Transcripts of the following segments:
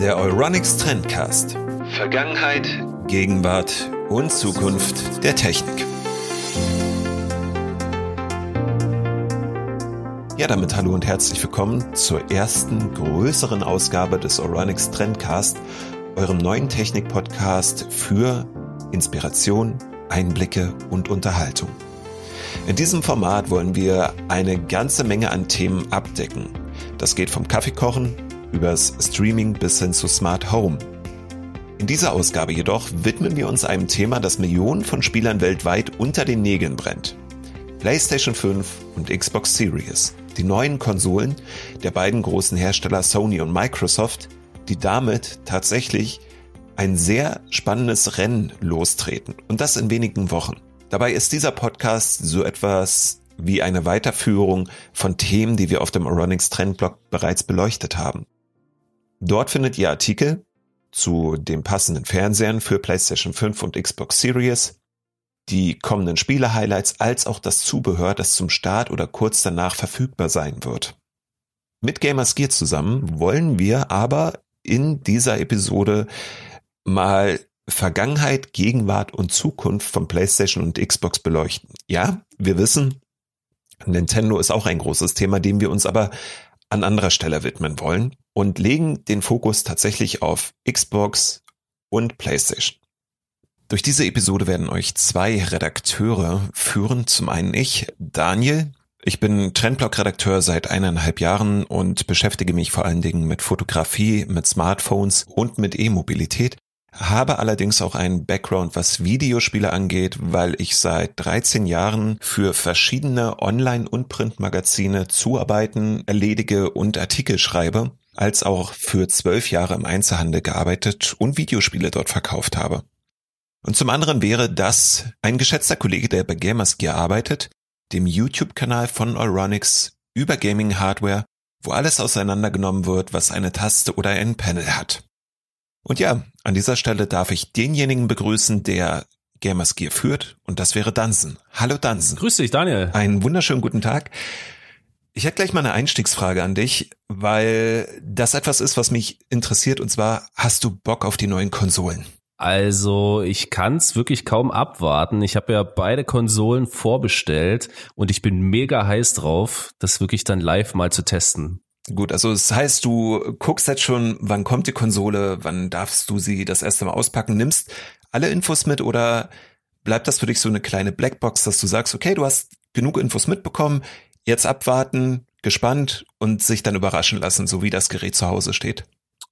Der Euronics Trendcast. Vergangenheit, Gegenwart und Zukunft der Technik. Ja, damit hallo und herzlich willkommen zur ersten größeren Ausgabe des Euronics Trendcast, eurem neuen Technik-Podcast für Inspiration, Einblicke und Unterhaltung. In diesem Format wollen wir eine ganze Menge an Themen abdecken. Das geht vom Kaffeekochen übers Streaming bis hin zu Smart Home. In dieser Ausgabe jedoch widmen wir uns einem Thema, das Millionen von Spielern weltweit unter den Nägeln brennt. PlayStation 5 und Xbox Series, die neuen Konsolen der beiden großen Hersteller Sony und Microsoft, die damit tatsächlich ein sehr spannendes Rennen lostreten und das in wenigen Wochen. Dabei ist dieser Podcast so etwas wie eine Weiterführung von Themen, die wir auf dem Aronix Trendblog bereits beleuchtet haben. Dort findet ihr Artikel zu den passenden Fernsehern für PlayStation 5 und Xbox Series, die kommenden Spiele-Highlights als auch das Zubehör, das zum Start oder kurz danach verfügbar sein wird. Mit Gamers Gear zusammen wollen wir aber in dieser Episode mal Vergangenheit, Gegenwart und Zukunft von PlayStation und Xbox beleuchten. Ja, wir wissen, Nintendo ist auch ein großes Thema, dem wir uns aber an anderer Stelle widmen wollen und legen den Fokus tatsächlich auf Xbox und PlayStation. Durch diese Episode werden euch zwei Redakteure führen. Zum einen ich, Daniel. Ich bin Trendblog-Redakteur seit eineinhalb Jahren und beschäftige mich vor allen Dingen mit Fotografie, mit Smartphones und mit E-Mobilität habe allerdings auch einen Background, was Videospiele angeht, weil ich seit 13 Jahren für verschiedene Online- und Printmagazine Zuarbeiten erledige und Artikel schreibe, als auch für zwölf Jahre im Einzelhandel gearbeitet und Videospiele dort verkauft habe. Und zum anderen wäre das ein geschätzter Kollege, der bei Gamersgear arbeitet, dem YouTube-Kanal von Euronics über Gaming-Hardware, wo alles auseinandergenommen wird, was eine Taste oder ein Panel hat. Und ja, an dieser Stelle darf ich denjenigen begrüßen, der Gamers Gear führt, und das wäre Dansen. Hallo Dansen. Grüß dich, Daniel. Einen wunderschönen guten Tag. Ich hätte gleich mal eine Einstiegsfrage an dich, weil das etwas ist, was mich interessiert, und zwar, hast du Bock auf die neuen Konsolen? Also ich kann's wirklich kaum abwarten. Ich habe ja beide Konsolen vorbestellt und ich bin mega heiß drauf, das wirklich dann live mal zu testen. Gut, also das heißt, du guckst jetzt schon, wann kommt die Konsole, wann darfst du sie das erste Mal auspacken, nimmst alle Infos mit oder bleibt das für dich so eine kleine Blackbox, dass du sagst, okay, du hast genug Infos mitbekommen, jetzt abwarten, gespannt und sich dann überraschen lassen, so wie das Gerät zu Hause steht?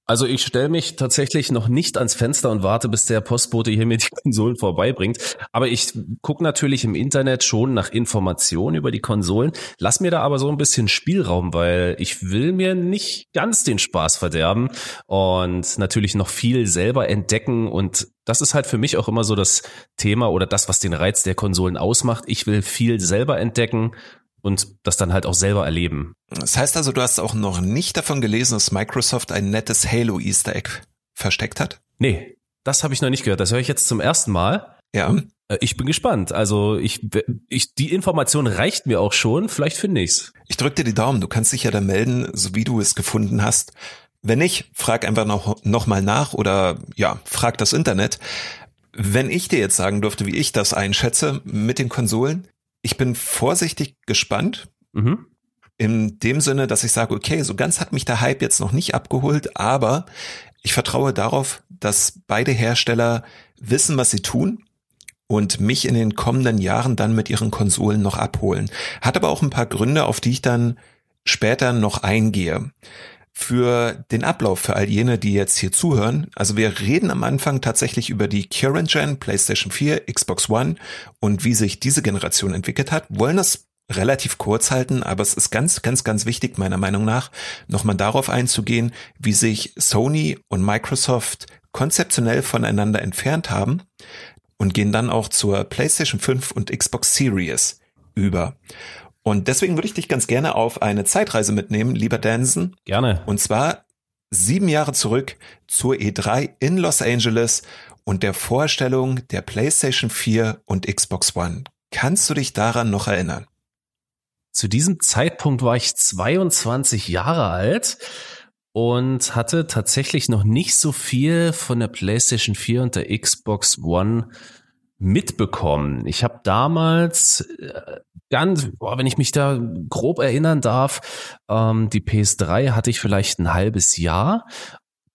Also ich stelle mich tatsächlich noch nicht ans Fenster und warte, bis der Postbote hier mir die Konsolen vorbeibringt. Aber ich gucke natürlich im Internet schon nach Informationen über die Konsolen. Lass mir da aber so ein bisschen Spielraum, weil ich will mir nicht ganz den Spaß verderben und natürlich noch viel selber entdecken. Und das ist halt für mich auch immer so das Thema oder das, was den Reiz der Konsolen ausmacht. Ich will viel selber entdecken und das dann halt auch selber erleben. Das heißt also, du hast auch noch nicht davon gelesen, dass Microsoft ein nettes Halo Easter Egg versteckt hat? Nee, das habe ich noch nicht gehört. Das höre ich jetzt zum ersten Mal. Ja. Äh, ich bin gespannt. Also ich, ich, die Information reicht mir auch schon. Vielleicht finde ich's. Ich drücke dir die Daumen. Du kannst dich ja da melden, so wie du es gefunden hast. Wenn nicht, frag einfach noch, noch mal nach oder ja, frag das Internet. Wenn ich dir jetzt sagen durfte, wie ich das einschätze mit den Konsolen, ich bin vorsichtig gespannt. Mhm. In dem Sinne, dass ich sage, okay, so ganz hat mich der Hype jetzt noch nicht abgeholt, aber ich vertraue darauf, dass beide Hersteller wissen, was sie tun und mich in den kommenden Jahren dann mit ihren Konsolen noch abholen. Hat aber auch ein paar Gründe, auf die ich dann später noch eingehe für den Ablauf für all jene, die jetzt hier zuhören. Also wir reden am Anfang tatsächlich über die Current Gen, PlayStation 4, Xbox One und wie sich diese Generation entwickelt hat, wollen das relativ kurz halten, aber es ist ganz, ganz, ganz wichtig, meiner Meinung nach, nochmal darauf einzugehen, wie sich Sony und Microsoft konzeptionell voneinander entfernt haben und gehen dann auch zur PlayStation 5 und Xbox Series über. Und deswegen würde ich dich ganz gerne auf eine Zeitreise mitnehmen, lieber Danson. Gerne. Und zwar sieben Jahre zurück zur E3 in Los Angeles und der Vorstellung der PlayStation 4 und Xbox One. Kannst du dich daran noch erinnern? Zu diesem Zeitpunkt war ich 22 Jahre alt und hatte tatsächlich noch nicht so viel von der PlayStation 4 und der Xbox One mitbekommen. Ich habe damals äh, ganz, boah, wenn ich mich da grob erinnern darf, ähm, die PS3 hatte ich vielleicht ein halbes Jahr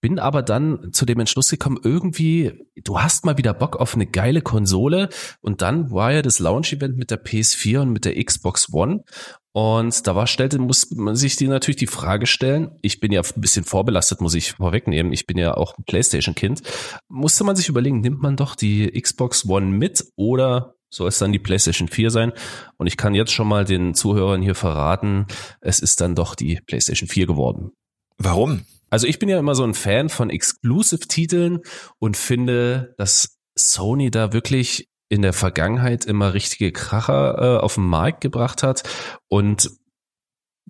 bin aber dann zu dem Entschluss gekommen, irgendwie, du hast mal wieder Bock auf eine geile Konsole und dann war ja das Launch-Event mit der PS4 und mit der Xbox One und da war, stellte, muss man sich die natürlich die Frage stellen. Ich bin ja ein bisschen vorbelastet, muss ich vorwegnehmen. Ich bin ja auch ein Playstation-Kind. Musste man sich überlegen, nimmt man doch die Xbox One mit oder soll es dann die PlayStation 4 sein? Und ich kann jetzt schon mal den Zuhörern hier verraten, es ist dann doch die PlayStation 4 geworden. Warum? Also ich bin ja immer so ein Fan von Exclusive-Titeln und finde, dass Sony da wirklich in der Vergangenheit immer richtige Kracher äh, auf den Markt gebracht hat. Und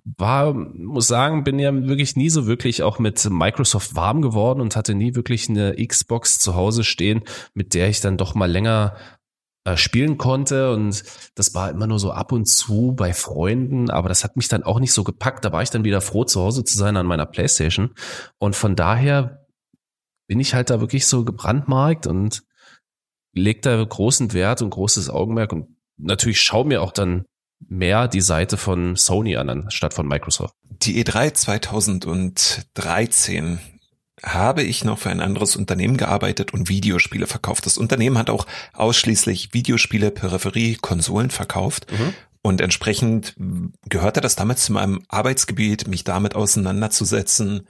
war, muss sagen, bin ja wirklich nie so wirklich auch mit Microsoft warm geworden und hatte nie wirklich eine Xbox zu Hause stehen, mit der ich dann doch mal länger äh, spielen konnte. Und das war immer nur so ab und zu bei Freunden, aber das hat mich dann auch nicht so gepackt. Da war ich dann wieder froh, zu Hause zu sein an meiner Playstation. Und von daher bin ich halt da wirklich so gebrandmarkt und leg da großen Wert und großes Augenmerk und natürlich schau mir auch dann mehr die Seite von Sony an, anstatt von Microsoft. Die E3 2013 habe ich noch für ein anderes Unternehmen gearbeitet und Videospiele verkauft. Das Unternehmen hat auch ausschließlich Videospiele, Peripherie, Konsolen verkauft. Mhm. Und entsprechend gehörte das damals zu meinem Arbeitsgebiet, mich damit auseinanderzusetzen,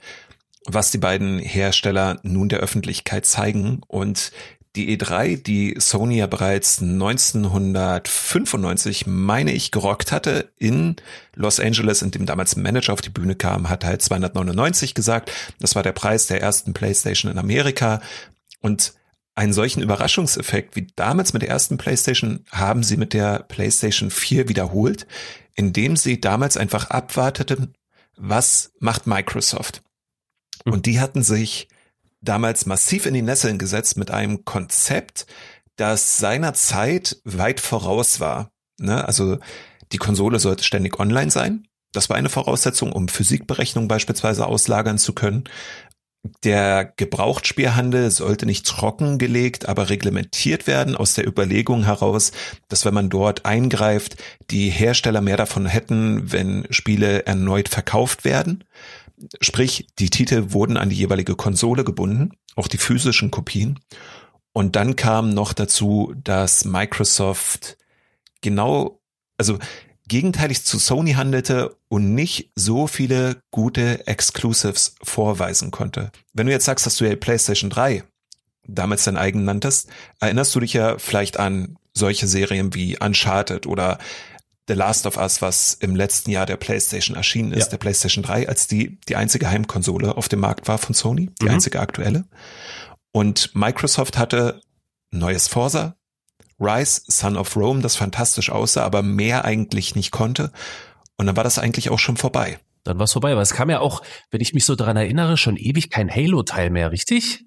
was die beiden Hersteller nun der Öffentlichkeit zeigen. Und die E3, die Sony ja bereits 1995, meine ich, gerockt hatte in Los Angeles, in dem damals ein Manager auf die Bühne kam, hat halt 299 gesagt. Das war der Preis der ersten PlayStation in Amerika. Und einen solchen Überraschungseffekt wie damals mit der ersten PlayStation haben sie mit der PlayStation 4 wiederholt, indem sie damals einfach abwarteten, was macht Microsoft? Und die hatten sich damals massiv in die Nesseln gesetzt mit einem Konzept, das seiner Zeit weit voraus war. Ne? Also die Konsole sollte ständig online sein. Das war eine Voraussetzung, um Physikberechnungen beispielsweise auslagern zu können. Der Gebrauchtspielhandel sollte nicht trockengelegt, aber reglementiert werden aus der Überlegung heraus, dass wenn man dort eingreift, die Hersteller mehr davon hätten, wenn Spiele erneut verkauft werden. Sprich, die Titel wurden an die jeweilige Konsole gebunden, auch die physischen Kopien. Und dann kam noch dazu, dass Microsoft genau, also gegenteilig zu Sony handelte und nicht so viele gute Exclusives vorweisen konnte. Wenn du jetzt sagst, dass du ja PlayStation 3 damals dein eigen nanntest, erinnerst du dich ja vielleicht an solche Serien wie Uncharted oder The Last of Us, was im letzten Jahr der PlayStation erschienen ist, ja. der PlayStation 3, als die, die einzige Heimkonsole auf dem Markt war von Sony, die mhm. einzige aktuelle. Und Microsoft hatte neues Forza, Rise, Son of Rome, das fantastisch aussah, aber mehr eigentlich nicht konnte. Und dann war das eigentlich auch schon vorbei. Dann war es vorbei, weil es kam ja auch, wenn ich mich so daran erinnere, schon ewig kein Halo-Teil mehr, richtig?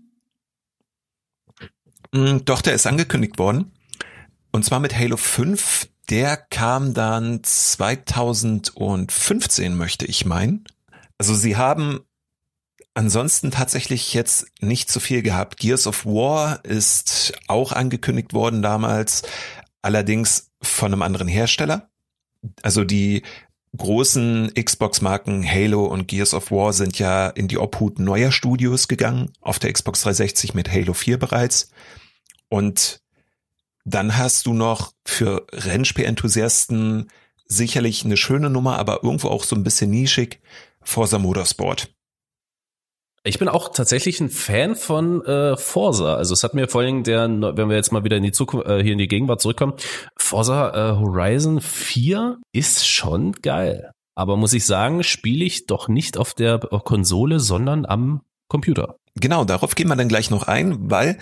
Mm, doch, der ist angekündigt worden. Und zwar mit Halo 5, der kam dann 2015, möchte ich meinen. Also sie haben ansonsten tatsächlich jetzt nicht so viel gehabt. Gears of War ist auch angekündigt worden damals, allerdings von einem anderen Hersteller. Also die großen Xbox-Marken Halo und Gears of War sind ja in die Obhut neuer Studios gegangen, auf der Xbox 360 mit Halo 4 bereits. Und dann hast du noch für Rennspiel-Enthusiasten sicherlich eine schöne Nummer, aber irgendwo auch so ein bisschen nischig, Forza Motorsport. Ich bin auch tatsächlich ein Fan von äh, Forza. Also es hat mir vor allem der, wenn wir jetzt mal wieder in die Zukunft, äh, hier in die Gegenwart zurückkommen, Forza äh, Horizon 4 ist schon geil. Aber muss ich sagen, spiele ich doch nicht auf der Konsole, sondern am Computer. Genau, darauf gehen wir dann gleich noch ein, weil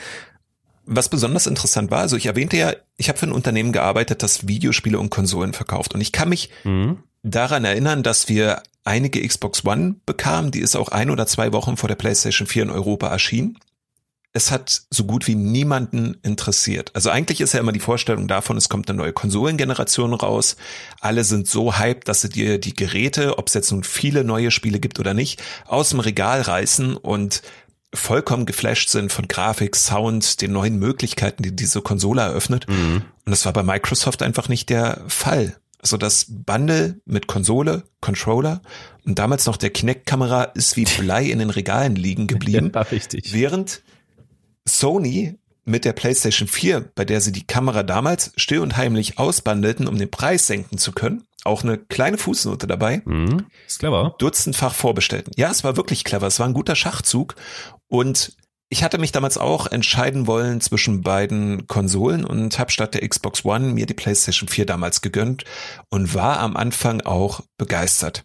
was besonders interessant war, also ich erwähnte ja, ich habe für ein Unternehmen gearbeitet, das Videospiele und Konsolen verkauft. Und ich kann mich mhm. daran erinnern, dass wir einige Xbox One bekamen. Die ist auch ein oder zwei Wochen vor der PlayStation 4 in Europa erschienen. es hat so gut wie niemanden interessiert. Also eigentlich ist ja immer die Vorstellung davon, es kommt eine neue Konsolengeneration raus. Alle sind so hyped, dass sie dir die Geräte, ob es jetzt nun viele neue Spiele gibt oder nicht, aus dem Regal reißen und vollkommen geflasht sind von Grafik, Sound, den neuen Möglichkeiten, die diese Konsole eröffnet. Mhm. Und das war bei Microsoft einfach nicht der Fall. Also das Bundle mit Konsole, Controller und damals noch der Kinect-Kamera ist wie Blei in den Regalen liegen geblieben. Ja, richtig. Während Sony mit der PlayStation 4, bei der sie die Kamera damals still und heimlich ausbandelten, um den Preis senken zu können, auch eine kleine Fußnote dabei. Mhm, ist clever. Dutzendfach vorbestellten. Ja, es war wirklich clever. Es war ein guter Schachzug. Und ich hatte mich damals auch entscheiden wollen zwischen beiden Konsolen und habe statt der Xbox One mir die PlayStation 4 damals gegönnt und war am Anfang auch begeistert.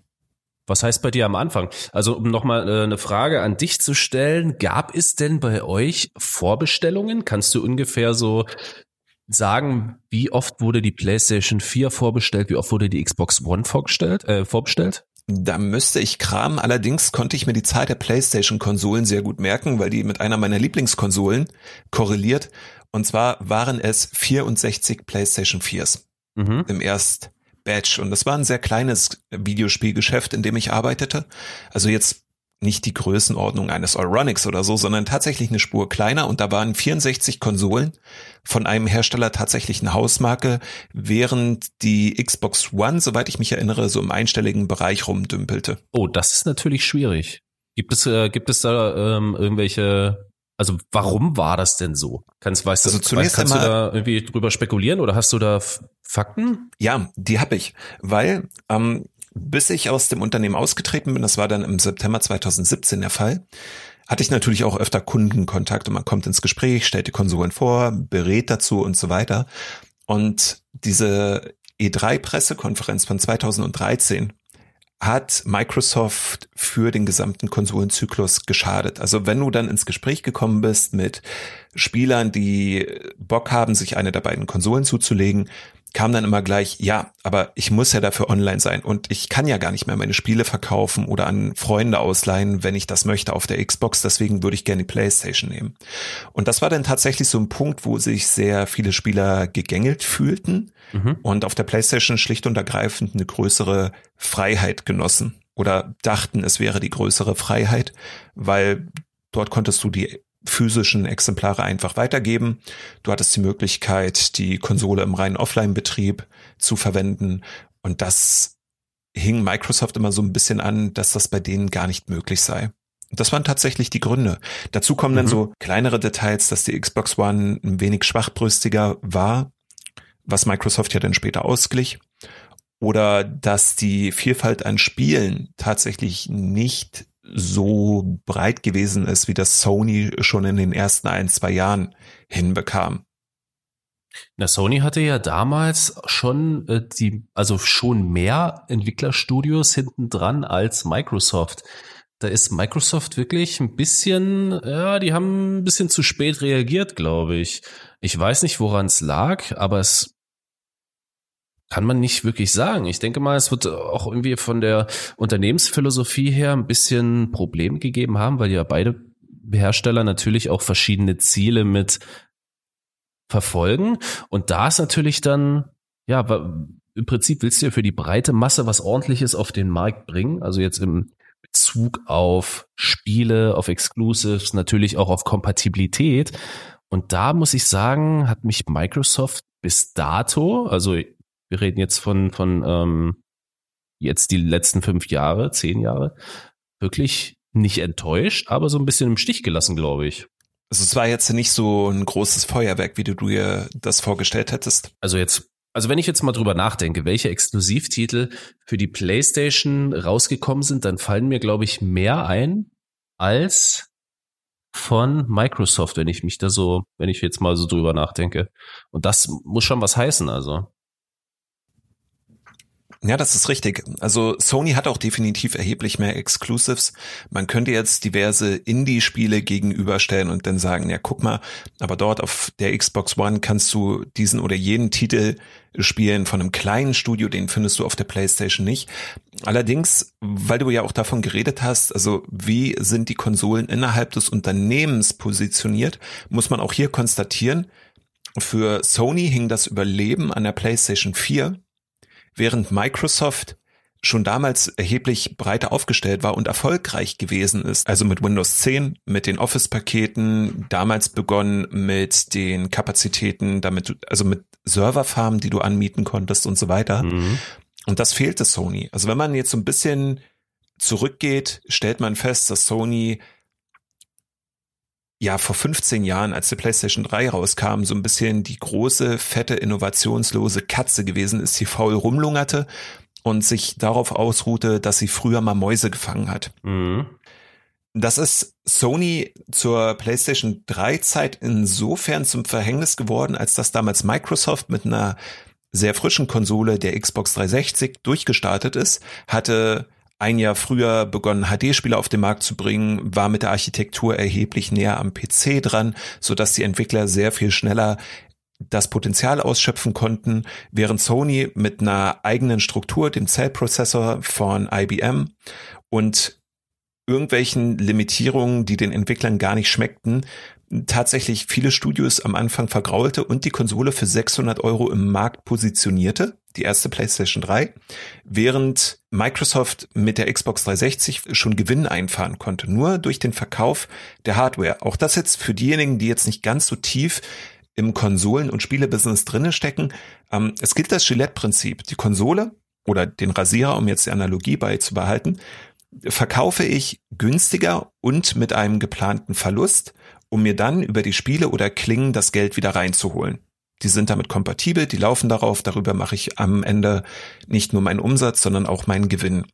Was heißt bei dir am Anfang? Also um nochmal äh, eine Frage an dich zu stellen, gab es denn bei euch Vorbestellungen? Kannst du ungefähr so sagen, wie oft wurde die PlayStation 4 vorbestellt, wie oft wurde die Xbox One vorgestellt, äh, vorbestellt? Da müsste ich kramen. Allerdings konnte ich mir die Zahl der PlayStation-Konsolen sehr gut merken, weil die mit einer meiner Lieblingskonsolen korreliert. Und zwar waren es 64 PlayStation 4s mhm. im Erst Batch. Und das war ein sehr kleines Videospielgeschäft, in dem ich arbeitete. Also jetzt nicht die Größenordnung eines Euronics oder so, sondern tatsächlich eine Spur kleiner und da waren 64 Konsolen von einem Hersteller tatsächlich eine Hausmarke, während die Xbox One, soweit ich mich erinnere, so im einstelligen Bereich rumdümpelte. Oh, das ist natürlich schwierig. Gibt es, äh, gibt es da ähm, irgendwelche also warum war das denn so? Kannst, weißt also zunächst kannst einmal, du da irgendwie drüber spekulieren oder hast du da Fakten? Ja, die habe ich, weil ähm, bis ich aus dem Unternehmen ausgetreten bin, das war dann im September 2017 der Fall, hatte ich natürlich auch öfter Kundenkontakt und man kommt ins Gespräch, stellt die Konsolen vor, berät dazu und so weiter. Und diese E3-Pressekonferenz von 2013 hat Microsoft für den gesamten Konsolenzyklus geschadet. Also wenn du dann ins Gespräch gekommen bist mit Spielern, die Bock haben, sich eine der beiden Konsolen zuzulegen, kam dann immer gleich, ja, aber ich muss ja dafür online sein und ich kann ja gar nicht mehr meine Spiele verkaufen oder an Freunde ausleihen, wenn ich das möchte auf der Xbox, deswegen würde ich gerne die Playstation nehmen. Und das war dann tatsächlich so ein Punkt, wo sich sehr viele Spieler gegängelt fühlten mhm. und auf der Playstation schlicht und ergreifend eine größere Freiheit genossen oder dachten, es wäre die größere Freiheit, weil dort konntest du die physischen Exemplare einfach weitergeben. Du hattest die Möglichkeit, die Konsole im reinen Offline-Betrieb zu verwenden. Und das hing Microsoft immer so ein bisschen an, dass das bei denen gar nicht möglich sei. Und das waren tatsächlich die Gründe. Dazu kommen mhm. dann so kleinere Details, dass die Xbox One ein wenig schwachbrüstiger war, was Microsoft ja dann später ausglich. Oder dass die Vielfalt an Spielen tatsächlich nicht so breit gewesen ist, wie das Sony schon in den ersten ein, zwei Jahren hinbekam. Na, Sony hatte ja damals schon äh, die, also schon mehr Entwicklerstudios hinten dran als Microsoft. Da ist Microsoft wirklich ein bisschen, ja, die haben ein bisschen zu spät reagiert, glaube ich. Ich weiß nicht, woran es lag, aber es kann man nicht wirklich sagen. Ich denke mal, es wird auch irgendwie von der Unternehmensphilosophie her ein bisschen Problem gegeben haben, weil ja beide Hersteller natürlich auch verschiedene Ziele mit verfolgen. Und da ist natürlich dann, ja, im Prinzip willst du ja für die breite Masse was ordentliches auf den Markt bringen. Also jetzt im Bezug auf Spiele, auf Exclusives, natürlich auch auf Kompatibilität. Und da muss ich sagen, hat mich Microsoft bis dato, also wir reden jetzt von, von ähm, jetzt die letzten fünf Jahre, zehn Jahre, wirklich nicht enttäuscht, aber so ein bisschen im Stich gelassen, glaube ich. Also es war jetzt nicht so ein großes Feuerwerk, wie du dir das vorgestellt hättest. Also jetzt, also wenn ich jetzt mal drüber nachdenke, welche Exklusivtitel für die PlayStation rausgekommen sind, dann fallen mir, glaube ich, mehr ein als von Microsoft, wenn ich mich da so, wenn ich jetzt mal so drüber nachdenke. Und das muss schon was heißen, also. Ja, das ist richtig. Also Sony hat auch definitiv erheblich mehr Exclusives. Man könnte jetzt diverse Indie-Spiele gegenüberstellen und dann sagen, ja, guck mal, aber dort auf der Xbox One kannst du diesen oder jenen Titel spielen von einem kleinen Studio, den findest du auf der PlayStation nicht. Allerdings, weil du ja auch davon geredet hast, also wie sind die Konsolen innerhalb des Unternehmens positioniert, muss man auch hier konstatieren, für Sony hing das Überleben an der PlayStation 4 während Microsoft schon damals erheblich breiter aufgestellt war und erfolgreich gewesen ist. Also mit Windows 10, mit den Office-Paketen, damals begonnen mit den Kapazitäten, damit, also mit Serverfarmen, die du anmieten konntest und so weiter. Mhm. Und das fehlte Sony. Also wenn man jetzt so ein bisschen zurückgeht, stellt man fest, dass Sony ja vor 15 Jahren, als die PlayStation 3 rauskam, so ein bisschen die große, fette, innovationslose Katze gewesen ist, die faul rumlungerte und sich darauf ausruhte, dass sie früher mal Mäuse gefangen hat. Mhm. Das ist Sony zur PlayStation 3 Zeit insofern zum Verhängnis geworden, als dass damals Microsoft mit einer sehr frischen Konsole der Xbox 360 durchgestartet ist, hatte ein Jahr früher begonnen, HD-Spiele auf den Markt zu bringen, war mit der Architektur erheblich näher am PC dran, so dass die Entwickler sehr viel schneller das Potenzial ausschöpfen konnten, während Sony mit einer eigenen Struktur, dem Cell-Prozessor von IBM und irgendwelchen Limitierungen, die den Entwicklern gar nicht schmeckten, tatsächlich viele Studios am Anfang vergraulte und die Konsole für 600 Euro im Markt positionierte, die erste PlayStation 3, während Microsoft mit der Xbox 360 schon Gewinn einfahren konnte, nur durch den Verkauf der Hardware. Auch das jetzt für diejenigen, die jetzt nicht ganz so tief im Konsolen- und Spielebusiness drinne stecken. Ähm, es gilt das Gillette-Prinzip. Die Konsole oder den Rasierer, um jetzt die Analogie beizubehalten, verkaufe ich günstiger und mit einem geplanten Verlust um mir dann über die Spiele oder Klingen das Geld wieder reinzuholen. Die sind damit kompatibel, die laufen darauf, darüber mache ich am Ende nicht nur meinen Umsatz, sondern auch meinen Gewinn.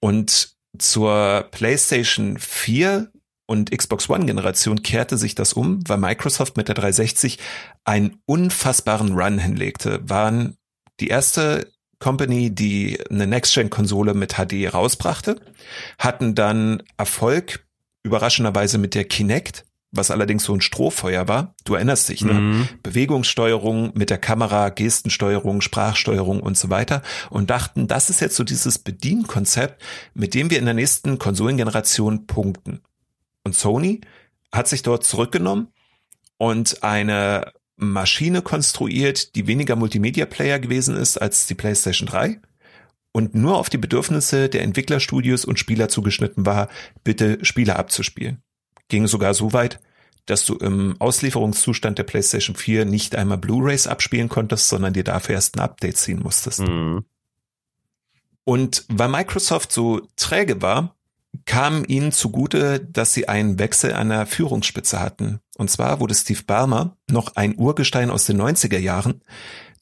Und zur PlayStation 4 und Xbox One Generation kehrte sich das um, weil Microsoft mit der 360 einen unfassbaren Run hinlegte, waren die erste Company, die eine Next-Gen-Konsole mit HD rausbrachte, hatten dann Erfolg überraschenderweise mit der Kinect, was allerdings so ein Strohfeuer war. Du erinnerst dich, ne? Mhm. Bewegungssteuerung mit der Kamera, Gestensteuerung, Sprachsteuerung und so weiter und dachten, das ist jetzt so dieses Bedienkonzept, mit dem wir in der nächsten Konsolengeneration punkten. Und Sony hat sich dort zurückgenommen und eine Maschine konstruiert, die weniger Multimedia-Player gewesen ist als die PlayStation 3 und nur auf die Bedürfnisse der Entwicklerstudios und Spieler zugeschnitten war, bitte Spiele abzuspielen ging sogar so weit, dass du im Auslieferungszustand der PlayStation 4 nicht einmal Blu-rays abspielen konntest, sondern dir dafür erst ein Update ziehen musstest. Mhm. Und weil Microsoft so träge war, kam ihnen zugute, dass sie einen Wechsel an der Führungsspitze hatten. Und zwar wurde Steve Ballmer, noch ein Urgestein aus den 90er Jahren,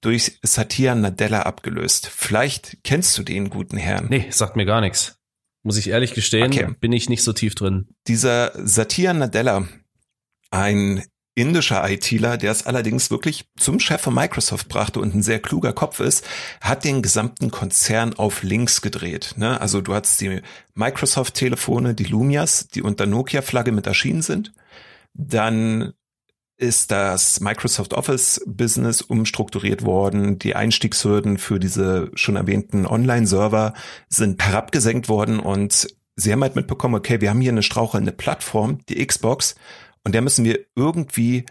durch Satya Nadella abgelöst. Vielleicht kennst du den guten Herrn. Nee, sagt mir gar nichts. Muss ich ehrlich gestehen, okay. bin ich nicht so tief drin. Dieser Satya Nadella, ein indischer ITler, der es allerdings wirklich zum Chef von Microsoft brachte und ein sehr kluger Kopf ist, hat den gesamten Konzern auf links gedreht. Ne? Also du hast die Microsoft-Telefone, die Lumias, die unter Nokia-Flagge mit erschienen sind. Dann ist das Microsoft Office Business umstrukturiert worden. Die Einstiegshürden für diese schon erwähnten Online-Server sind herabgesenkt worden und sie haben halt mitbekommen, okay, wir haben hier eine strauchelnde Plattform, die Xbox, und der müssen wir irgendwie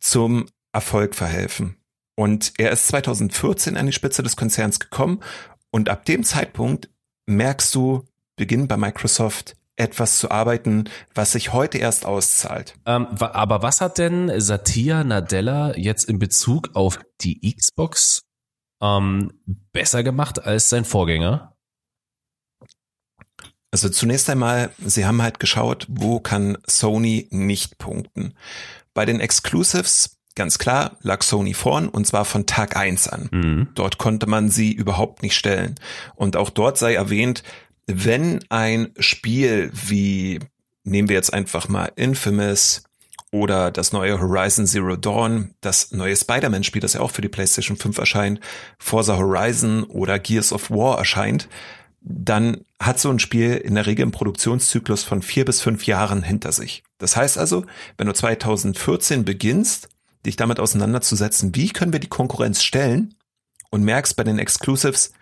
zum Erfolg verhelfen. Und er ist 2014 an die Spitze des Konzerns gekommen und ab dem Zeitpunkt merkst du, Beginn bei Microsoft, etwas zu arbeiten, was sich heute erst auszahlt. Ähm, aber was hat denn Satya Nadella jetzt in Bezug auf die Xbox ähm, besser gemacht als sein Vorgänger? Also zunächst einmal, sie haben halt geschaut, wo kann Sony nicht punkten. Bei den Exclusives, ganz klar, lag Sony vorn und zwar von Tag eins an. Mhm. Dort konnte man sie überhaupt nicht stellen. Und auch dort sei erwähnt, wenn ein Spiel wie, nehmen wir jetzt einfach mal Infamous oder das neue Horizon Zero Dawn, das neue Spider-Man-Spiel, das ja auch für die PlayStation 5 erscheint, Forza Horizon oder Gears of War erscheint, dann hat so ein Spiel in der Regel einen Produktionszyklus von vier bis fünf Jahren hinter sich. Das heißt also, wenn du 2014 beginnst, dich damit auseinanderzusetzen, wie können wir die Konkurrenz stellen und merkst bei den Exclusives,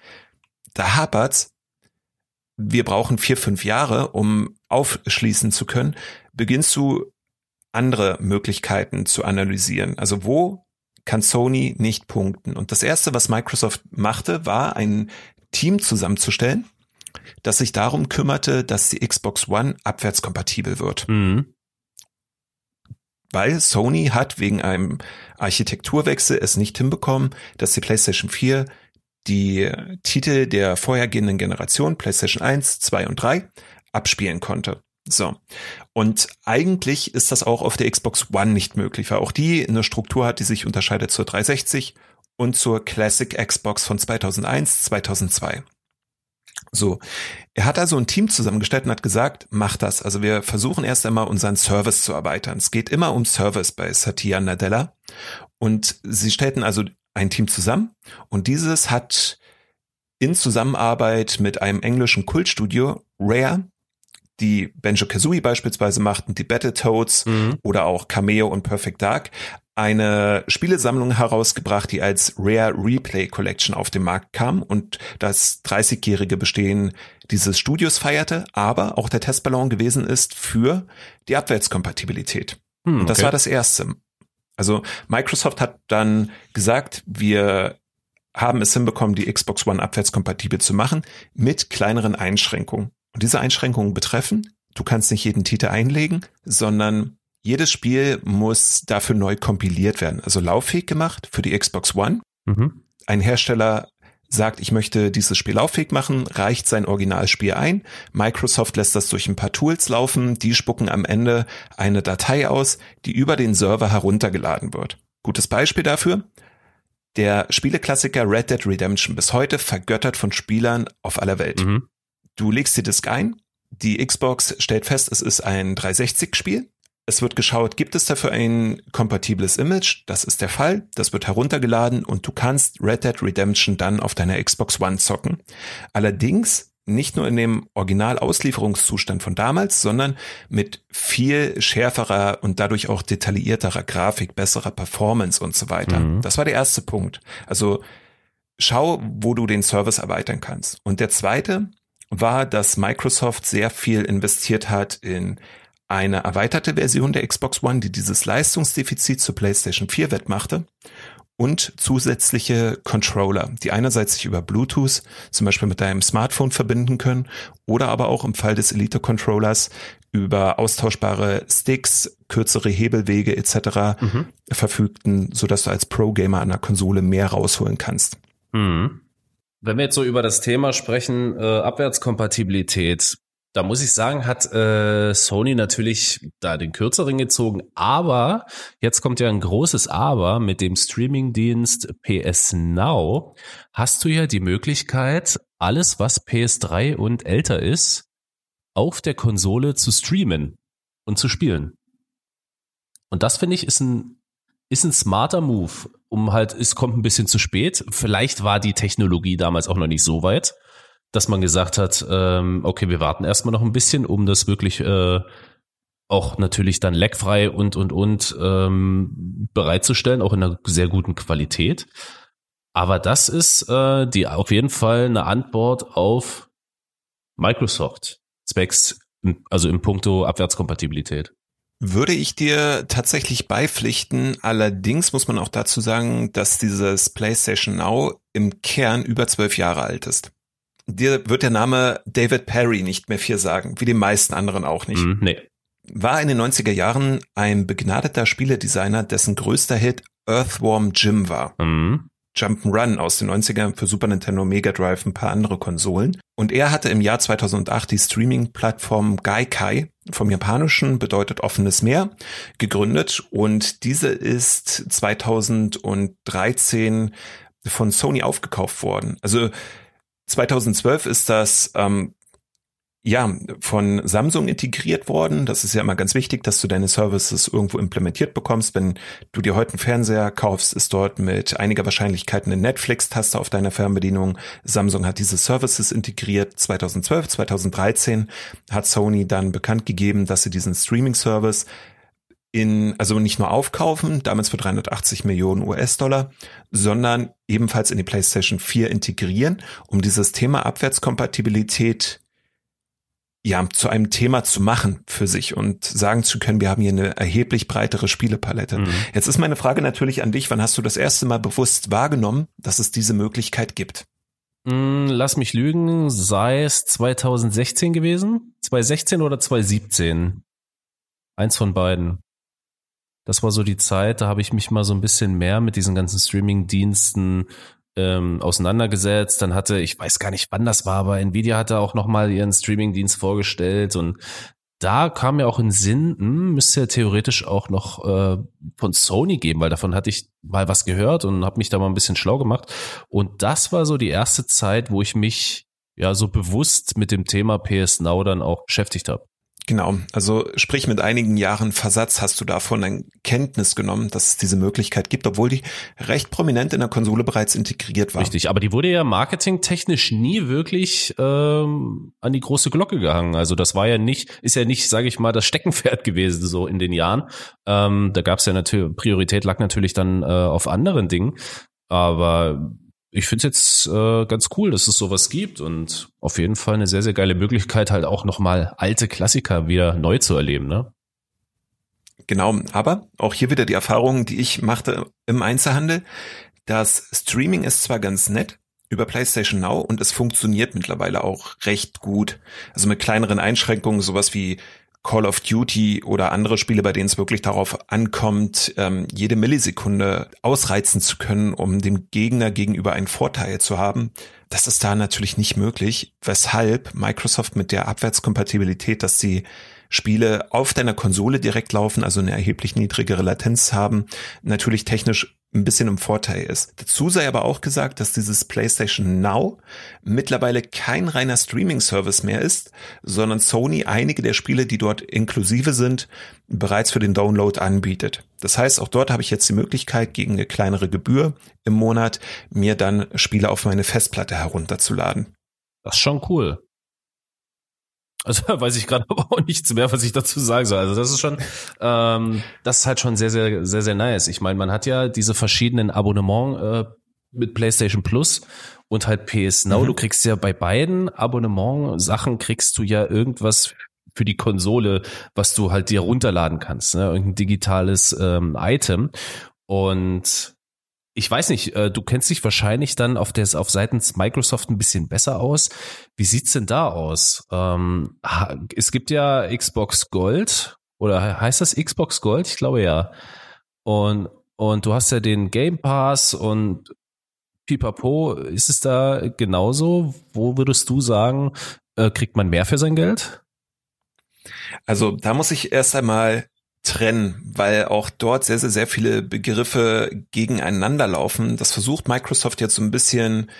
da hapert's, wir brauchen vier, fünf Jahre, um aufschließen zu können, beginnst du andere Möglichkeiten zu analysieren. Also wo kann Sony nicht punkten? Und das erste, was Microsoft machte, war ein Team zusammenzustellen, das sich darum kümmerte, dass die Xbox One abwärtskompatibel wird. Mhm. Weil Sony hat wegen einem Architekturwechsel es nicht hinbekommen, dass die PlayStation 4 die Titel der vorhergehenden Generation, PlayStation 1, 2 und 3, abspielen konnte. So. Und eigentlich ist das auch auf der Xbox One nicht möglich, weil auch die eine Struktur hat, die sich unterscheidet zur 360 und zur Classic Xbox von 2001, 2002. So. Er hat also ein Team zusammengestellt und hat gesagt, mach das. Also wir versuchen erst einmal unseren Service zu erweitern. Es geht immer um Service bei Satya Nadella. Und sie stellten also ein Team zusammen und dieses hat in Zusammenarbeit mit einem englischen Kultstudio Rare die Benjo Kazooie beispielsweise machten, die Battletoads mhm. oder auch Cameo und Perfect Dark, eine Spielesammlung herausgebracht, die als Rare Replay Collection auf den Markt kam und das 30-jährige Bestehen dieses Studios feierte, aber auch der Testballon gewesen ist für die Abwärtskompatibilität. Hm, okay. Und das war das erste. Also Microsoft hat dann gesagt, wir haben es hinbekommen, die Xbox One abwärtskompatibel zu machen mit kleineren Einschränkungen. Und diese Einschränkungen betreffen, du kannst nicht jeden Titel einlegen, sondern jedes Spiel muss dafür neu kompiliert werden, also lauffähig gemacht für die Xbox One. Mhm. Ein Hersteller sagt, ich möchte dieses Spiel lauffähig machen, reicht sein Originalspiel ein. Microsoft lässt das durch ein paar Tools laufen, die spucken am Ende eine Datei aus, die über den Server heruntergeladen wird. Gutes Beispiel dafür. Der Spieleklassiker Red Dead Redemption bis heute vergöttert von Spielern auf aller Welt. Mhm. Du legst die Disk ein, die Xbox stellt fest, es ist ein 360-Spiel. Es wird geschaut, gibt es dafür ein kompatibles Image? Das ist der Fall. Das wird heruntergeladen und du kannst Red Dead Redemption dann auf deiner Xbox One zocken. Allerdings nicht nur in dem Originalauslieferungszustand von damals, sondern mit viel schärferer und dadurch auch detaillierterer Grafik, besserer Performance und so weiter. Mhm. Das war der erste Punkt. Also schau, wo du den Service erweitern kannst. Und der zweite, war, dass Microsoft sehr viel investiert hat in eine erweiterte Version der Xbox One, die dieses Leistungsdefizit zur PlayStation 4 wettmachte und zusätzliche Controller, die einerseits sich über Bluetooth zum Beispiel mit deinem Smartphone verbinden können oder aber auch im Fall des Elite Controllers über austauschbare Sticks, kürzere Hebelwege etc. Mhm. verfügten, so dass du als Pro-Gamer an der Konsole mehr rausholen kannst. Mhm. Wenn wir jetzt so über das Thema sprechen, äh, Abwärtskompatibilität, da muss ich sagen, hat äh, Sony natürlich da den kürzeren gezogen, aber jetzt kommt ja ein großes Aber mit dem Streamingdienst PS Now. Hast du ja die Möglichkeit, alles, was PS3 und älter ist, auf der Konsole zu streamen und zu spielen. Und das finde ich ist ein ist ein smarter Move, um halt, es kommt ein bisschen zu spät. Vielleicht war die Technologie damals auch noch nicht so weit, dass man gesagt hat, ähm, okay, wir warten erstmal noch ein bisschen, um das wirklich äh, auch natürlich dann leckfrei und und und ähm, bereitzustellen, auch in einer sehr guten Qualität. Aber das ist äh, die auf jeden Fall eine Antwort auf Microsoft Specs, also im Punkto Abwärtskompatibilität. Würde ich dir tatsächlich beipflichten. Allerdings muss man auch dazu sagen, dass dieses PlayStation Now im Kern über zwölf Jahre alt ist. Dir wird der Name David Perry nicht mehr viel sagen, wie den meisten anderen auch nicht. Mm, nee. War in den 90er Jahren ein begnadeter Spieledesigner, dessen größter Hit Earthworm Jim war. Mm. Jump'n'Run aus den 90ern für Super Nintendo, Mega Drive, ein paar andere Konsolen. Und er hatte im Jahr 2008 die Streaming-Plattform Gaikai, vom Japanischen bedeutet offenes Meer, gegründet. Und diese ist 2013 von Sony aufgekauft worden. Also 2012 ist das ähm, ja, von Samsung integriert worden. Das ist ja immer ganz wichtig, dass du deine Services irgendwo implementiert bekommst. Wenn du dir heute einen Fernseher kaufst, ist dort mit einiger Wahrscheinlichkeit eine Netflix-Taste auf deiner Fernbedienung. Samsung hat diese Services integriert. 2012, 2013 hat Sony dann bekannt gegeben, dass sie diesen Streaming-Service in, also nicht nur aufkaufen, damals für 380 Millionen US-Dollar, sondern ebenfalls in die PlayStation 4 integrieren, um dieses Thema Abwärtskompatibilität ja, zu einem Thema zu machen für sich und sagen zu können, wir haben hier eine erheblich breitere Spielepalette. Mhm. Jetzt ist meine Frage natürlich an dich, wann hast du das erste Mal bewusst wahrgenommen, dass es diese Möglichkeit gibt? Mm, lass mich lügen, sei es 2016 gewesen, 2016 oder 2017. Eins von beiden. Das war so die Zeit, da habe ich mich mal so ein bisschen mehr mit diesen ganzen Streaming-Diensten ähm, auseinandergesetzt. Dann hatte, ich weiß gar nicht, wann das war, aber Nvidia hatte auch nochmal ihren Streaming-Dienst vorgestellt und da kam mir auch in Sinn, hm, müsste ja theoretisch auch noch äh, von Sony geben, weil davon hatte ich mal was gehört und habe mich da mal ein bisschen schlau gemacht. Und das war so die erste Zeit, wo ich mich ja so bewusst mit dem Thema PS Now dann auch beschäftigt habe. Genau, also sprich mit einigen Jahren Versatz hast du davon ein Kenntnis genommen, dass es diese Möglichkeit gibt, obwohl die recht prominent in der Konsole bereits integriert war. Richtig, aber die wurde ja marketingtechnisch nie wirklich ähm, an die große Glocke gehangen. Also das war ja nicht, ist ja nicht, sage ich mal, das Steckenpferd gewesen so in den Jahren. Ähm, da gab es ja natürlich Priorität lag natürlich dann äh, auf anderen Dingen. Aber ich finde es jetzt äh, ganz cool, dass es sowas gibt und auf jeden Fall eine sehr, sehr geile Möglichkeit, halt auch nochmal alte Klassiker wieder neu zu erleben, ne? Genau, aber auch hier wieder die Erfahrung, die ich machte im Einzelhandel. Das Streaming ist zwar ganz nett über PlayStation Now und es funktioniert mittlerweile auch recht gut. Also mit kleineren Einschränkungen, sowas wie Call of Duty oder andere Spiele, bei denen es wirklich darauf ankommt, ähm, jede Millisekunde ausreizen zu können, um dem Gegner gegenüber einen Vorteil zu haben. Das ist da natürlich nicht möglich, weshalb Microsoft mit der Abwärtskompatibilität, dass sie Spiele auf deiner Konsole direkt laufen, also eine erheblich niedrigere Latenz haben, natürlich technisch ein bisschen im Vorteil ist. Dazu sei aber auch gesagt, dass dieses PlayStation Now mittlerweile kein reiner Streaming-Service mehr ist, sondern Sony einige der Spiele, die dort inklusive sind, bereits für den Download anbietet. Das heißt, auch dort habe ich jetzt die Möglichkeit, gegen eine kleinere Gebühr im Monat mir dann Spiele auf meine Festplatte herunterzuladen. Das ist schon cool. Also weiß ich gerade aber auch nichts mehr, was ich dazu sagen soll. Also das ist schon, ähm, das ist halt schon sehr, sehr, sehr, sehr nice. Ich meine, man hat ja diese verschiedenen Abonnement äh, mit PlayStation Plus und halt PS Now. Mhm. Du kriegst ja bei beiden Abonnement-Sachen kriegst du ja irgendwas für die Konsole, was du halt dir runterladen kannst, ne? irgendein digitales ähm, Item. Und ich weiß nicht, äh, du kennst dich wahrscheinlich dann auf der auf seitens Microsoft ein bisschen besser aus. Wie sieht's denn da aus? Ähm, es gibt ja Xbox Gold oder heißt das Xbox Gold? Ich glaube ja. Und und du hast ja den Game Pass und Pipapo. Ist es da genauso? Wo würdest du sagen, äh, kriegt man mehr für sein Geld? Also da muss ich erst einmal trennen, weil auch dort sehr, sehr, sehr viele Begriffe gegeneinander laufen. Das versucht Microsoft jetzt so ein bisschen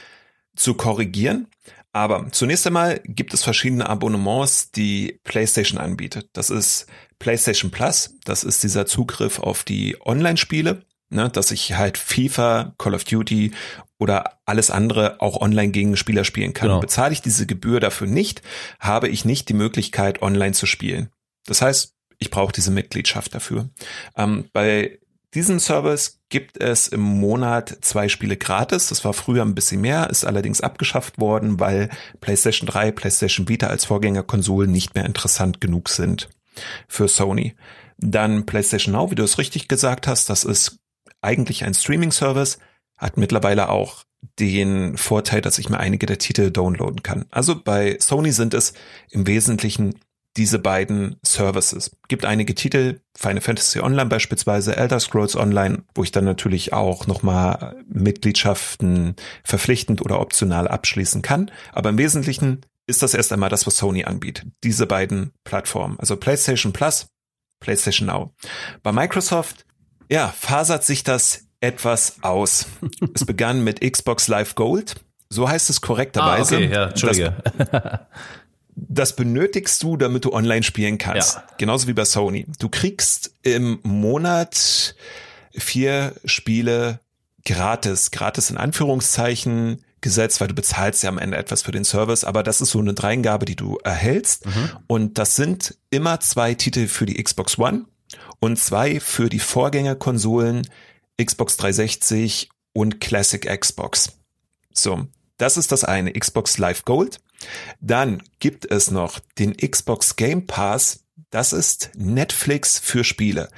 zu korrigieren. Aber zunächst einmal gibt es verschiedene Abonnements, die PlayStation anbietet. Das ist PlayStation Plus. Das ist dieser Zugriff auf die Online-Spiele, ne, dass ich halt FIFA, Call of Duty oder alles andere auch online gegen Spieler spielen kann. Genau. Bezahle ich diese Gebühr dafür nicht, habe ich nicht die Möglichkeit, online zu spielen. Das heißt, ich brauche diese Mitgliedschaft dafür. Ähm, bei diesem Service gibt es im Monat zwei Spiele gratis. Das war früher ein bisschen mehr, ist allerdings abgeschafft worden, weil PlayStation 3, PlayStation Vita als Vorgängerkonsolen nicht mehr interessant genug sind für Sony. Dann PlayStation Now, wie du es richtig gesagt hast, das ist eigentlich ein Streaming-Service, hat mittlerweile auch den Vorteil, dass ich mir einige der Titel downloaden kann. Also bei Sony sind es im Wesentlichen diese beiden Services. Gibt einige Titel, Final Fantasy Online beispielsweise, Elder Scrolls Online, wo ich dann natürlich auch nochmal Mitgliedschaften verpflichtend oder optional abschließen kann. Aber im Wesentlichen ist das erst einmal das, was Sony anbietet. Diese beiden Plattformen. Also PlayStation Plus, PlayStation Now. Bei Microsoft, ja, fasert sich das etwas aus. es begann mit Xbox Live Gold. So heißt es korrekterweise. Ah, okay, ja, Entschuldige. Das, das benötigst du, damit du online spielen kannst. Ja. Genauso wie bei Sony. Du kriegst im Monat vier Spiele gratis, gratis in Anführungszeichen gesetzt, weil du bezahlst ja am Ende etwas für den Service, aber das ist so eine Dreingabe, die du erhältst. Mhm. Und das sind immer zwei Titel für die Xbox One und zwei für die Vorgängerkonsolen Xbox 360 und Classic Xbox. So, das ist das eine, Xbox Live Gold. Dann gibt es noch den Xbox Game Pass. Das ist Netflix für Spiele.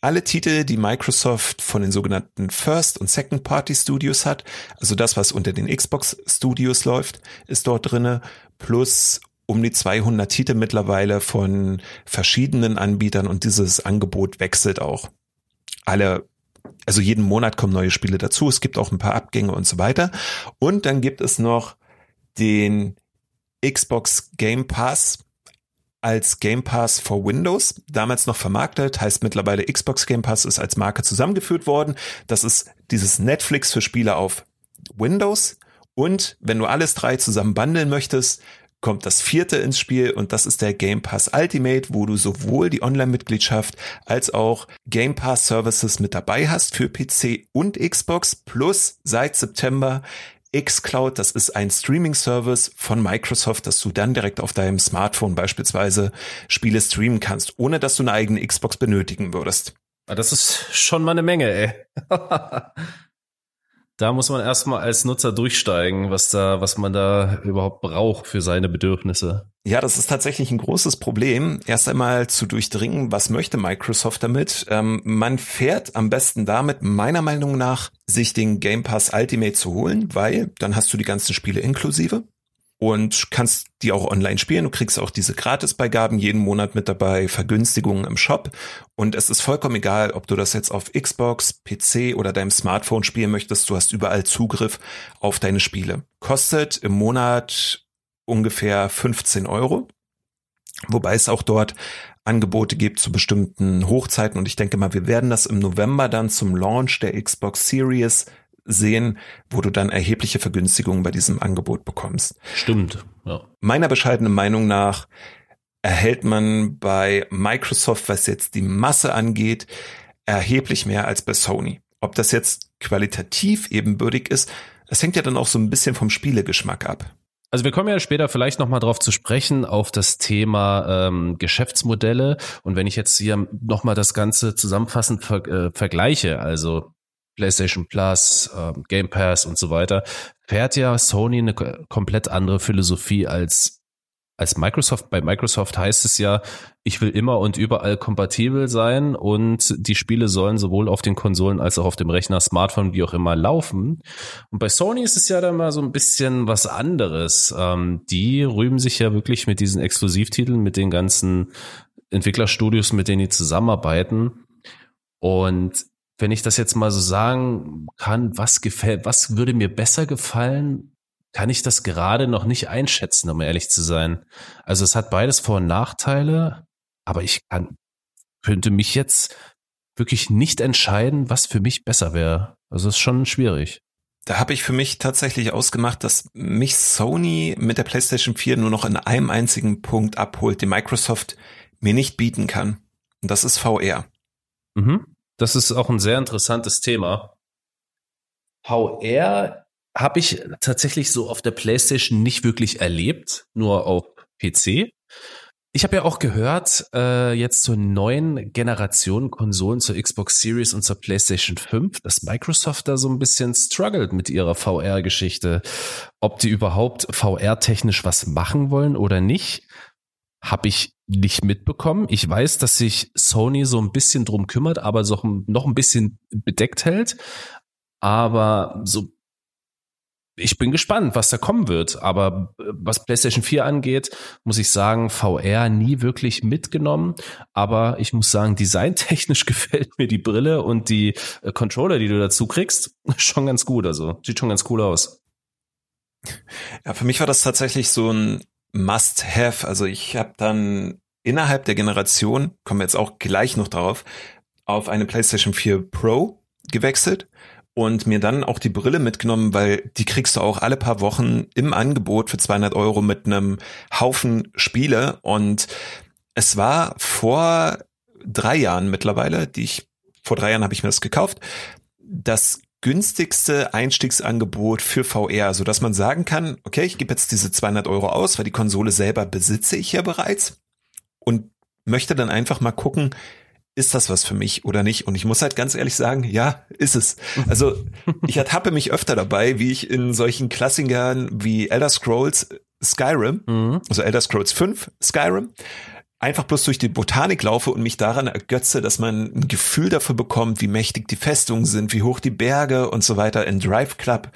Alle Titel, die Microsoft von den sogenannten First und Second Party Studios hat, also das, was unter den Xbox Studios läuft, ist dort drinne, plus um die 200 Titel mittlerweile von verschiedenen Anbietern und dieses Angebot wechselt auch. Alle also jeden Monat kommen neue Spiele dazu. Es gibt auch ein paar Abgänge und so weiter. Und dann gibt es noch den Xbox Game Pass als Game Pass for Windows, damals noch vermarktet, heißt mittlerweile Xbox Game Pass ist als Marke zusammengeführt worden. Das ist dieses Netflix für Spiele auf Windows. Und wenn du alles drei zusammen bundeln möchtest, kommt das vierte ins Spiel und das ist der Game Pass Ultimate, wo du sowohl die Online-Mitgliedschaft als auch Game Pass Services mit dabei hast für PC und Xbox plus seit September xCloud, das ist ein Streaming-Service von Microsoft, dass du dann direkt auf deinem Smartphone beispielsweise Spiele streamen kannst, ohne dass du eine eigene Xbox benötigen würdest. Ah, das ist schon mal eine Menge, ey. da muss man erstmal als Nutzer durchsteigen, was da, was man da überhaupt braucht für seine Bedürfnisse. Ja, das ist tatsächlich ein großes Problem. Erst einmal zu durchdringen, was möchte Microsoft damit? Ähm, man fährt am besten damit, meiner Meinung nach, sich den Game Pass Ultimate zu holen, weil dann hast du die ganzen Spiele inklusive und kannst die auch online spielen. Du kriegst auch diese Gratisbeigaben jeden Monat mit dabei, Vergünstigungen im Shop. Und es ist vollkommen egal, ob du das jetzt auf Xbox, PC oder deinem Smartphone spielen möchtest. Du hast überall Zugriff auf deine Spiele. Kostet im Monat ungefähr 15 Euro. Wobei es auch dort Angebote gibt zu bestimmten Hochzeiten. Und ich denke mal, wir werden das im November dann zum Launch der Xbox Series sehen, wo du dann erhebliche Vergünstigungen bei diesem Angebot bekommst. Stimmt, ja. Meiner bescheidenen Meinung nach erhält man bei Microsoft, was jetzt die Masse angeht, erheblich mehr als bei Sony. Ob das jetzt qualitativ ebenbürtig ist, das hängt ja dann auch so ein bisschen vom Spielegeschmack ab. Also wir kommen ja später vielleicht nochmal drauf zu sprechen, auf das Thema ähm, Geschäftsmodelle. Und wenn ich jetzt hier nochmal das Ganze zusammenfassend ver äh, vergleiche, also PlayStation Plus, ähm, Game Pass und so weiter, fährt ja Sony eine komplett andere Philosophie als als Microsoft. Bei Microsoft heißt es ja, ich will immer und überall kompatibel sein und die Spiele sollen sowohl auf den Konsolen als auch auf dem Rechner, Smartphone, wie auch immer laufen. Und bei Sony ist es ja dann mal so ein bisschen was anderes. Ähm, die rühmen sich ja wirklich mit diesen Exklusivtiteln, mit den ganzen Entwicklerstudios, mit denen die zusammenarbeiten. Und wenn ich das jetzt mal so sagen kann, was gefällt, was würde mir besser gefallen, kann ich das gerade noch nicht einschätzen, um ehrlich zu sein. Also es hat beides Vor- und Nachteile, aber ich kann, könnte mich jetzt wirklich nicht entscheiden, was für mich besser wäre. Also es ist schon schwierig. Da habe ich für mich tatsächlich ausgemacht, dass mich Sony mit der PlayStation 4 nur noch in einem einzigen Punkt abholt, den Microsoft mir nicht bieten kann. Und das ist VR. Mhm. Das ist auch ein sehr interessantes Thema. VR habe ich tatsächlich so auf der PlayStation nicht wirklich erlebt, nur auf PC. Ich habe ja auch gehört, äh, jetzt zur neuen Generation Konsolen, zur Xbox Series und zur PlayStation 5, dass Microsoft da so ein bisschen struggelt mit ihrer VR-Geschichte. Ob die überhaupt VR-technisch was machen wollen oder nicht, habe ich nicht mitbekommen. Ich weiß, dass sich Sony so ein bisschen drum kümmert, aber so noch ein bisschen bedeckt hält. Aber so, ich bin gespannt, was da kommen wird. Aber äh, was PlayStation 4 angeht, muss ich sagen, VR nie wirklich mitgenommen. Aber ich muss sagen, designtechnisch gefällt mir die Brille und die äh, Controller, die du dazu kriegst, schon ganz gut. Also sieht schon ganz cool aus. Ja, für mich war das tatsächlich so ein Must-Have. Also ich habe dann innerhalb der Generation, kommen wir jetzt auch gleich noch drauf, auf eine PlayStation 4 Pro gewechselt und mir dann auch die Brille mitgenommen, weil die kriegst du auch alle paar Wochen im Angebot für 200 Euro mit einem Haufen Spiele und es war vor drei Jahren mittlerweile, die ich, vor drei Jahren habe ich mir das gekauft, das günstigste Einstiegsangebot für VR, so dass man sagen kann, okay, ich gebe jetzt diese 200 Euro aus, weil die Konsole selber besitze ich ja bereits und möchte dann einfach mal gucken, ist das was für mich oder nicht? Und ich muss halt ganz ehrlich sagen, ja, ist es. Also ich ertappe mich öfter dabei, wie ich in solchen Klassikern wie Elder Scrolls Skyrim, mhm. also Elder Scrolls 5 Skyrim, einfach bloß durch die Botanik laufe und mich daran ergötze, dass man ein Gefühl dafür bekommt, wie mächtig die Festungen sind, wie hoch die Berge und so weiter in Drive Club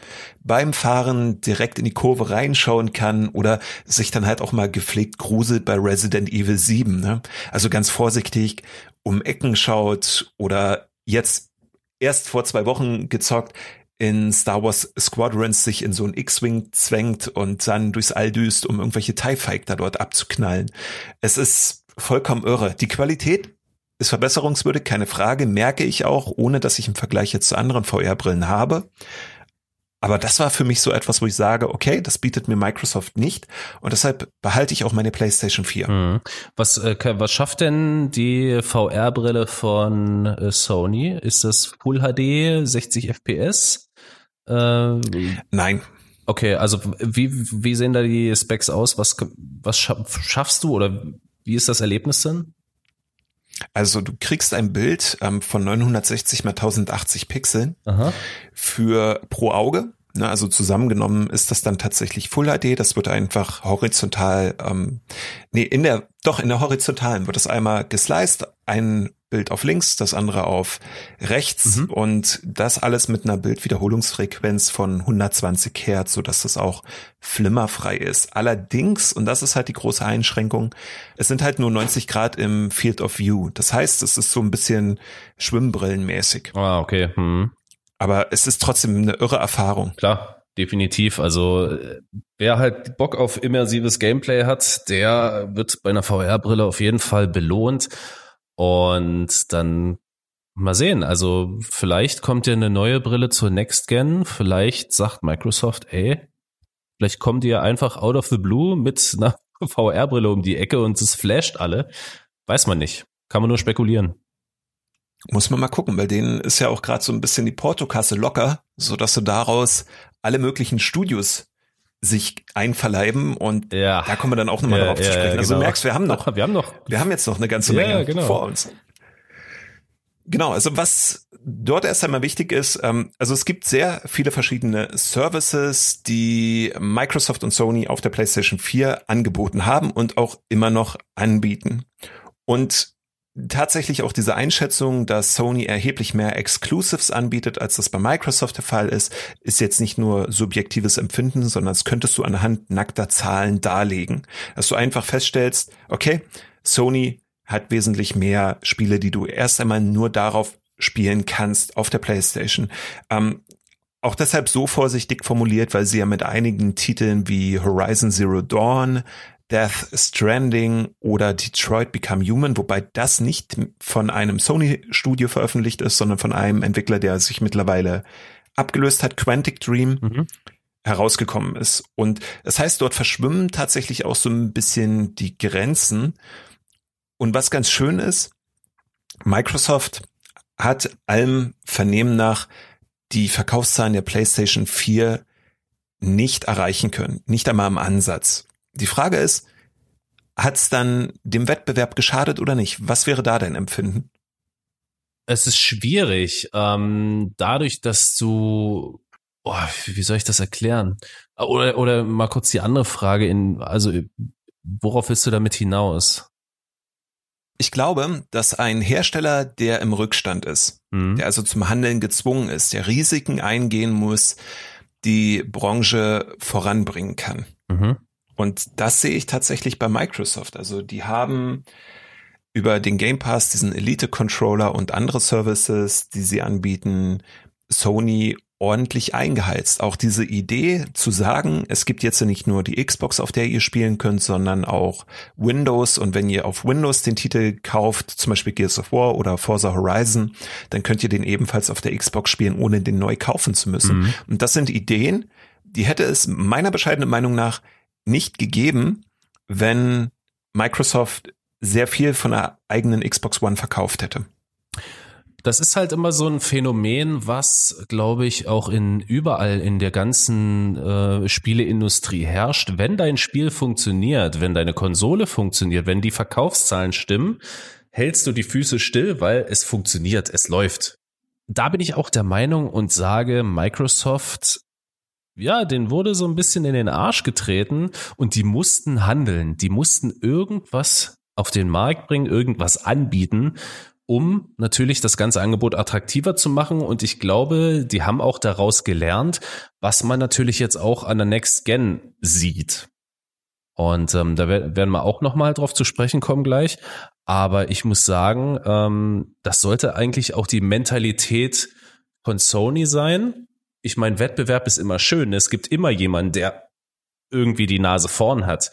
beim Fahren direkt in die Kurve reinschauen kann oder sich dann halt auch mal gepflegt gruselt bei Resident Evil 7. Ne? Also ganz vorsichtig um Ecken schaut oder jetzt erst vor zwei Wochen gezockt, in Star Wars Squadrons sich in so ein X-Wing zwängt und dann durchs All düst, um irgendwelche TIE Fighter dort abzuknallen. Es ist vollkommen irre. Die Qualität ist verbesserungswürdig, keine Frage, merke ich auch, ohne dass ich im Vergleich jetzt zu anderen VR-Brillen habe. Aber das war für mich so etwas, wo ich sage, okay, das bietet mir Microsoft nicht und deshalb behalte ich auch meine PlayStation 4. Mhm. Was, äh, was schafft denn die VR-Brille von äh, Sony? Ist das Full HD, 60 FPS? Äh, Nein. Okay, also wie, wie sehen da die Specs aus? Was, was schaffst du oder wie ist das Erlebnis denn? Also du kriegst ein Bild ähm, von 960 mal 1080 Pixeln Aha. für pro Auge. Ne, also zusammengenommen ist das dann tatsächlich Full HD. Das wird einfach horizontal, ähm, nee, in der, doch in der horizontalen wird es einmal gesliced, ein Bild auf links, das andere auf rechts mhm. und das alles mit einer Bildwiederholungsfrequenz von 120 Hertz, so dass das auch flimmerfrei ist. Allerdings, und das ist halt die große Einschränkung, es sind halt nur 90 Grad im Field of View. Das heißt, es ist so ein bisschen Schwimmbrillenmäßig. Ah, okay. Hm. Aber es ist trotzdem eine irre Erfahrung. Klar, definitiv. Also wer halt Bock auf immersives Gameplay hat, der wird bei einer VR-Brille auf jeden Fall belohnt. Und dann mal sehen. Also vielleicht kommt ja eine neue Brille zur Next Gen. Vielleicht sagt Microsoft, ey, vielleicht kommt ihr einfach out of the blue mit einer VR-Brille um die Ecke und es flasht alle. Weiß man nicht. Kann man nur spekulieren. Muss man mal gucken, bei denen ist ja auch gerade so ein bisschen die Portokasse locker, so dass du daraus alle möglichen Studios sich einverleiben und ja. da kommen wir dann auch nochmal ja, darauf ja, zu sprechen. Also genau. du merkst, wir haben noch, wir haben noch, wir haben jetzt noch eine ganze Menge genau. vor uns. Genau, also was dort erst einmal wichtig ist, ähm, also es gibt sehr viele verschiedene Services, die Microsoft und Sony auf der PlayStation 4 angeboten haben und auch immer noch anbieten. Und tatsächlich auch diese Einschätzung, dass Sony erheblich mehr Exclusives anbietet, als das bei Microsoft der Fall ist, ist jetzt nicht nur subjektives Empfinden, sondern das könntest du anhand nackter Zahlen darlegen. Dass du einfach feststellst, okay, Sony hat wesentlich mehr Spiele, die du erst einmal nur darauf spielen kannst auf der PlayStation. Ähm, auch deshalb so vorsichtig formuliert, weil sie ja mit einigen Titeln wie Horizon Zero Dawn, Death Stranding oder Detroit Become Human, wobei das nicht von einem Sony-Studio veröffentlicht ist, sondern von einem Entwickler, der sich mittlerweile abgelöst hat, Quantic Dream, mhm. herausgekommen ist. Und das heißt, dort verschwimmen tatsächlich auch so ein bisschen die Grenzen. Und was ganz schön ist, Microsoft hat allem Vernehmen nach die Verkaufszahlen der PlayStation 4 nicht erreichen können, nicht einmal im Ansatz. Die Frage ist, hat es dann dem Wettbewerb geschadet oder nicht? Was wäre da dein Empfinden? Es ist schwierig. Ähm, dadurch, dass du, oh, wie soll ich das erklären? Oder, oder mal kurz die andere Frage in, also worauf willst du damit hinaus? Ich glaube, dass ein Hersteller, der im Rückstand ist, mhm. der also zum Handeln gezwungen ist, der Risiken eingehen muss, die Branche voranbringen kann. Mhm. Und das sehe ich tatsächlich bei Microsoft. Also die haben über den Game Pass diesen Elite Controller und andere Services, die sie anbieten, Sony ordentlich eingeheizt. Auch diese Idee zu sagen, es gibt jetzt nicht nur die Xbox, auf der ihr spielen könnt, sondern auch Windows. Und wenn ihr auf Windows den Titel kauft, zum Beispiel Gears of War oder Forza Horizon, dann könnt ihr den ebenfalls auf der Xbox spielen, ohne den neu kaufen zu müssen. Mhm. Und das sind Ideen, die hätte es meiner bescheidenen Meinung nach nicht gegeben, wenn Microsoft sehr viel von der eigenen Xbox One verkauft hätte. Das ist halt immer so ein Phänomen, was, glaube ich, auch in überall in der ganzen äh, Spieleindustrie herrscht. Wenn dein Spiel funktioniert, wenn deine Konsole funktioniert, wenn die Verkaufszahlen stimmen, hältst du die Füße still, weil es funktioniert, es läuft. Da bin ich auch der Meinung und sage, Microsoft ja, den wurde so ein bisschen in den Arsch getreten und die mussten handeln. Die mussten irgendwas auf den Markt bringen, irgendwas anbieten, um natürlich das ganze Angebot attraktiver zu machen. Und ich glaube, die haben auch daraus gelernt, was man natürlich jetzt auch an der Next Gen sieht. Und ähm, da werden wir auch nochmal drauf zu sprechen kommen gleich. Aber ich muss sagen, ähm, das sollte eigentlich auch die Mentalität von Sony sein. Ich meine, Wettbewerb ist immer schön. Es gibt immer jemanden, der irgendwie die Nase vorn hat.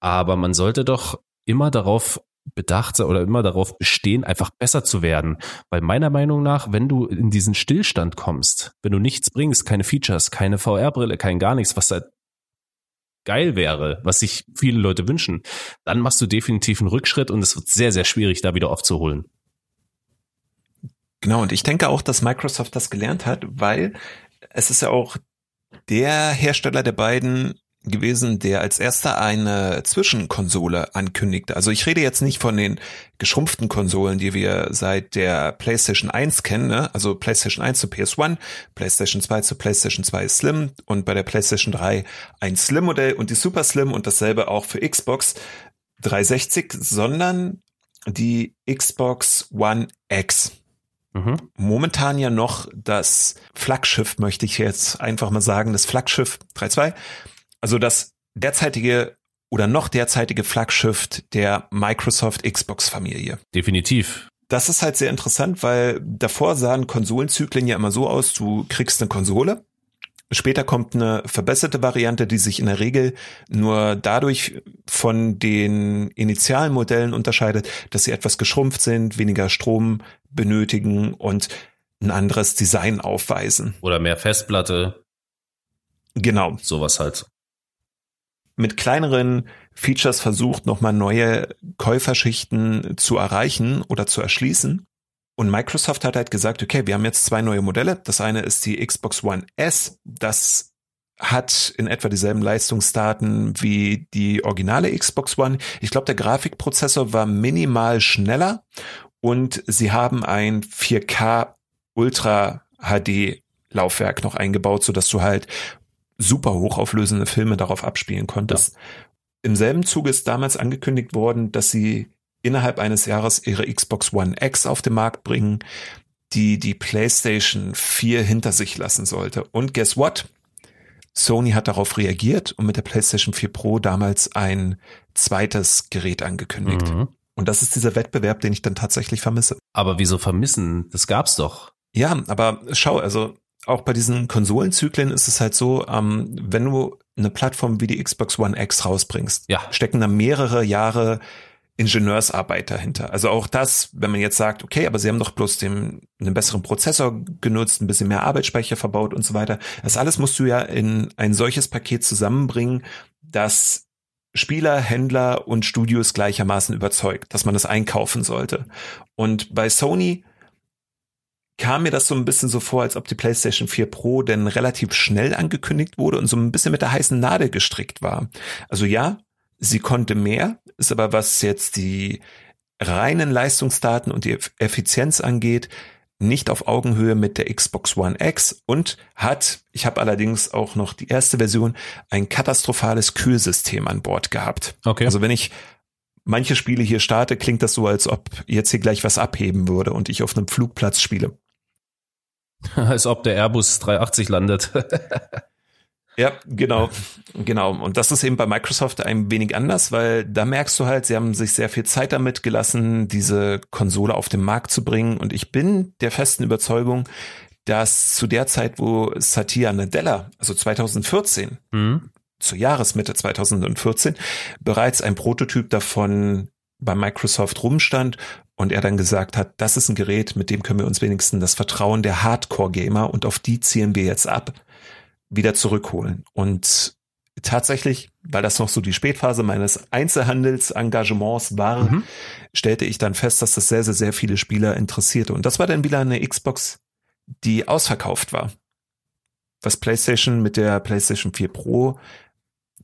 Aber man sollte doch immer darauf bedacht oder immer darauf bestehen, einfach besser zu werden. Weil meiner Meinung nach, wenn du in diesen Stillstand kommst, wenn du nichts bringst, keine Features, keine VR-Brille, kein gar nichts, was da geil wäre, was sich viele Leute wünschen, dann machst du definitiv einen Rückschritt und es wird sehr, sehr schwierig, da wieder aufzuholen. Genau, und ich denke auch, dass Microsoft das gelernt hat, weil es ist ja auch der Hersteller der beiden gewesen, der als erster eine Zwischenkonsole ankündigte. Also ich rede jetzt nicht von den geschrumpften Konsolen, die wir seit der PlayStation 1 kennen, ne? also PlayStation 1 zu PS1, PlayStation 2 zu PlayStation 2 Slim und bei der PlayStation 3 ein Slim-Modell und die Super Slim und dasselbe auch für Xbox 360, sondern die Xbox One X. Mhm. Momentan ja noch das Flaggschiff, möchte ich jetzt einfach mal sagen, das Flaggschiff 3.2 also das derzeitige oder noch derzeitige Flaggschiff der Microsoft Xbox Familie. Definitiv. Das ist halt sehr interessant, weil davor sahen Konsolenzyklen ja immer so aus, du kriegst eine Konsole, Später kommt eine verbesserte Variante, die sich in der Regel nur dadurch von den initialen Modellen unterscheidet, dass sie etwas geschrumpft sind, weniger Strom benötigen und ein anderes Design aufweisen. Oder mehr Festplatte. Genau. Sowas halt mit kleineren Features versucht, nochmal neue Käuferschichten zu erreichen oder zu erschließen. Und Microsoft hat halt gesagt, okay, wir haben jetzt zwei neue Modelle. Das eine ist die Xbox One S. Das hat in etwa dieselben Leistungsdaten wie die originale Xbox One. Ich glaube, der Grafikprozessor war minimal schneller und sie haben ein 4K Ultra HD Laufwerk noch eingebaut, so dass du halt super hochauflösende Filme darauf abspielen konntest. Ja. Im selben Zuge ist damals angekündigt worden, dass sie innerhalb eines Jahres ihre Xbox One X auf den Markt bringen, die die PlayStation 4 hinter sich lassen sollte. Und guess what? Sony hat darauf reagiert und mit der PlayStation 4 Pro damals ein zweites Gerät angekündigt. Mhm. Und das ist dieser Wettbewerb, den ich dann tatsächlich vermisse. Aber wieso vermissen? Das gab's doch. Ja, aber schau, also auch bei diesen Konsolenzyklen ist es halt so, ähm, wenn du eine Plattform wie die Xbox One X rausbringst, ja. stecken da mehrere Jahre Ingenieursarbeit dahinter. Also auch das, wenn man jetzt sagt, okay, aber sie haben doch bloß den, einen besseren Prozessor genutzt, ein bisschen mehr Arbeitsspeicher verbaut und so weiter. Das alles musst du ja in ein solches Paket zusammenbringen, dass Spieler, Händler und Studios gleichermaßen überzeugt, dass man das einkaufen sollte. Und bei Sony kam mir das so ein bisschen so vor, als ob die PlayStation 4 Pro denn relativ schnell angekündigt wurde und so ein bisschen mit der heißen Nadel gestrickt war. Also ja, sie konnte mehr, ist aber was jetzt die reinen Leistungsdaten und die Effizienz angeht, nicht auf Augenhöhe mit der Xbox One X und hat, ich habe allerdings auch noch die erste Version, ein katastrophales Kühlsystem an Bord gehabt. Okay. Also wenn ich manche Spiele hier starte, klingt das so, als ob jetzt hier gleich was abheben würde und ich auf einem Flugplatz spiele. Als ob der Airbus 380 landet. Ja, genau, genau. Und das ist eben bei Microsoft ein wenig anders, weil da merkst du halt, sie haben sich sehr viel Zeit damit gelassen, diese Konsole auf den Markt zu bringen. Und ich bin der festen Überzeugung, dass zu der Zeit, wo Satya Nadella, also 2014, mhm. zur Jahresmitte 2014, bereits ein Prototyp davon bei Microsoft rumstand und er dann gesagt hat, das ist ein Gerät, mit dem können wir uns wenigstens das Vertrauen der Hardcore-Gamer und auf die zielen wir jetzt ab, wieder zurückholen. Und tatsächlich, weil das noch so die Spätphase meines Einzelhandelsengagements war, mhm. stellte ich dann fest, dass das sehr, sehr, sehr viele Spieler interessierte. Und das war dann wieder eine Xbox, die ausverkauft war. Was PlayStation mit der PlayStation 4 Pro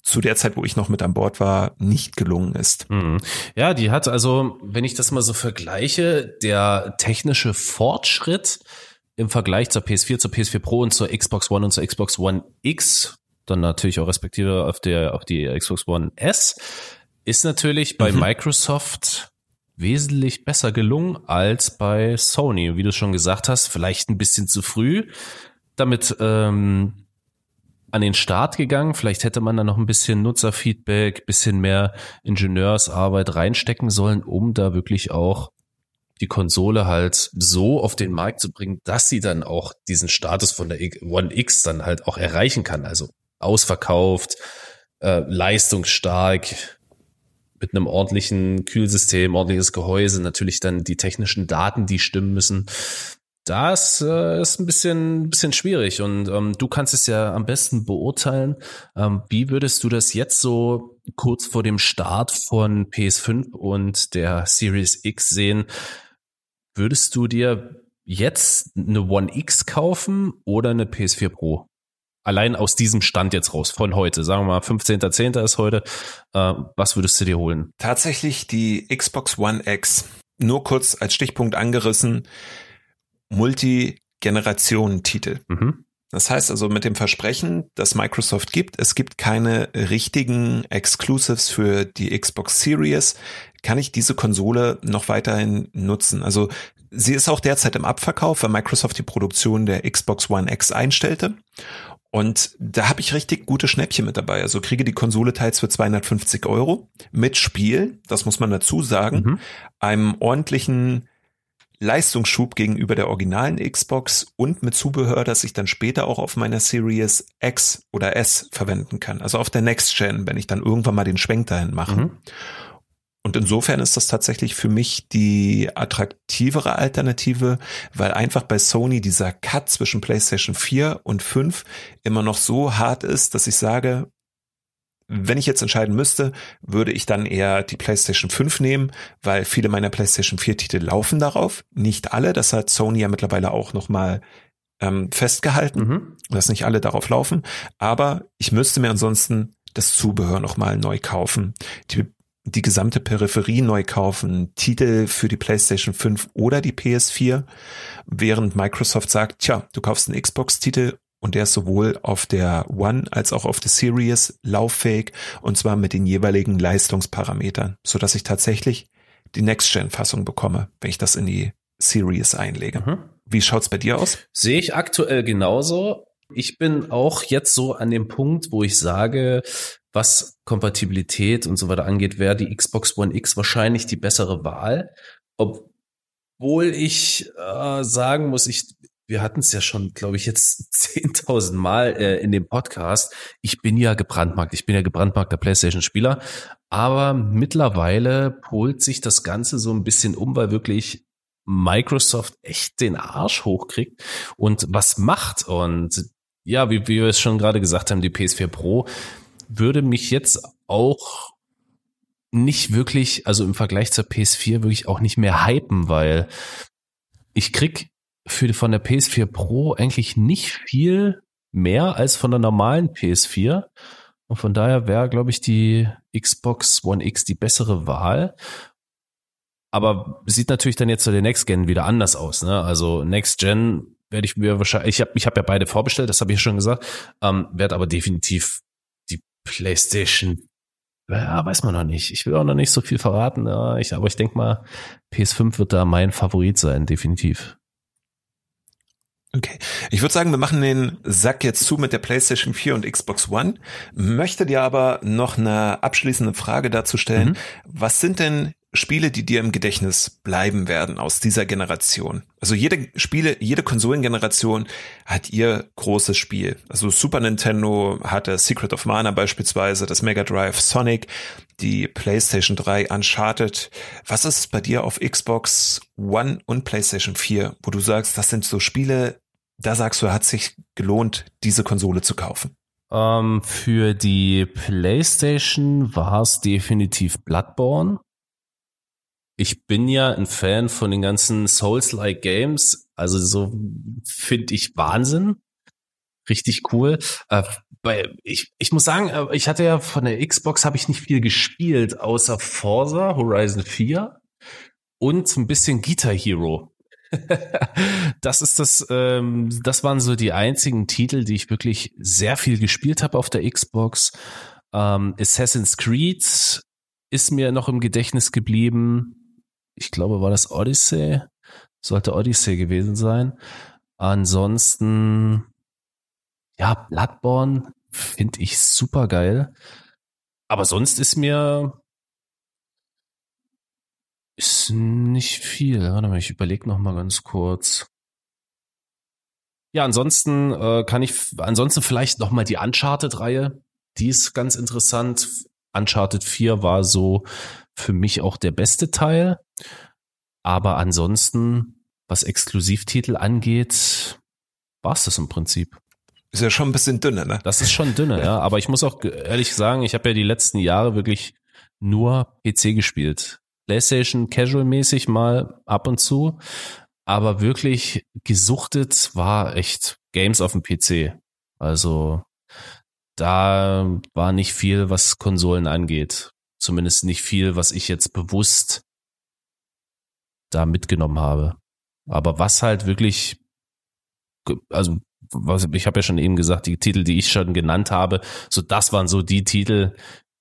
zu der Zeit, wo ich noch mit an Bord war, nicht gelungen ist. Mhm. Ja, die hat also, wenn ich das mal so vergleiche, der technische Fortschritt im Vergleich zur PS4, zur PS4 Pro und zur Xbox One und zur Xbox One X, dann natürlich auch respektive auf der, auf die Xbox One S, ist natürlich bei mhm. Microsoft wesentlich besser gelungen als bei Sony. Wie du schon gesagt hast, vielleicht ein bisschen zu früh damit ähm, an den Start gegangen. Vielleicht hätte man da noch ein bisschen Nutzerfeedback, bisschen mehr Ingenieursarbeit reinstecken sollen, um da wirklich auch die Konsole halt so auf den Markt zu bringen, dass sie dann auch diesen Status von der One X dann halt auch erreichen kann. Also ausverkauft, äh, leistungsstark, mit einem ordentlichen Kühlsystem, ordentliches Gehäuse, natürlich dann die technischen Daten, die stimmen müssen. Das äh, ist ein bisschen, bisschen schwierig und ähm, du kannst es ja am besten beurteilen. Ähm, wie würdest du das jetzt so kurz vor dem Start von PS5 und der Series X sehen? Würdest du dir jetzt eine One X kaufen oder eine PS4 Pro? Allein aus diesem Stand jetzt raus, von heute, sagen wir mal 15.10. ist heute, äh, was würdest du dir holen? Tatsächlich die Xbox One X. Nur kurz als Stichpunkt angerissen Multi-Generationen-Titel. Mhm. Das heißt also mit dem Versprechen, das Microsoft gibt, es gibt keine richtigen Exclusives für die Xbox Series, kann ich diese Konsole noch weiterhin nutzen. Also sie ist auch derzeit im Abverkauf, weil Microsoft die Produktion der Xbox One X einstellte. Und da habe ich richtig gute Schnäppchen mit dabei. Also kriege die Konsole teils für 250 Euro mit Spiel, das muss man dazu sagen, mhm. einem ordentlichen Leistungsschub gegenüber der originalen Xbox und mit Zubehör, das ich dann später auch auf meiner Series X oder S verwenden kann. Also auf der Next Gen, wenn ich dann irgendwann mal den Schwenk dahin mache. Mhm. Und insofern ist das tatsächlich für mich die attraktivere Alternative, weil einfach bei Sony dieser Cut zwischen PlayStation 4 und 5 immer noch so hart ist, dass ich sage, wenn ich jetzt entscheiden müsste, würde ich dann eher die PlayStation 5 nehmen, weil viele meiner PlayStation 4 Titel laufen darauf. Nicht alle, das hat Sony ja mittlerweile auch nochmal ähm, festgehalten, mhm. dass nicht alle darauf laufen. Aber ich müsste mir ansonsten das Zubehör nochmal neu kaufen, die, die gesamte Peripherie neu kaufen, Titel für die PlayStation 5 oder die PS4, während Microsoft sagt, tja, du kaufst einen Xbox-Titel und der ist sowohl auf der One als auch auf der Series lauffähig und zwar mit den jeweiligen Leistungsparametern, so dass ich tatsächlich die Next-Gen-Fassung bekomme, wenn ich das in die Series einlege. Mhm. Wie schaut's bei dir aus? Sehe ich aktuell genauso. Ich bin auch jetzt so an dem Punkt, wo ich sage, was Kompatibilität und so weiter angeht, wäre die Xbox One X wahrscheinlich die bessere Wahl. Obwohl ich äh, sagen muss, ich wir hatten es ja schon, glaube ich, jetzt 10.000 Mal äh, in dem Podcast. Ich bin ja gebrandmarkt. Ich bin ja gebrandmarkter PlayStation-Spieler. Aber mittlerweile polt sich das Ganze so ein bisschen um, weil wirklich Microsoft echt den Arsch hochkriegt und was macht. Und ja, wie, wie wir es schon gerade gesagt haben, die PS4 Pro würde mich jetzt auch nicht wirklich, also im Vergleich zur PS4 wirklich auch nicht mehr hypen, weil ich krieg für von der PS4 Pro eigentlich nicht viel mehr als von der normalen PS4. Und von daher wäre, glaube ich, die Xbox One X die bessere Wahl. Aber sieht natürlich dann jetzt zu der Next Gen wieder anders aus. Ne? Also Next Gen werde ich mir wahrscheinlich, ich habe ich hab ja beide vorbestellt, das habe ich schon gesagt, ähm, werde aber definitiv PlayStation, ja, weiß man noch nicht. Ich will auch noch nicht so viel verraten, ja, ich, aber ich denke mal, PS5 wird da mein Favorit sein, definitiv. Okay. Ich würde sagen, wir machen den Sack jetzt zu mit der PlayStation 4 und Xbox One. Möchte dir aber noch eine abschließende Frage dazu stellen. Mhm. Was sind denn Spiele, die dir im Gedächtnis bleiben werden aus dieser Generation? Also jede Spiele, jede Konsolengeneration hat ihr großes Spiel. Also Super Nintendo hatte Secret of Mana beispielsweise, das Mega Drive Sonic, die PlayStation 3 Uncharted. Was ist bei dir auf Xbox One und PlayStation 4, wo du sagst, das sind so Spiele, da sagst du, hat sich gelohnt, diese Konsole zu kaufen? Ähm, für die PlayStation war es definitiv Bloodborne ich bin ja ein Fan von den ganzen Souls-like Games. Also so finde ich Wahnsinn. Richtig cool. Äh, ich, ich muss sagen, äh, ich hatte ja von der Xbox habe ich nicht viel gespielt, außer Forza Horizon 4 und ein bisschen Guitar Hero. das ist das, ähm, das waren so die einzigen Titel, die ich wirklich sehr viel gespielt habe auf der Xbox. Ähm, Assassin's Creed ist mir noch im Gedächtnis geblieben ich glaube, war das Odyssey? Sollte Odyssey gewesen sein. Ansonsten, ja, Bloodborne finde ich super geil. Aber sonst ist mir ist nicht viel. Warte mal, ich überlege noch mal ganz kurz. Ja, ansonsten äh, kann ich, ansonsten vielleicht noch mal die Uncharted-Reihe. Die ist ganz interessant. Uncharted 4 war so für mich auch der beste Teil. Aber ansonsten, was Exklusivtitel angeht, war es das im Prinzip. Ist ja schon ein bisschen dünner, ne? Das ist schon dünner, ja. Aber ich muss auch ehrlich sagen, ich habe ja die letzten Jahre wirklich nur PC gespielt. PlayStation casual-mäßig mal ab und zu. Aber wirklich gesuchtet war echt Games auf dem PC. Also da war nicht viel, was Konsolen angeht. Zumindest nicht viel, was ich jetzt bewusst da mitgenommen habe. Aber was halt wirklich, also was, ich habe ja schon eben gesagt, die Titel, die ich schon genannt habe, so das waren so die Titel,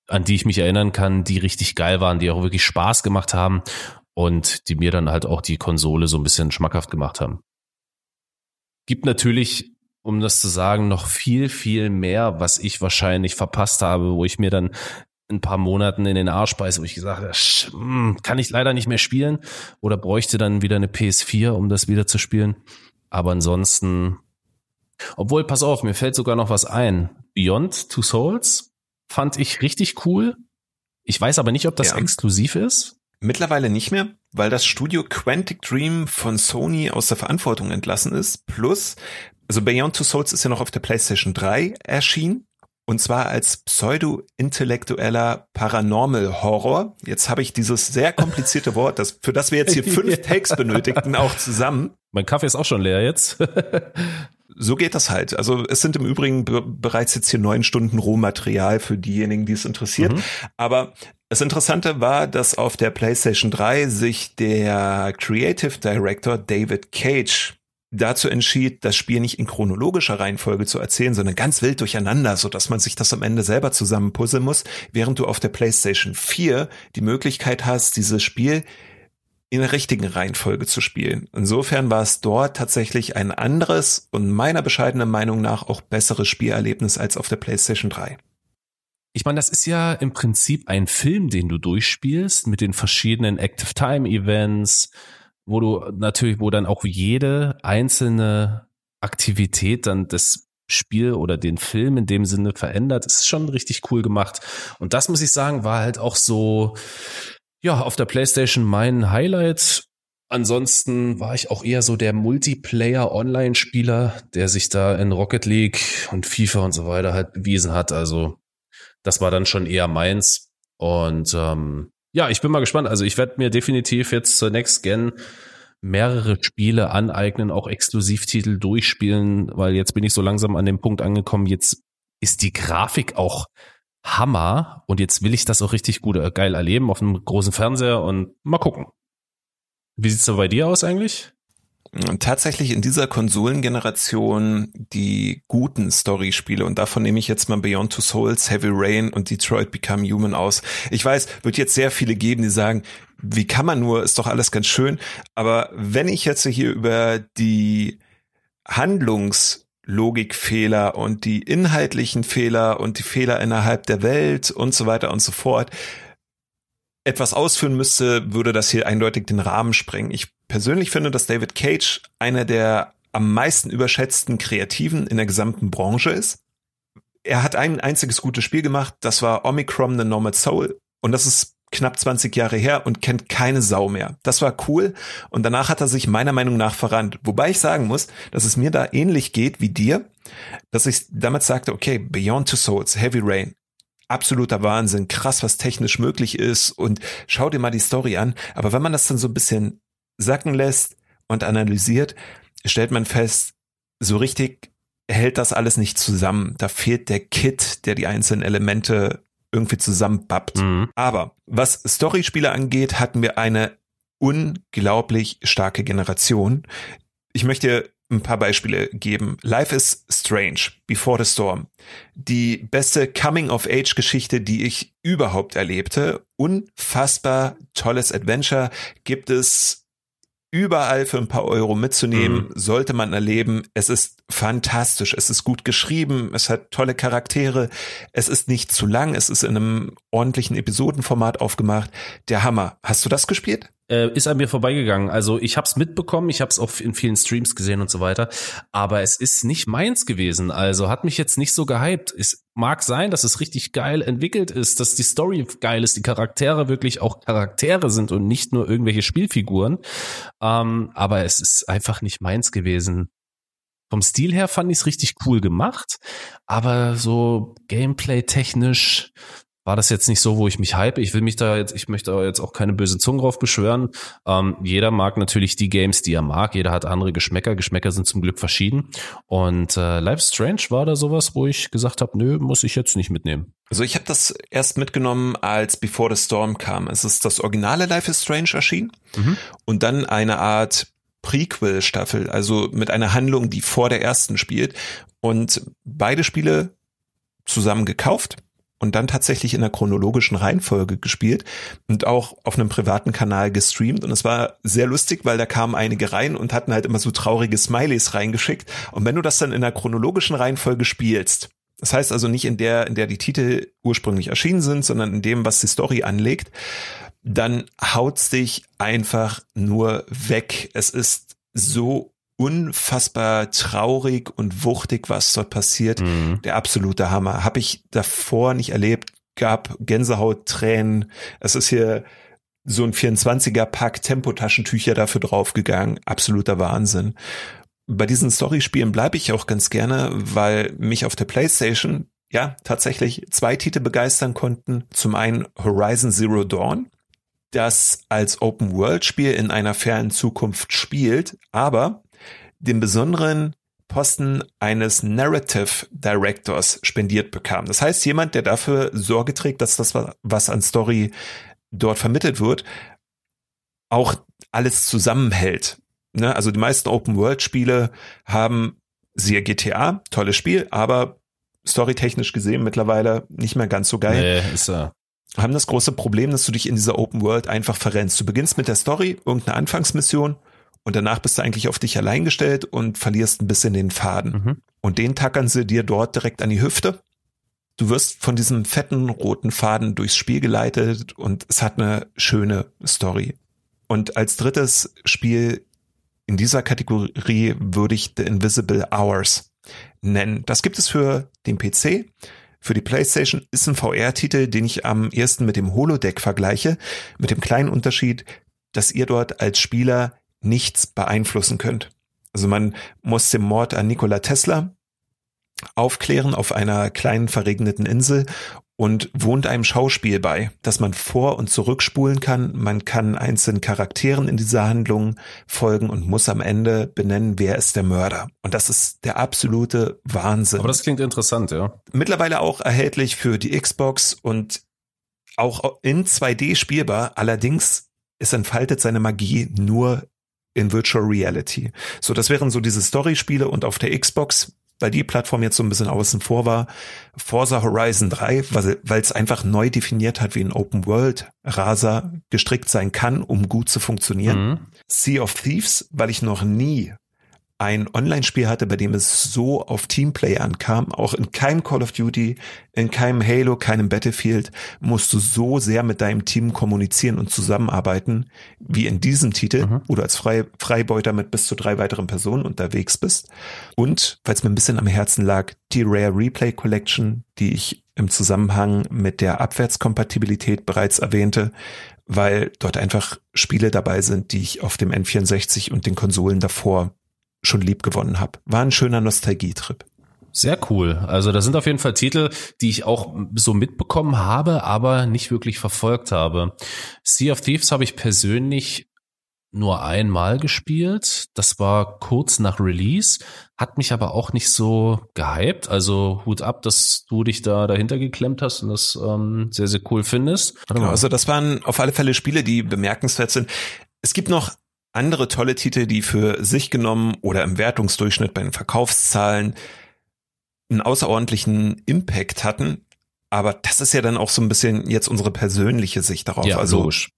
an die ich mich erinnern kann, die richtig geil waren, die auch wirklich Spaß gemacht haben und die mir dann halt auch die Konsole so ein bisschen schmackhaft gemacht haben. Gibt natürlich, um das zu sagen, noch viel, viel mehr, was ich wahrscheinlich verpasst habe, wo ich mir dann ein paar Monaten in den Arsch beiße, wo ich gesagt habe, hm, kann ich leider nicht mehr spielen oder bräuchte dann wieder eine PS4, um das wieder zu spielen. Aber ansonsten, obwohl, pass auf, mir fällt sogar noch was ein. Beyond Two Souls fand ich richtig cool. Ich weiß aber nicht, ob das ja. exklusiv ist. Mittlerweile nicht mehr, weil das Studio Quantic Dream von Sony aus der Verantwortung entlassen ist. Plus, also Beyond Two Souls ist ja noch auf der PlayStation 3 erschienen. Und zwar als pseudo-intellektueller Paranormal Horror. Jetzt habe ich dieses sehr komplizierte Wort, das, für das wir jetzt hier fünf Takes benötigten, auch zusammen. Mein Kaffee ist auch schon leer jetzt. so geht das halt. Also es sind im Übrigen bereits jetzt hier neun Stunden Rohmaterial für diejenigen, die es interessiert. Mhm. Aber das Interessante war, dass auf der PlayStation 3 sich der Creative Director David Cage dazu entschied, das Spiel nicht in chronologischer Reihenfolge zu erzählen, sondern ganz wild durcheinander, so dass man sich das am Ende selber zusammenpuzzeln muss, während du auf der PlayStation 4 die Möglichkeit hast, dieses Spiel in der richtigen Reihenfolge zu spielen. Insofern war es dort tatsächlich ein anderes und meiner bescheidenen Meinung nach auch besseres Spielerlebnis als auf der PlayStation 3. Ich meine, das ist ja im Prinzip ein Film, den du durchspielst mit den verschiedenen Active Time Events, wo du natürlich, wo dann auch jede einzelne Aktivität dann das Spiel oder den Film in dem Sinne verändert, ist schon richtig cool gemacht. Und das muss ich sagen, war halt auch so, ja, auf der PlayStation mein Highlight. Ansonsten war ich auch eher so der Multiplayer-Online-Spieler, der sich da in Rocket League und FIFA und so weiter halt bewiesen hat. Also das war dann schon eher meins. Und ähm, ja, ich bin mal gespannt. Also ich werde mir definitiv jetzt zur Next Gen mehrere Spiele aneignen, auch Exklusivtitel durchspielen, weil jetzt bin ich so langsam an dem Punkt angekommen, jetzt ist die Grafik auch Hammer und jetzt will ich das auch richtig gut äh, geil erleben auf einem großen Fernseher und mal gucken. Wie sieht's da bei dir aus eigentlich? Tatsächlich in dieser Konsolengeneration die guten Story-Spiele und davon nehme ich jetzt mal Beyond Two Souls, Heavy Rain und Detroit Become Human aus. Ich weiß, wird jetzt sehr viele geben, die sagen, wie kann man nur, ist doch alles ganz schön. Aber wenn ich jetzt hier über die Handlungslogikfehler und die inhaltlichen Fehler und die Fehler innerhalb der Welt und so weiter und so fort etwas ausführen müsste, würde das hier eindeutig den Rahmen sprengen. Ich persönlich finde, dass David Cage einer der am meisten überschätzten Kreativen in der gesamten Branche ist. Er hat ein einziges gutes Spiel gemacht, das war Omicron The Normal Soul. Und das ist knapp 20 Jahre her und kennt keine Sau mehr. Das war cool und danach hat er sich meiner Meinung nach verrannt. Wobei ich sagen muss, dass es mir da ähnlich geht wie dir, dass ich damals sagte, okay, Beyond Two Souls, Heavy Rain, absoluter Wahnsinn, krass, was technisch möglich ist und schau dir mal die Story an. Aber wenn man das dann so ein bisschen sacken lässt und analysiert, stellt man fest, so richtig hält das alles nicht zusammen. Da fehlt der Kit, der die einzelnen Elemente irgendwie zusammenbappt. Mhm. Aber was Storyspiele angeht, hatten wir eine unglaublich starke Generation. Ich möchte ein paar Beispiele geben. Life is Strange, Before the Storm. Die beste Coming-of-Age-Geschichte, die ich überhaupt erlebte. Unfassbar tolles Adventure. Gibt es überall für ein paar Euro mitzunehmen, mhm. sollte man erleben. Es ist fantastisch, es ist gut geschrieben, es hat tolle Charaktere, es ist nicht zu lang, es ist in einem ordentlichen Episodenformat aufgemacht. Der Hammer. Hast du das gespielt? Äh, ist an mir vorbeigegangen. Also ich habe es mitbekommen, ich habe es auch in vielen Streams gesehen und so weiter, aber es ist nicht meins gewesen. Also hat mich jetzt nicht so gehypt. Es mag sein, dass es richtig geil entwickelt ist, dass die Story geil ist, die Charaktere wirklich auch Charaktere sind und nicht nur irgendwelche Spielfiguren. Ähm, aber es ist einfach nicht meins gewesen. Vom Stil her fand ich es richtig cool gemacht, aber so Gameplay-technisch war das jetzt nicht so, wo ich mich hype. Ich will mich da jetzt, ich möchte jetzt auch keine böse Zunge drauf beschwören. Ähm, jeder mag natürlich die Games, die er mag. Jeder hat andere Geschmäcker. Geschmäcker sind zum Glück verschieden. Und äh, Life Strange war da sowas, wo ich gesagt habe, nö, muss ich jetzt nicht mitnehmen. Also ich habe das erst mitgenommen, als Before the Storm kam. Es ist das originale Life is Strange erschienen mhm. und dann eine Art Prequel-Staffel, also mit einer Handlung, die vor der ersten spielt. Und beide Spiele zusammen gekauft und dann tatsächlich in der chronologischen Reihenfolge gespielt und auch auf einem privaten Kanal gestreamt. Und es war sehr lustig, weil da kamen einige rein und hatten halt immer so traurige Smileys reingeschickt. Und wenn du das dann in der chronologischen Reihenfolge spielst, das heißt also nicht in der, in der die Titel ursprünglich erschienen sind, sondern in dem, was die Story anlegt, dann haut's dich einfach nur weg. Es ist so unfassbar traurig und wuchtig, was dort passiert. Mhm. Der absolute Hammer. Habe ich davor nicht erlebt. Gab Gänsehaut, Tränen. Es ist hier so ein 24er Pack Tempotaschentücher dafür draufgegangen. Absoluter Wahnsinn. Bei diesen Storyspielen bleibe ich auch ganz gerne, weil mich auf der PlayStation ja tatsächlich zwei Titel begeistern konnten. Zum einen Horizon Zero Dawn, das als Open World Spiel in einer fernen Zukunft spielt, aber den besonderen Posten eines Narrative Directors spendiert bekam. Das heißt, jemand, der dafür Sorge trägt, dass das, was an Story dort vermittelt wird, auch alles zusammenhält. Ne? Also die meisten Open-World-Spiele haben, siehe GTA, tolles Spiel, aber storytechnisch gesehen mittlerweile nicht mehr ganz so geil. Nee, ist er. Haben das große Problem, dass du dich in dieser Open World einfach verrennst. Du beginnst mit der Story, irgendeine Anfangsmission und danach bist du eigentlich auf dich allein gestellt und verlierst ein bisschen den Faden. Mhm. Und den tackern sie dir dort direkt an die Hüfte. Du wirst von diesem fetten roten Faden durchs Spiel geleitet und es hat eine schöne Story. Und als drittes Spiel in dieser Kategorie würde ich The Invisible Hours nennen. Das gibt es für den PC. Für die PlayStation ist ein VR-Titel, den ich am ersten mit dem Holodeck vergleiche, mit dem kleinen Unterschied, dass ihr dort als Spieler nichts beeinflussen könnt. Also man muss den Mord an Nikola Tesla aufklären auf einer kleinen verregneten Insel und wohnt einem Schauspiel bei, dass man vor- und zurückspulen kann. Man kann einzelnen Charakteren in dieser Handlung folgen und muss am Ende benennen, wer ist der Mörder. Und das ist der absolute Wahnsinn. Aber das klingt interessant, ja. Mittlerweile auch erhältlich für die Xbox und auch in 2D spielbar. Allerdings, es entfaltet seine Magie nur in Virtual Reality. So, das wären so diese Story-Spiele und auf der Xbox, weil die Plattform jetzt so ein bisschen außen vor war, Forza Horizon 3, weil es einfach neu definiert hat, wie ein Open World Raser gestrickt sein kann, um gut zu funktionieren. Mhm. Sea of Thieves, weil ich noch nie ein Online-Spiel hatte, bei dem es so auf Teamplay ankam. Auch in keinem Call of Duty, in keinem Halo, keinem Battlefield musst du so sehr mit deinem Team kommunizieren und zusammenarbeiten, wie in diesem Titel, mhm. wo du als Frei Freibeuter mit bis zu drei weiteren Personen unterwegs bist. Und, weil es mir ein bisschen am Herzen lag, die Rare Replay Collection, die ich im Zusammenhang mit der Abwärtskompatibilität bereits erwähnte, weil dort einfach Spiele dabei sind, die ich auf dem N64 und den Konsolen davor schon lieb gewonnen habe. War ein schöner Nostalgietrip. Sehr cool. Also da sind auf jeden Fall Titel, die ich auch so mitbekommen habe, aber nicht wirklich verfolgt habe. Sea of Thieves habe ich persönlich nur einmal gespielt. Das war kurz nach Release, hat mich aber auch nicht so gehypt. Also Hut ab, dass du dich da dahinter geklemmt hast und das ähm, sehr, sehr cool findest. Genau, also das waren auf alle Fälle Spiele, die bemerkenswert sind. Es gibt noch andere tolle Titel, die für sich genommen oder im Wertungsdurchschnitt bei den Verkaufszahlen einen außerordentlichen Impact hatten. Aber das ist ja dann auch so ein bisschen jetzt unsere persönliche Sicht darauf. Ja, also logisch.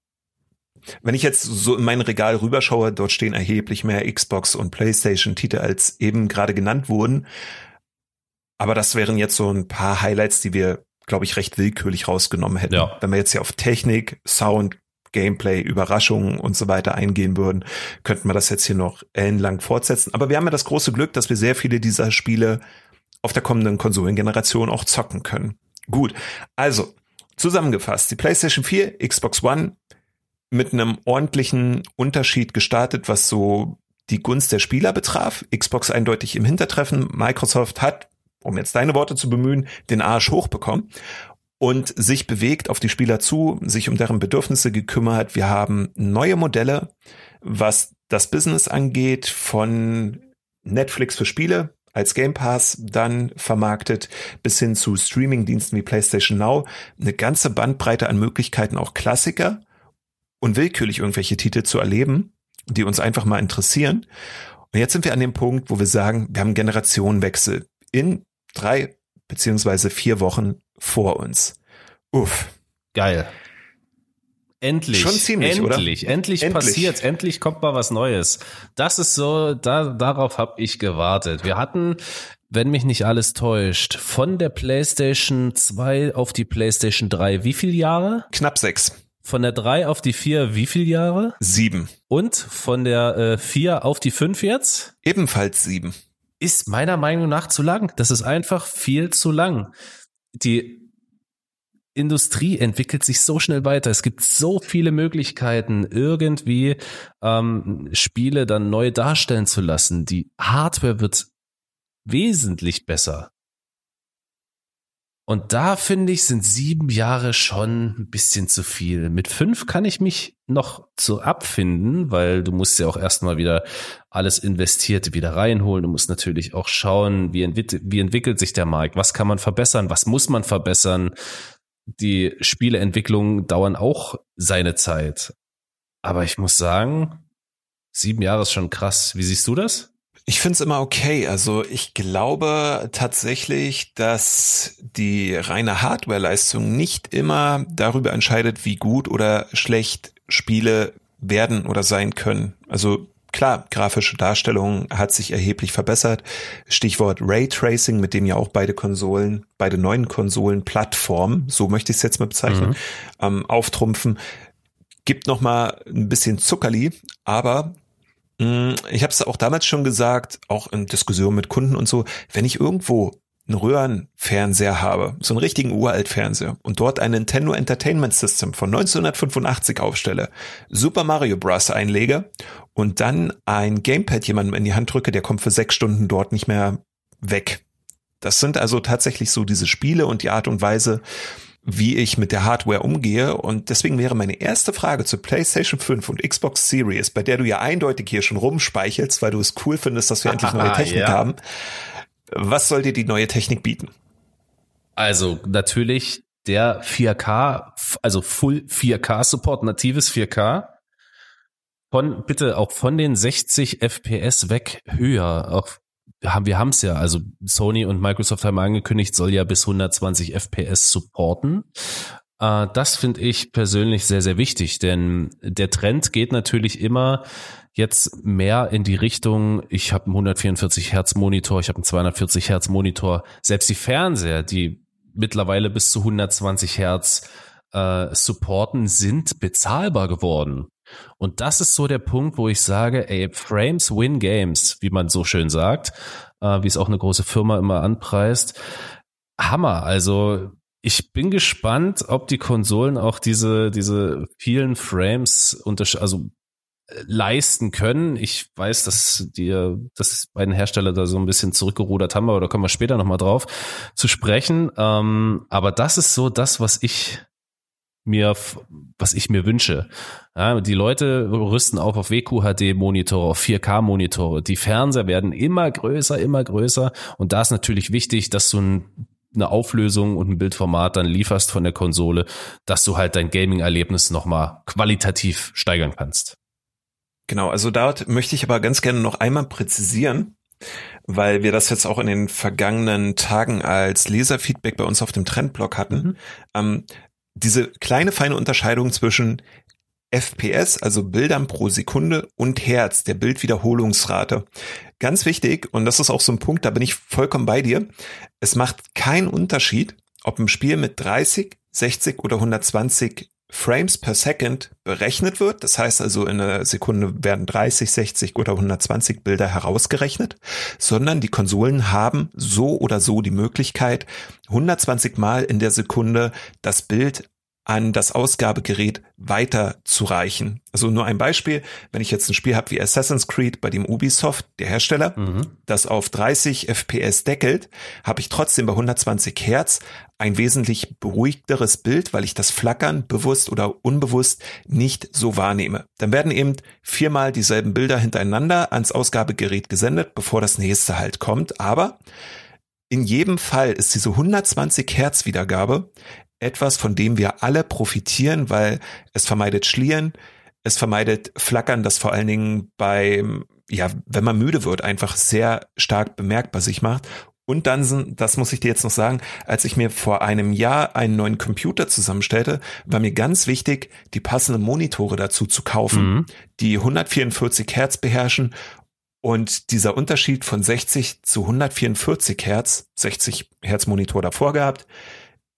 Wenn ich jetzt so in mein Regal rüberschaue, dort stehen erheblich mehr Xbox und PlayStation Titel als eben gerade genannt wurden. Aber das wären jetzt so ein paar Highlights, die wir, glaube ich, recht willkürlich rausgenommen hätten. Ja. Wenn wir jetzt hier auf Technik, Sound, Gameplay, Überraschungen und so weiter eingehen würden, könnten wir das jetzt hier noch ellenlang fortsetzen. Aber wir haben ja das große Glück, dass wir sehr viele dieser Spiele auf der kommenden Konsolengeneration auch zocken können. Gut, also zusammengefasst, die PlayStation 4, Xbox One mit einem ordentlichen Unterschied gestartet, was so die Gunst der Spieler betraf. Xbox eindeutig im Hintertreffen. Microsoft hat, um jetzt deine Worte zu bemühen, den Arsch hochbekommen und sich bewegt auf die Spieler zu, sich um deren Bedürfnisse gekümmert. Wir haben neue Modelle, was das Business angeht, von Netflix für Spiele als Game Pass dann vermarktet bis hin zu Streaming-Diensten wie PlayStation Now. Eine ganze Bandbreite an Möglichkeiten, auch Klassiker und willkürlich irgendwelche Titel zu erleben, die uns einfach mal interessieren. Und jetzt sind wir an dem Punkt, wo wir sagen, wir haben Generationenwechsel in drei beziehungsweise vier Wochen vor uns. Uff. Geil. Endlich. Schon ziemlich, endlich, oder? Endlich, endlich passiert's. Endlich kommt mal was Neues. Das ist so, da, darauf habe ich gewartet. Wir hatten, wenn mich nicht alles täuscht, von der PlayStation 2 auf die PlayStation 3 wie viele Jahre? Knapp sechs. Von der 3 auf die 4 wie viele Jahre? Sieben. Und von der äh, 4 auf die 5 jetzt? Ebenfalls sieben. Ist meiner Meinung nach zu lang. Das ist einfach viel zu lang. Die Industrie entwickelt sich so schnell weiter. Es gibt so viele Möglichkeiten, irgendwie ähm, Spiele dann neu darstellen zu lassen. Die Hardware wird wesentlich besser. Und da finde ich, sind sieben Jahre schon ein bisschen zu viel. Mit fünf kann ich mich noch zu abfinden, weil du musst ja auch erstmal wieder alles Investierte wieder reinholen. Du musst natürlich auch schauen, wie, entwickelt, wie entwickelt sich der Markt, was kann man verbessern, was muss man verbessern die Spieleentwicklungen dauern auch seine Zeit. Aber ich muss sagen, sieben Jahre ist schon krass. Wie siehst du das? Ich finde es immer okay. Also ich glaube tatsächlich, dass die reine Hardwareleistung nicht immer darüber entscheidet, wie gut oder schlecht Spiele werden oder sein können. Also klar, grafische Darstellung hat sich erheblich verbessert. Stichwort Raytracing, mit dem ja auch beide Konsolen, beide neuen Konsolen Plattformen, so möchte ich es jetzt mal bezeichnen, mhm. ähm, auftrumpfen. Gibt noch mal ein bisschen Zuckerli, aber ich habe es auch damals schon gesagt, auch in Diskussionen mit Kunden und so, wenn ich irgendwo einen Röhrenfernseher habe, so einen richtigen Uraltfernseher und dort ein Nintendo Entertainment System von 1985 aufstelle, Super Mario Bros. einlege und dann ein Gamepad jemandem in die Hand drücke, der kommt für sechs Stunden dort nicht mehr weg. Das sind also tatsächlich so diese Spiele und die Art und Weise, wie ich mit der Hardware umgehe. Und deswegen wäre meine erste Frage zu PlayStation 5 und Xbox Series, bei der du ja eindeutig hier schon rumspeichelst, weil du es cool findest, dass wir endlich neue Technik ja. haben. Was soll dir die neue Technik bieten? Also natürlich der 4K, also Full 4K Support, natives 4K. Von, bitte auch von den 60 FPS weg höher. Auch haben, wir haben es ja, also Sony und Microsoft haben angekündigt, soll ja bis 120 FPS supporten. Äh, das finde ich persönlich sehr, sehr wichtig, denn der Trend geht natürlich immer jetzt mehr in die Richtung, ich habe einen 144 Hertz Monitor, ich habe einen 240 Hertz Monitor. Selbst die Fernseher, die mittlerweile bis zu 120 Hertz äh, supporten, sind bezahlbar geworden. Und das ist so der Punkt, wo ich sage, ey, Frames win Games, wie man so schön sagt, äh, wie es auch eine große Firma immer anpreist. Hammer. Also ich bin gespannt, ob die Konsolen auch diese, diese vielen Frames also äh, leisten können. Ich weiß, dass die, dass beiden Hersteller da so ein bisschen zurückgerudert haben, aber da kommen wir später nochmal drauf zu sprechen. Ähm, aber das ist so das, was ich mir, was ich mir wünsche. Ja, die Leute rüsten auch auf WQHD-Monitore, auf 4K-Monitore. Die Fernseher werden immer größer, immer größer. Und da ist natürlich wichtig, dass du ein, eine Auflösung und ein Bildformat dann lieferst von der Konsole, dass du halt dein Gaming-Erlebnis nochmal qualitativ steigern kannst. Genau, also dort möchte ich aber ganz gerne noch einmal präzisieren, weil wir das jetzt auch in den vergangenen Tagen als Leserfeedback bei uns auf dem Trendblog hatten. Mhm. Ähm, diese kleine feine Unterscheidung zwischen FPS, also Bildern pro Sekunde und Hertz, der Bildwiederholungsrate. Ganz wichtig, und das ist auch so ein Punkt, da bin ich vollkommen bei dir. Es macht keinen Unterschied, ob ein Spiel mit 30, 60 oder 120 Frames per Second berechnet wird. Das heißt also, in einer Sekunde werden 30, 60 oder 120 Bilder herausgerechnet, sondern die Konsolen haben so oder so die Möglichkeit, 120 Mal in der Sekunde das Bild an das Ausgabegerät weiterzureichen. Also nur ein Beispiel, wenn ich jetzt ein Spiel habe wie Assassin's Creed, bei dem Ubisoft, der Hersteller, mhm. das auf 30 FPS deckelt, habe ich trotzdem bei 120 Hertz ein wesentlich beruhigteres Bild, weil ich das Flackern bewusst oder unbewusst nicht so wahrnehme. Dann werden eben viermal dieselben Bilder hintereinander ans Ausgabegerät gesendet, bevor das nächste halt kommt. Aber in jedem Fall ist diese 120 Hertz Wiedergabe etwas, von dem wir alle profitieren, weil es vermeidet Schlieren, es vermeidet Flackern, das vor allen Dingen beim, ja, wenn man müde wird, einfach sehr stark bemerkbar sich macht. Und dann, das muss ich dir jetzt noch sagen, als ich mir vor einem Jahr einen neuen Computer zusammenstellte, war mir ganz wichtig, die passenden Monitore dazu zu kaufen, mhm. die 144 Hertz beherrschen und dieser Unterschied von 60 zu 144 Hertz, 60 Hertz Monitor davor gehabt,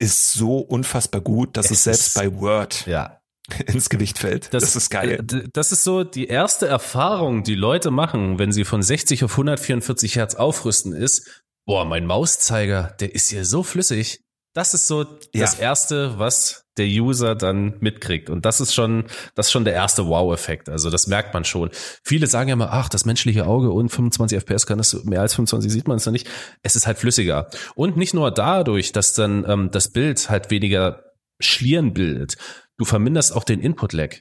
ist so unfassbar gut, dass es, es selbst bei Word ja. ins Gewicht fällt. Das, das, ist geil. Das ist so die erste Erfahrung, die Leute machen, wenn sie von 60 auf 144 Hertz aufrüsten, ist, boah, mein Mauszeiger, der ist hier so flüssig. Das ist so ja. das erste, was der User dann mitkriegt. Und das ist schon, das ist schon der erste Wow-Effekt. Also das merkt man schon. Viele sagen ja immer, ach, das menschliche Auge und 25 FPS kann das mehr als 25 sieht man es ja nicht. Es ist halt flüssiger. Und nicht nur dadurch, dass dann ähm, das Bild halt weniger Schlieren bildet. Du verminderst auch den Input-Lag.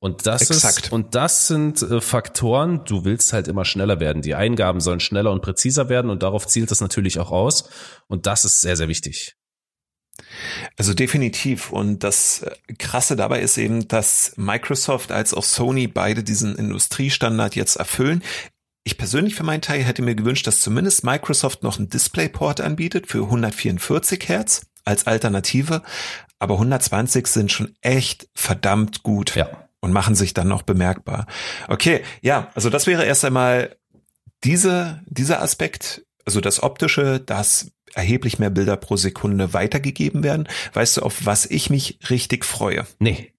Und das Exakt. ist, und das sind äh, Faktoren, du willst halt immer schneller werden. Die Eingaben sollen schneller und präziser werden und darauf zielt das natürlich auch aus. Und das ist sehr, sehr wichtig. Also definitiv. Und das äh, Krasse dabei ist eben, dass Microsoft als auch Sony beide diesen Industriestandard jetzt erfüllen. Ich persönlich für meinen Teil hätte mir gewünscht, dass zumindest Microsoft noch einen DisplayPort anbietet für 144 Hertz als Alternative. Aber 120 sind schon echt verdammt gut. Ja und machen sich dann noch bemerkbar. Okay, ja, also das wäre erst einmal diese, dieser Aspekt, also das optische, dass erheblich mehr Bilder pro Sekunde weitergegeben werden. Weißt du, auf was ich mich richtig freue? Nee.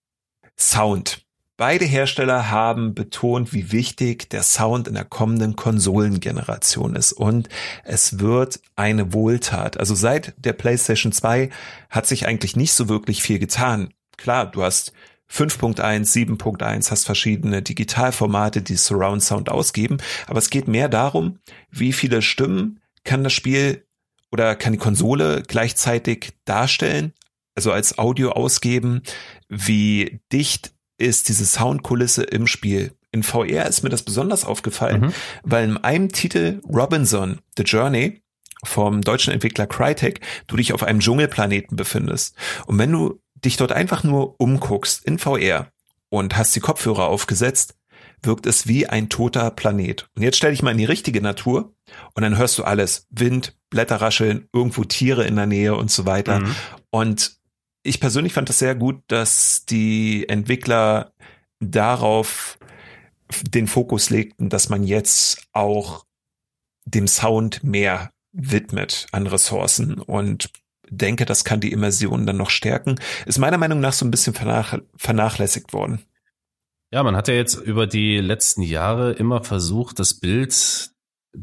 Sound. Beide Hersteller haben betont, wie wichtig der Sound in der kommenden Konsolengeneration ist. Und es wird eine Wohltat. Also seit der PlayStation 2 hat sich eigentlich nicht so wirklich viel getan. Klar, du hast 5.1, 7.1, hast verschiedene Digitalformate, die Surround Sound ausgeben, aber es geht mehr darum, wie viele Stimmen kann das Spiel oder kann die Konsole gleichzeitig darstellen, also als Audio ausgeben, wie dicht ist diese Soundkulisse im Spiel. In VR ist mir das besonders aufgefallen, mhm. weil in einem Titel Robinson, The Journey, vom deutschen Entwickler Crytek, du dich auf einem Dschungelplaneten befindest. Und wenn du dich dort einfach nur umguckst in VR und hast die Kopfhörer aufgesetzt, wirkt es wie ein toter Planet. Und jetzt stell dich mal in die richtige Natur und dann hörst du alles. Wind, Blätter rascheln, irgendwo Tiere in der Nähe und so weiter. Mhm. Und ich persönlich fand das sehr gut, dass die Entwickler darauf den Fokus legten, dass man jetzt auch dem Sound mehr widmet an Ressourcen und denke, das kann die Immersion dann noch stärken, ist meiner Meinung nach so ein bisschen vernach vernachlässigt worden. Ja, man hat ja jetzt über die letzten Jahre immer versucht, das Bild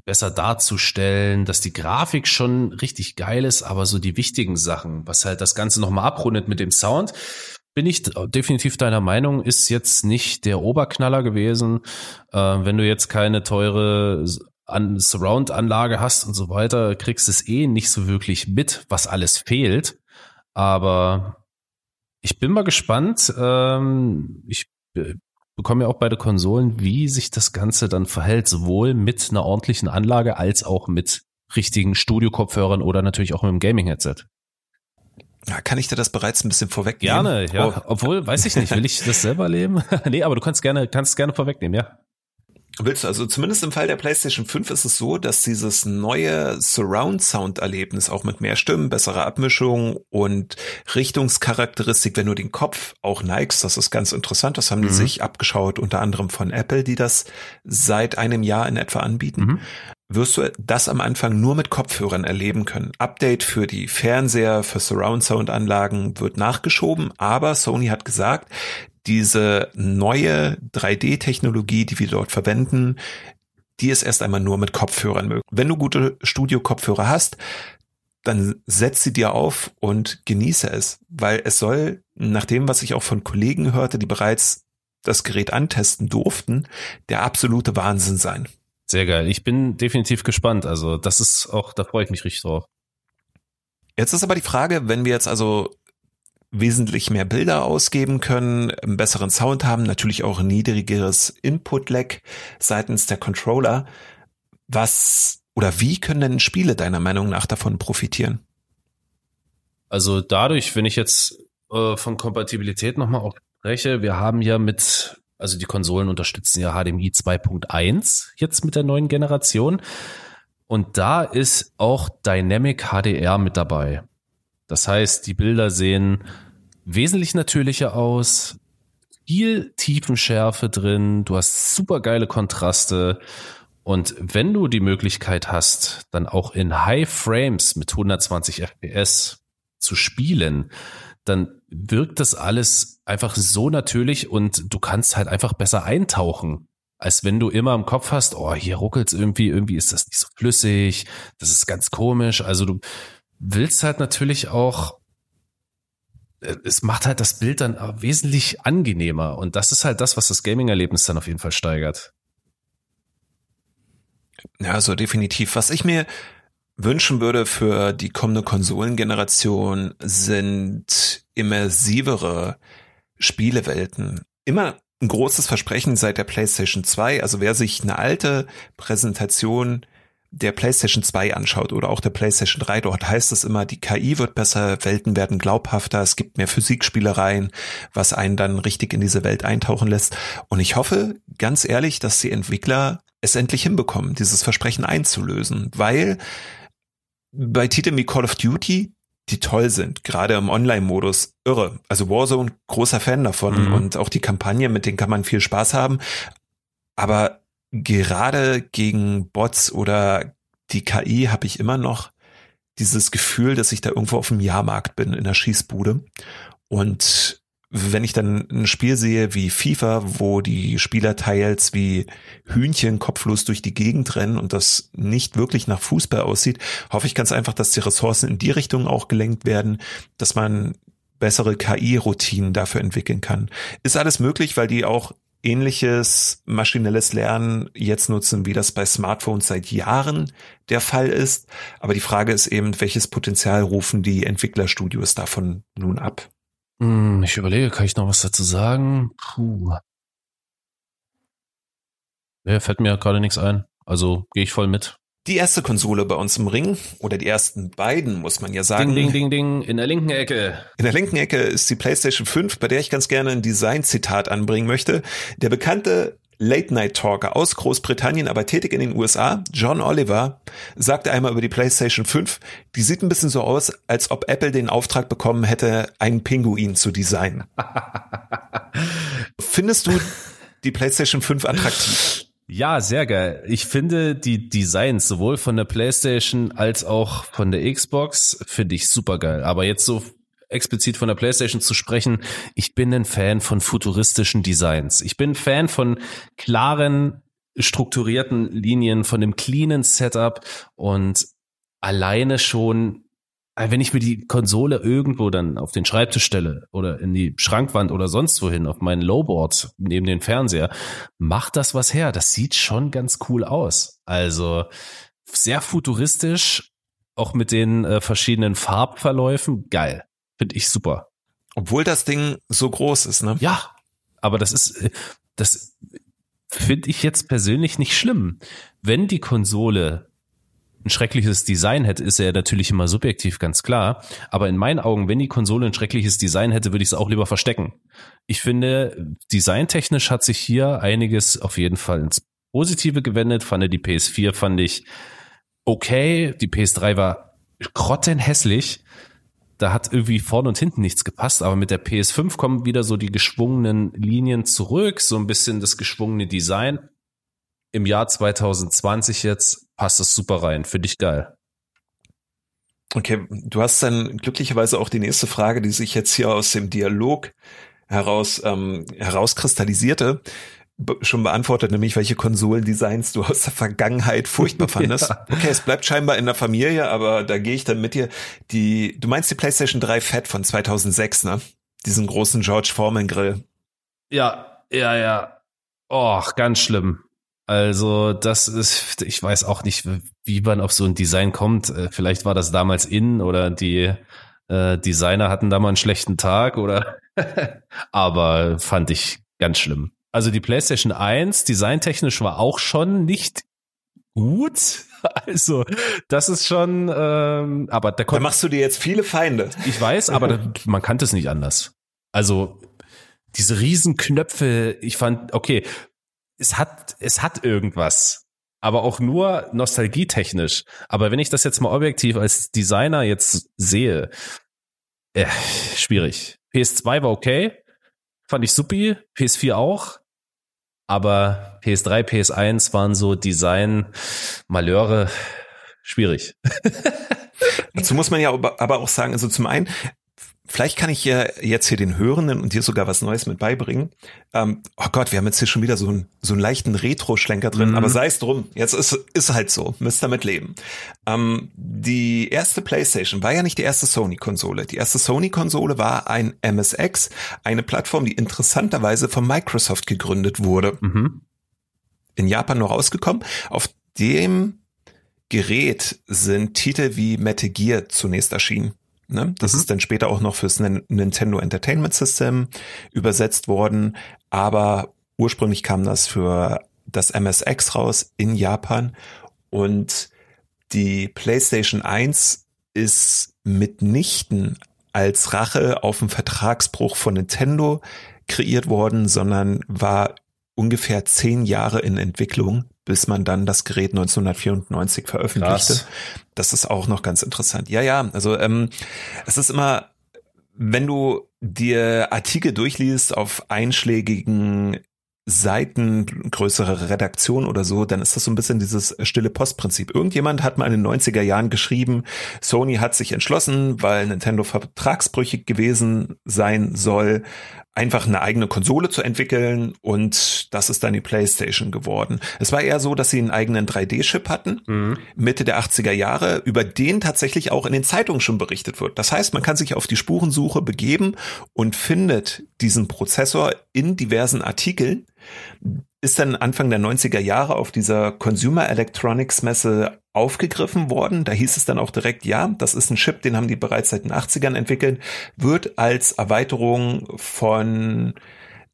besser darzustellen, dass die Grafik schon richtig geil ist, aber so die wichtigen Sachen, was halt das Ganze nochmal abrundet mit dem Sound, bin ich definitiv deiner Meinung, ist jetzt nicht der Oberknaller gewesen. Äh, wenn du jetzt keine teure an Surround-Anlage hast und so weiter, kriegst es eh nicht so wirklich mit, was alles fehlt. Aber ich bin mal gespannt. Ähm, ich äh, bekommen ja auch beide Konsolen, wie sich das Ganze dann verhält, sowohl mit einer ordentlichen Anlage als auch mit richtigen Studio-Kopfhörern oder natürlich auch mit einem Gaming-Headset. Ja, kann ich dir das bereits ein bisschen vorwegnehmen? Gerne, ja. Oh. Obwohl, weiß ich nicht, will ich das selber leben? nee, aber du kannst gerne, kannst gerne vorwegnehmen, ja. Willst du, also zumindest im Fall der PlayStation 5 ist es so, dass dieses neue Surround-Sound-Erlebnis auch mit mehr Stimmen, besserer Abmischung und Richtungscharakteristik, wenn du den Kopf auch neigst, das ist ganz interessant, das haben mhm. die sich abgeschaut, unter anderem von Apple, die das seit einem Jahr in etwa anbieten. Mhm wirst du das am Anfang nur mit Kopfhörern erleben können. Update für die Fernseher, für Surround Sound Anlagen wird nachgeschoben, aber Sony hat gesagt, diese neue 3D-Technologie, die wir dort verwenden, die ist erst einmal nur mit Kopfhörern möglich. Wenn du gute Studio-Kopfhörer hast, dann setz sie dir auf und genieße es, weil es soll, nach dem, was ich auch von Kollegen hörte, die bereits das Gerät antesten durften, der absolute Wahnsinn sein. Sehr geil. Ich bin definitiv gespannt. Also das ist auch, da freue ich mich richtig drauf. Jetzt ist aber die Frage, wenn wir jetzt also wesentlich mehr Bilder ausgeben können, einen besseren Sound haben, natürlich auch ein niedrigeres Input-Lag seitens der Controller. Was oder wie können denn Spiele deiner Meinung nach davon profitieren? Also dadurch, wenn ich jetzt äh, von Kompatibilität nochmal auch spreche, wir haben ja mit, also die Konsolen unterstützen ja HDMI 2.1 jetzt mit der neuen Generation. Und da ist auch Dynamic HDR mit dabei. Das heißt, die Bilder sehen wesentlich natürlicher aus, viel Tiefenschärfe drin, du hast super geile Kontraste und wenn du die Möglichkeit hast, dann auch in High Frames mit 120 FPS zu spielen, dann wirkt das alles einfach so natürlich und du kannst halt einfach besser eintauchen, als wenn du immer im Kopf hast, oh, hier ruckelt's irgendwie, irgendwie ist das nicht so flüssig, das ist ganz komisch. Also du willst halt natürlich auch, äh, es macht halt das Bild dann wesentlich angenehmer. Und das ist halt das, was das Gaming-Erlebnis dann auf jeden Fall steigert. Ja, so definitiv. Was ich mir wünschen würde für die kommende Konsolengeneration sind immersivere Spielewelten. Immer ein großes Versprechen seit der PlayStation 2. Also wer sich eine alte Präsentation der PlayStation 2 anschaut oder auch der PlayStation 3, dort heißt es immer, die KI wird besser, Welten werden glaubhafter, es gibt mehr Physikspielereien, was einen dann richtig in diese Welt eintauchen lässt. Und ich hoffe, ganz ehrlich, dass die Entwickler es endlich hinbekommen, dieses Versprechen einzulösen, weil bei Titeln wie Call of Duty, die toll sind, gerade im Online-Modus, irre. Also Warzone, großer Fan davon mhm. und auch die Kampagne, mit denen kann man viel Spaß haben. Aber gerade gegen Bots oder die KI habe ich immer noch dieses Gefühl, dass ich da irgendwo auf dem Jahrmarkt bin in der Schießbude. Und wenn ich dann ein Spiel sehe wie FIFA, wo die Spieler teils wie Hühnchen kopflos durch die Gegend rennen und das nicht wirklich nach Fußball aussieht, hoffe ich ganz einfach, dass die Ressourcen in die Richtung auch gelenkt werden, dass man bessere KI-Routinen dafür entwickeln kann. Ist alles möglich, weil die auch ähnliches maschinelles Lernen jetzt nutzen, wie das bei Smartphones seit Jahren der Fall ist. Aber die Frage ist eben, welches Potenzial rufen die Entwicklerstudios davon nun ab? Hm, ich überlege, kann ich noch was dazu sagen? Puh. Ja, fällt mir gerade nichts ein. Also gehe ich voll mit. Die erste Konsole bei uns im Ring, oder die ersten beiden, muss man ja sagen. Ding, ding, ding, ding, in der linken Ecke. In der linken Ecke ist die PlayStation 5, bei der ich ganz gerne ein Design-Zitat anbringen möchte. Der bekannte Late-Night-Talker aus Großbritannien, aber tätig in den USA, John Oliver, sagte einmal über die PlayStation 5, die sieht ein bisschen so aus, als ob Apple den Auftrag bekommen hätte, einen Pinguin zu designen. Findest du, die PlayStation 5 attraktiv? Ja, sehr geil. Ich finde die Designs sowohl von der PlayStation als auch von der Xbox finde ich super geil. Aber jetzt so explizit von der PlayStation zu sprechen, ich bin ein Fan von futuristischen Designs. Ich bin Fan von klaren, strukturierten Linien, von dem cleanen Setup und alleine schon wenn ich mir die Konsole irgendwo dann auf den Schreibtisch stelle oder in die Schrankwand oder sonst wohin auf meinen Lowboard neben den Fernseher, macht das was her. Das sieht schon ganz cool aus. Also sehr futuristisch, auch mit den äh, verschiedenen Farbverläufen. Geil. Finde ich super. Obwohl das Ding so groß ist, ne? Ja, aber das ist, äh, das finde ich jetzt persönlich nicht schlimm. Wenn die Konsole ein schreckliches Design hätte, ist er natürlich immer subjektiv, ganz klar. Aber in meinen Augen, wenn die Konsole ein schreckliches Design hätte, würde ich es auch lieber verstecken. Ich finde, designtechnisch hat sich hier einiges auf jeden Fall ins Positive gewendet. Fand die PS4 fand ich okay. Die PS3 war grottenhässlich da hat irgendwie vorne und hinten nichts gepasst, aber mit der PS5 kommen wieder so die geschwungenen Linien zurück, so ein bisschen das geschwungene Design. Im Jahr 2020 jetzt passt das super rein, finde ich geil. Okay, du hast dann glücklicherweise auch die nächste Frage, die sich jetzt hier aus dem Dialog heraus ähm, herauskristallisierte schon beantwortet, nämlich welche Konsolendesigns du aus der Vergangenheit furchtbar fandest. ja. Okay, es bleibt scheinbar in der Familie, aber da gehe ich dann mit dir. Die, du meinst die PlayStation 3 Fat von 2006, ne? Diesen großen George Foreman Grill. Ja, ja, ja. Oh, ganz schlimm. Also das ist, ich weiß auch nicht, wie man auf so ein Design kommt. Äh, vielleicht war das damals in oder die äh, Designer hatten da mal einen schlechten Tag oder, aber fand ich ganz schlimm. Also die PlayStation 1 designtechnisch war auch schon nicht gut. Also, das ist schon, ähm, aber da, da machst du dir jetzt viele Feinde. Ich weiß, aber da, man kannte es nicht anders. Also diese Riesenknöpfe, ich fand, okay, es hat, es hat irgendwas, aber auch nur nostalgietechnisch. Aber wenn ich das jetzt mal objektiv als Designer jetzt sehe, äh, schwierig. PS2 war okay, fand ich supi, PS4 auch, aber PS3, PS1 waren so Design-Malheure schwierig. Dazu muss man ja aber auch sagen, also zum einen, Vielleicht kann ich ja jetzt hier den Hörenden und dir sogar was Neues mit beibringen. Ähm, oh Gott, wir haben jetzt hier schon wieder so einen, so einen leichten Retro-Schlenker drin, mhm. aber sei es drum. Jetzt ist, ist halt so. Müsst damit leben. Ähm, die erste PlayStation war ja nicht die erste Sony-Konsole. Die erste Sony-Konsole war ein MSX, eine Plattform, die interessanterweise von Microsoft gegründet wurde. Mhm. In Japan noch rausgekommen. Auf dem Gerät sind Titel wie Metal Gear zunächst erschienen. Ne? Das mhm. ist dann später auch noch fürs Nintendo Entertainment System übersetzt worden, aber ursprünglich kam das für das MSX raus in Japan und die PlayStation 1 ist mitnichten als Rache auf einen Vertragsbruch von Nintendo kreiert worden, sondern war ungefähr zehn Jahre in Entwicklung, bis man dann das Gerät 1994 veröffentlichte. Krass. Das ist auch noch ganz interessant. Ja, ja, also ähm, es ist immer, wenn du dir Artikel durchliest auf einschlägigen Seiten, größere Redaktion oder so, dann ist das so ein bisschen dieses stille Postprinzip. Irgendjemand hat mal in den 90er Jahren geschrieben, Sony hat sich entschlossen, weil Nintendo vertragsbrüchig gewesen sein soll, einfach eine eigene Konsole zu entwickeln und das ist dann die PlayStation geworden. Es war eher so, dass sie einen eigenen 3D-Chip hatten, mhm. Mitte der 80er Jahre, über den tatsächlich auch in den Zeitungen schon berichtet wird. Das heißt, man kann sich auf die Spurensuche begeben und findet diesen Prozessor in diversen Artikeln, ist dann Anfang der 90er Jahre auf dieser Consumer Electronics Messe aufgegriffen worden. Da hieß es dann auch direkt, ja, das ist ein Chip, den haben die bereits seit den 80ern entwickelt, wird als Erweiterung von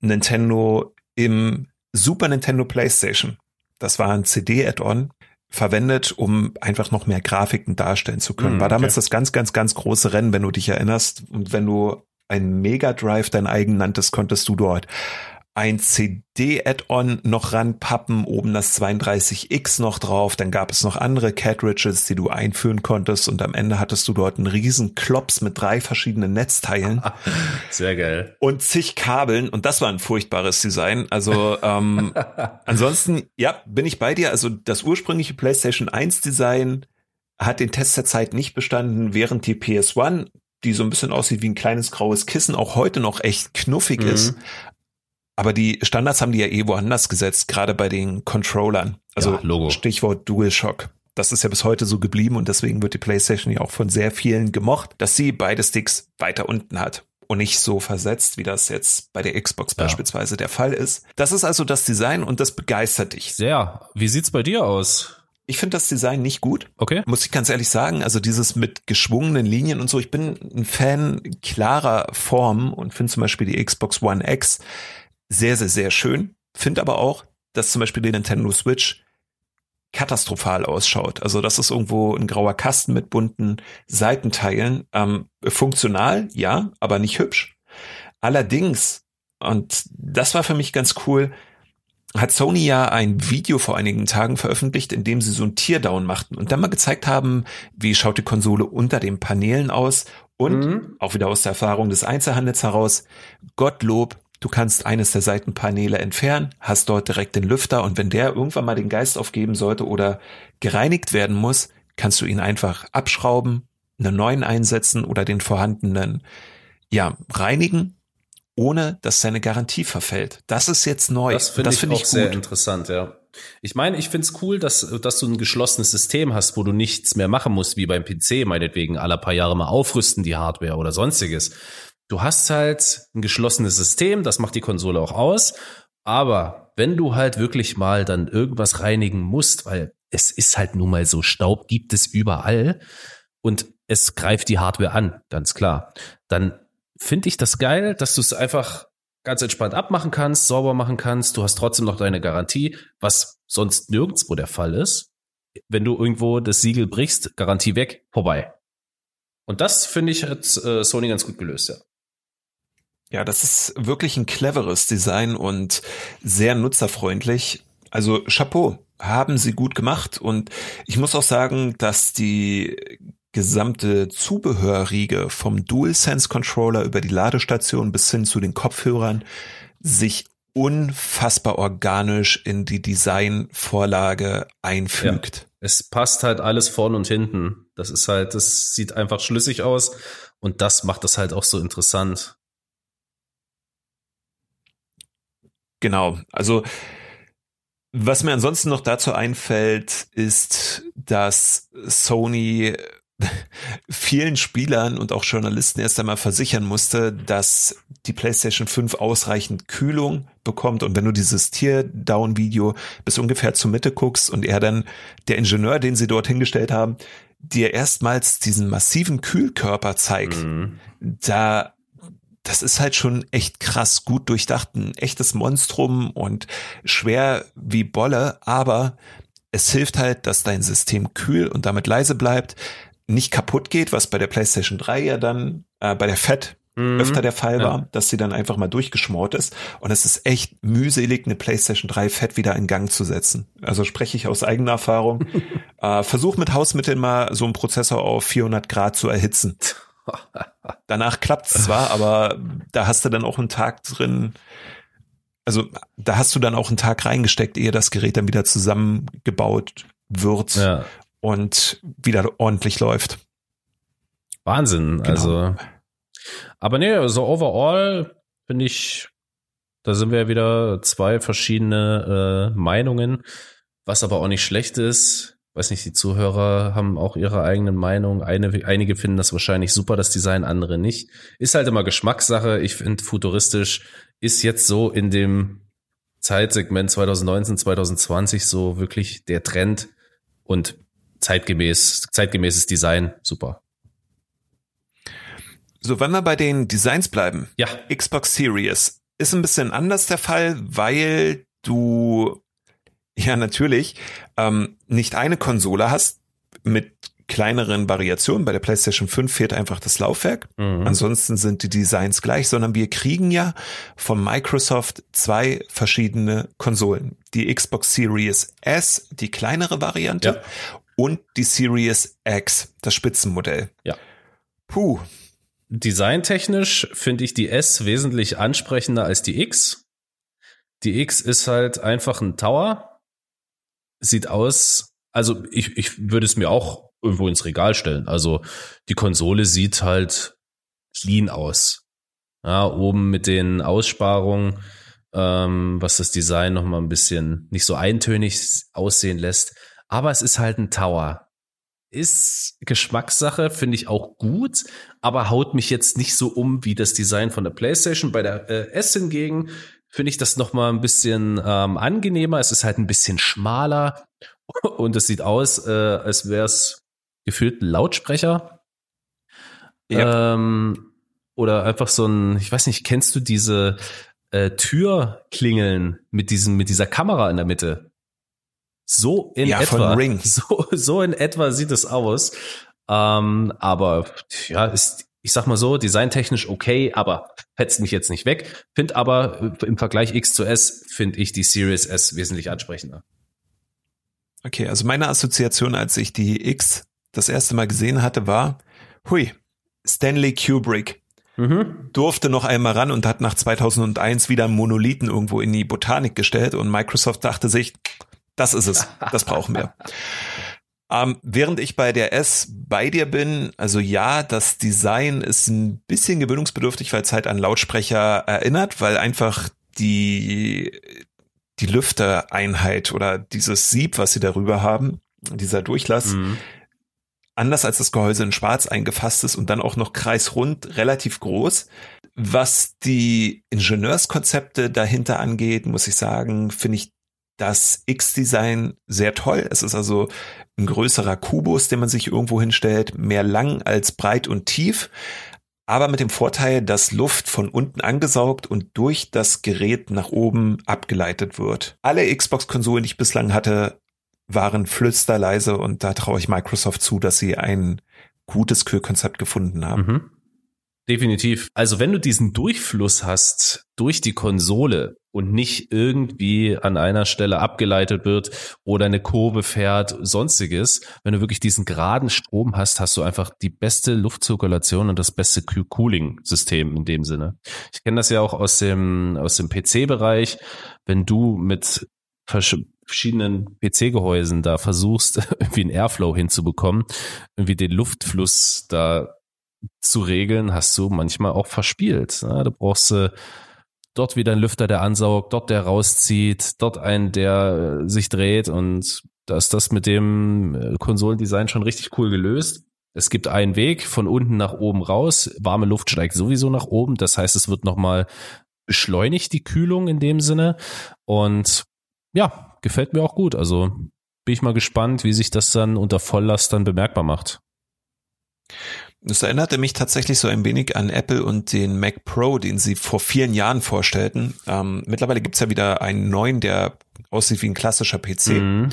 Nintendo im Super Nintendo PlayStation, das war ein CD-Add-on, verwendet, um einfach noch mehr Grafiken darstellen zu können. Mm, war damals okay. das ganz, ganz, ganz große Rennen, wenn du dich erinnerst. Und wenn du ein Mega Drive dein eigen nanntest, konntest du dort ein CD-Add-on noch ranpappen, oben das 32X noch drauf, dann gab es noch andere Cartridges, die du einführen konntest und am Ende hattest du dort einen riesen Klops mit drei verschiedenen Netzteilen. Sehr geil. Und zig Kabeln und das war ein furchtbares Design. Also ähm, ansonsten, ja, bin ich bei dir. Also das ursprüngliche PlayStation 1 Design hat den Test der Zeit nicht bestanden, während die PS1 die so ein bisschen aussieht wie ein kleines graues Kissen, auch heute noch echt knuffig mhm. ist. Aber die Standards haben die ja eh woanders gesetzt, gerade bei den Controllern. Also ja, Stichwort DualShock. Das ist ja bis heute so geblieben und deswegen wird die PlayStation ja auch von sehr vielen gemocht, dass sie beide Sticks weiter unten hat und nicht so versetzt, wie das jetzt bei der Xbox ja. beispielsweise der Fall ist. Das ist also das Design und das begeistert dich. Sehr. Wie sieht's bei dir aus? Ich finde das Design nicht gut. Okay. Muss ich ganz ehrlich sagen. Also dieses mit geschwungenen Linien und so. Ich bin ein Fan klarer Form und finde zum Beispiel die Xbox One X sehr, sehr, sehr schön. Finde aber auch, dass zum Beispiel die Nintendo Switch katastrophal ausschaut. Also das ist irgendwo ein grauer Kasten mit bunten Seitenteilen. Ähm, funktional, ja, aber nicht hübsch. Allerdings, und das war für mich ganz cool, hat Sony ja ein Video vor einigen Tagen veröffentlicht, in dem sie so ein Teardown machten und dann mal gezeigt haben, wie schaut die Konsole unter den Paneelen aus und mhm. auch wieder aus der Erfahrung des Einzelhandels heraus, Gottlob, du kannst eines der Seitenpaneele entfernen, hast dort direkt den Lüfter und wenn der irgendwann mal den Geist aufgeben sollte oder gereinigt werden muss, kannst du ihn einfach abschrauben, einen neuen einsetzen oder den vorhandenen ja, reinigen ohne dass seine Garantie verfällt. Das ist jetzt neu. Das finde ich, find auch ich sehr interessant, ja. Ich meine, ich finde es cool, dass, dass du ein geschlossenes System hast, wo du nichts mehr machen musst, wie beim PC, meinetwegen alle paar Jahre mal aufrüsten, die Hardware oder sonstiges. Du hast halt ein geschlossenes System, das macht die Konsole auch aus. Aber wenn du halt wirklich mal dann irgendwas reinigen musst, weil es ist halt nun mal so, Staub gibt es überall und es greift die Hardware an, ganz klar, dann finde ich das geil, dass du es einfach ganz entspannt abmachen kannst, sauber machen kannst. Du hast trotzdem noch deine Garantie, was sonst nirgendwo der Fall ist. Wenn du irgendwo das Siegel brichst, Garantie weg, vorbei. Und das finde ich hat äh, Sony ganz gut gelöst, ja. Ja, das ist wirklich ein cleveres Design und sehr nutzerfreundlich. Also Chapeau, haben sie gut gemacht und ich muss auch sagen, dass die gesamte Zubehörriege vom DualSense Controller über die Ladestation bis hin zu den Kopfhörern sich unfassbar organisch in die Designvorlage einfügt. Ja, es passt halt alles vorn und hinten. Das ist halt, das sieht einfach schlüssig aus und das macht das halt auch so interessant. Genau. Also was mir ansonsten noch dazu einfällt, ist, dass Sony vielen Spielern und auch Journalisten erst einmal versichern musste, dass die PlayStation 5 ausreichend Kühlung bekommt. Und wenn du dieses Teardown-Video bis ungefähr zur Mitte guckst und er dann, der Ingenieur, den sie dort hingestellt haben, dir erstmals diesen massiven Kühlkörper zeigt, mhm. da das ist halt schon echt krass gut durchdacht, ein echtes Monstrum und schwer wie Bolle, aber es hilft halt, dass dein System kühl und damit leise bleibt nicht kaputt geht, was bei der PlayStation 3 ja dann äh, bei der Fett mhm. öfter der Fall war, ja. dass sie dann einfach mal durchgeschmort ist. Und es ist echt mühselig, eine PlayStation 3 Fett wieder in Gang zu setzen. Also spreche ich aus eigener Erfahrung. äh, versuch mit Hausmitteln mal so einen Prozessor auf 400 Grad zu erhitzen. Danach klappt's zwar, aber da hast du dann auch einen Tag drin. Also da hast du dann auch einen Tag reingesteckt, ehe das Gerät dann wieder zusammengebaut wird. Ja und wieder ordentlich läuft. Wahnsinn, genau. also. Aber nee, also overall finde ich, da sind wir wieder zwei verschiedene äh, Meinungen, was aber auch nicht schlecht ist. Weiß nicht, die Zuhörer haben auch ihre eigenen Meinungen. Eine, einige finden das wahrscheinlich super, das Design, andere nicht. Ist halt immer Geschmackssache. Ich finde, futuristisch ist jetzt so in dem Zeitsegment 2019, 2020 so wirklich der Trend. Und zeitgemäß, zeitgemäßes Design, super. So, wenn wir bei den Designs bleiben. Ja. Xbox Series ist ein bisschen anders der Fall, weil du ja natürlich ähm, nicht eine Konsole hast mit kleineren Variationen. Bei der PlayStation 5 fehlt einfach das Laufwerk. Mhm. Ansonsten sind die Designs gleich, sondern wir kriegen ja von Microsoft zwei verschiedene Konsolen. Die Xbox Series S, die kleinere Variante, ja. und die Series X, das Spitzenmodell. Ja. Puh. Designtechnisch finde ich die S wesentlich ansprechender als die X. Die X ist halt einfach ein Tower. Sieht aus, also ich, ich würde es mir auch irgendwo ins Regal stellen. Also die Konsole sieht halt clean aus. Ja, oben mit den Aussparungen, ähm, was das Design nochmal ein bisschen nicht so eintönig aussehen lässt. Aber es ist halt ein Tower. Ist Geschmackssache, finde ich auch gut, aber haut mich jetzt nicht so um wie das Design von der PlayStation. Bei der äh, S hingegen finde ich das nochmal ein bisschen ähm, angenehmer. Es ist halt ein bisschen schmaler und es sieht aus, äh, als wäre es gefühlt ein Lautsprecher. Ja. Ähm, oder einfach so ein, ich weiß nicht, kennst du diese äh, Türklingeln mit diesem, mit dieser Kamera in der Mitte? So in ja, etwa. Von Ring. So, so in etwa sieht es aus. Ähm, aber ja, ist, ich sag mal so, designtechnisch okay, aber fetzt mich jetzt nicht weg. Find aber äh, im Vergleich X zu S finde ich die Series S wesentlich ansprechender. Okay, also meine Assoziation, als ich die X das erste Mal gesehen hatte, war, hui, Stanley Kubrick mhm. durfte noch einmal ran und hat nach 2001 wieder einen Monolithen irgendwo in die Botanik gestellt und Microsoft dachte sich, das ist es, das brauchen wir. Ähm, während ich bei der S bei dir bin, also ja, das Design ist ein bisschen gewöhnungsbedürftig, weil es halt an Lautsprecher erinnert, weil einfach die, die Lüftereinheit oder dieses Sieb, was sie darüber haben, dieser Durchlass, mhm anders als das Gehäuse in schwarz eingefasst ist und dann auch noch kreisrund, relativ groß. Was die Ingenieurskonzepte dahinter angeht, muss ich sagen, finde ich das X-Design sehr toll. Es ist also ein größerer Kubus, den man sich irgendwo hinstellt, mehr lang als breit und tief, aber mit dem Vorteil, dass Luft von unten angesaugt und durch das Gerät nach oben abgeleitet wird. Alle Xbox-Konsolen, die ich bislang hatte, waren flüsterleise und da traue ich Microsoft zu, dass sie ein gutes Kühlkonzept gefunden haben. Mhm. Definitiv. Also wenn du diesen Durchfluss hast durch die Konsole und nicht irgendwie an einer Stelle abgeleitet wird oder eine Kurve fährt, sonstiges, wenn du wirklich diesen geraden Strom hast, hast du einfach die beste Luftzirkulation und das beste Cooling-System in dem Sinne. Ich kenne das ja auch aus dem, aus dem PC-Bereich. Wenn du mit verschiedenen PC-Gehäusen da versuchst, irgendwie einen Airflow hinzubekommen, irgendwie den Luftfluss da zu regeln, hast du manchmal auch verspielt. Ne? Du brauchst äh, dort wieder einen Lüfter, der ansaugt, dort der rauszieht, dort einen, der äh, sich dreht und da ist das mit dem äh, Konsolendesign schon richtig cool gelöst. Es gibt einen Weg von unten nach oben raus. Warme Luft steigt sowieso nach oben. Das heißt, es wird nochmal beschleunigt, die Kühlung in dem Sinne. Und ja, gefällt mir auch gut. Also bin ich mal gespannt, wie sich das dann unter Volllast dann bemerkbar macht. Das erinnerte mich tatsächlich so ein wenig an Apple und den Mac Pro, den sie vor vielen Jahren vorstellten. Ähm, mittlerweile gibt's ja wieder einen neuen, der aussieht wie ein klassischer PC. Mhm.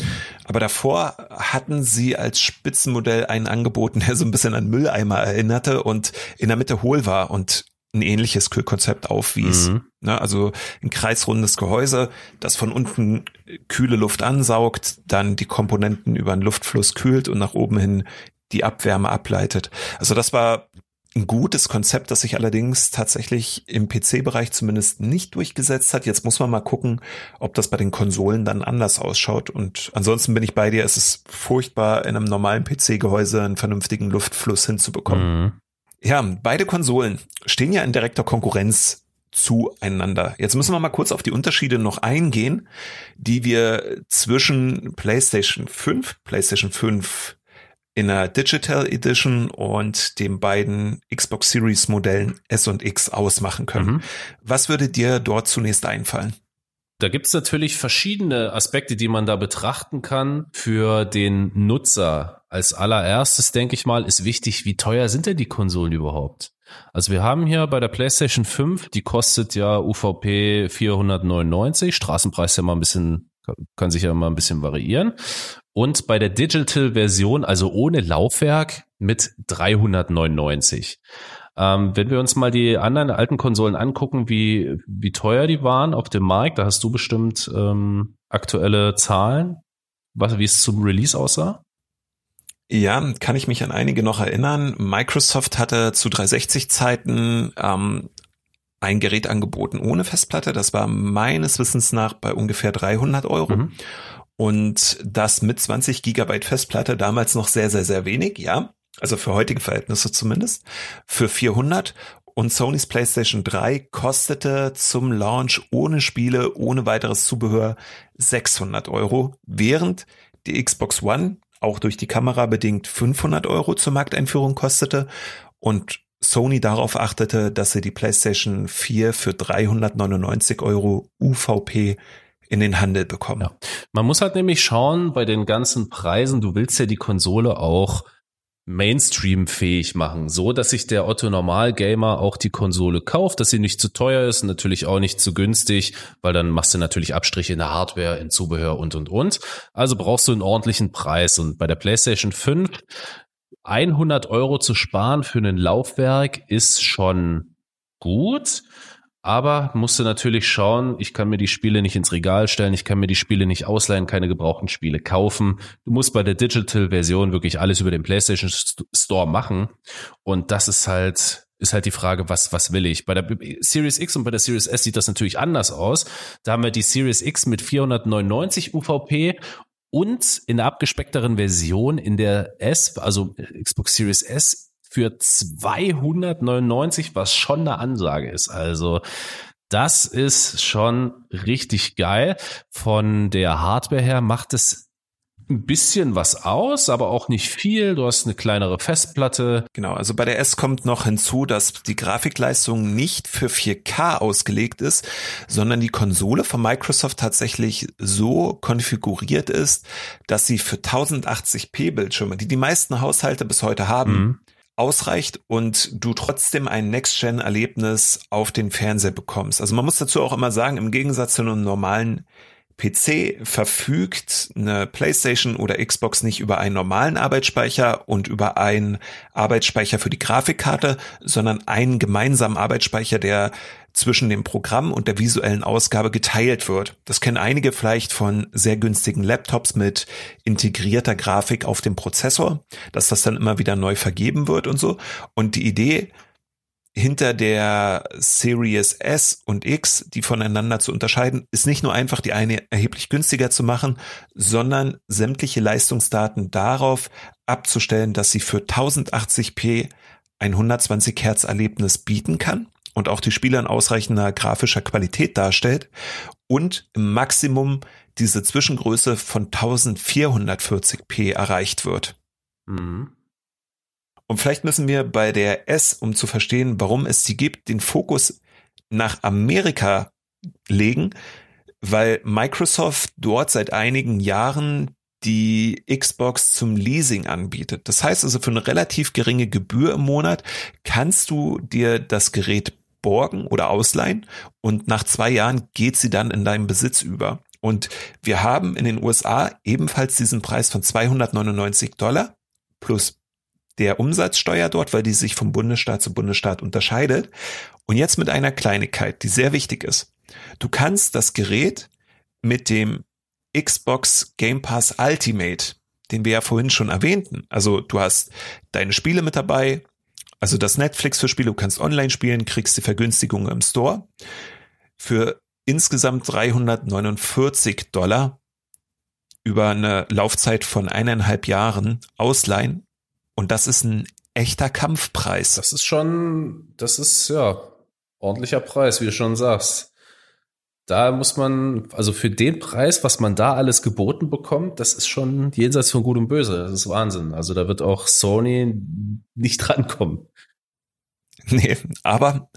Aber davor hatten sie als Spitzenmodell einen angeboten, der so ein bisschen an Mülleimer erinnerte und in der Mitte hohl war. Und ein ähnliches Kühlkonzept aufwies. Mhm. Ne, also ein kreisrundes Gehäuse, das von unten kühle Luft ansaugt, dann die Komponenten über einen Luftfluss kühlt und nach oben hin die Abwärme ableitet. Also das war ein gutes Konzept, das sich allerdings tatsächlich im PC-Bereich zumindest nicht durchgesetzt hat. Jetzt muss man mal gucken, ob das bei den Konsolen dann anders ausschaut. Und ansonsten bin ich bei dir, es ist furchtbar, in einem normalen PC-Gehäuse einen vernünftigen Luftfluss hinzubekommen. Mhm. Ja, beide Konsolen stehen ja in direkter Konkurrenz zueinander. Jetzt müssen wir mal kurz auf die Unterschiede noch eingehen, die wir zwischen PlayStation 5, PlayStation 5 in der Digital Edition und den beiden Xbox Series Modellen S und X ausmachen können. Mhm. Was würde dir dort zunächst einfallen? Da gibt's natürlich verschiedene Aspekte, die man da betrachten kann für den Nutzer. Als allererstes, denke ich mal, ist wichtig, wie teuer sind denn die Konsolen überhaupt? Also wir haben hier bei der PlayStation 5, die kostet ja UVP 499, Straßenpreis ja mal ein bisschen, kann sich ja mal ein bisschen variieren. Und bei der Digital-Version, also ohne Laufwerk, mit 399. Ähm, wenn wir uns mal die anderen alten Konsolen angucken, wie, wie teuer die waren auf dem Markt, da hast du bestimmt ähm, aktuelle Zahlen, was, wie es zum Release aussah. Ja, kann ich mich an einige noch erinnern. Microsoft hatte zu 360 Zeiten ähm, ein Gerät angeboten ohne Festplatte. Das war meines Wissens nach bei ungefähr 300 Euro. Mhm. Und das mit 20 Gigabyte Festplatte damals noch sehr, sehr, sehr wenig, ja. Also für heutige Verhältnisse zumindest. Für 400 und Sony's PlayStation 3 kostete zum Launch ohne Spiele, ohne weiteres Zubehör 600 Euro, während die Xbox One auch durch die Kamera bedingt 500 Euro zur Markteinführung kostete und Sony darauf achtete, dass sie die PlayStation 4 für 399 Euro UVP in den Handel bekommen. Ja. Man muss halt nämlich schauen bei den ganzen Preisen, du willst ja die Konsole auch Mainstream-fähig machen, so dass sich der Otto Normal-Gamer auch die Konsole kauft, dass sie nicht zu teuer ist, natürlich auch nicht zu günstig, weil dann machst du natürlich Abstriche in der Hardware, in Zubehör und und und. Also brauchst du einen ordentlichen Preis und bei der PlayStation 5 100 Euro zu sparen für ein Laufwerk ist schon gut. Aber musste natürlich schauen, ich kann mir die Spiele nicht ins Regal stellen, ich kann mir die Spiele nicht ausleihen, keine gebrauchten Spiele kaufen. Du musst bei der Digital-Version wirklich alles über den PlayStation Store machen. Und das ist halt, ist halt die Frage, was, was will ich? Bei der Series X und bei der Series S sieht das natürlich anders aus. Da haben wir die Series X mit 499 UVP und in der abgespeckteren Version in der S, also Xbox Series S für 299, was schon eine Ansage ist. Also das ist schon richtig geil. Von der Hardware her macht es ein bisschen was aus, aber auch nicht viel. Du hast eine kleinere Festplatte. Genau, also bei der S kommt noch hinzu, dass die Grafikleistung nicht für 4K ausgelegt ist, sondern die Konsole von Microsoft tatsächlich so konfiguriert ist, dass sie für 1080p Bildschirme, die die meisten Haushalte bis heute haben, mhm ausreicht und du trotzdem ein Next-Gen-Erlebnis auf den Fernseher bekommst. Also man muss dazu auch immer sagen, im Gegensatz zu einem normalen PC verfügt eine PlayStation oder Xbox nicht über einen normalen Arbeitsspeicher und über einen Arbeitsspeicher für die Grafikkarte, sondern einen gemeinsamen Arbeitsspeicher, der zwischen dem Programm und der visuellen Ausgabe geteilt wird. Das kennen einige vielleicht von sehr günstigen Laptops mit integrierter Grafik auf dem Prozessor, dass das dann immer wieder neu vergeben wird und so. Und die Idee hinter der Series S und X, die voneinander zu unterscheiden, ist nicht nur einfach die eine erheblich günstiger zu machen, sondern sämtliche Leistungsdaten darauf abzustellen, dass sie für 1080p ein 120 Hertz Erlebnis bieten kann und auch die Spieler in ausreichender grafischer Qualität darstellt und im Maximum diese Zwischengröße von 1440p erreicht wird. Mhm. Und vielleicht müssen wir bei der S, um zu verstehen, warum es sie gibt, den Fokus nach Amerika legen, weil Microsoft dort seit einigen Jahren die Xbox zum Leasing anbietet. Das heißt also, für eine relativ geringe Gebühr im Monat kannst du dir das Gerät borgen oder ausleihen und nach zwei Jahren geht sie dann in deinen Besitz über. Und wir haben in den USA ebenfalls diesen Preis von 299 Dollar plus der Umsatzsteuer dort, weil die sich vom Bundesstaat zu Bundesstaat unterscheidet. Und jetzt mit einer Kleinigkeit, die sehr wichtig ist. Du kannst das Gerät mit dem Xbox Game Pass Ultimate, den wir ja vorhin schon erwähnten. Also du hast deine Spiele mit dabei, also das Netflix für Spiele, du kannst online spielen, kriegst die Vergünstigung im Store für insgesamt 349 Dollar über eine Laufzeit von eineinhalb Jahren ausleihen und das ist ein echter Kampfpreis. Das ist schon, das ist ja ordentlicher Preis, wie du schon sagst. Da muss man, also für den Preis, was man da alles geboten bekommt, das ist schon jenseits von Gut und Böse. Das ist Wahnsinn. Also da wird auch Sony nicht drankommen. Nee, aber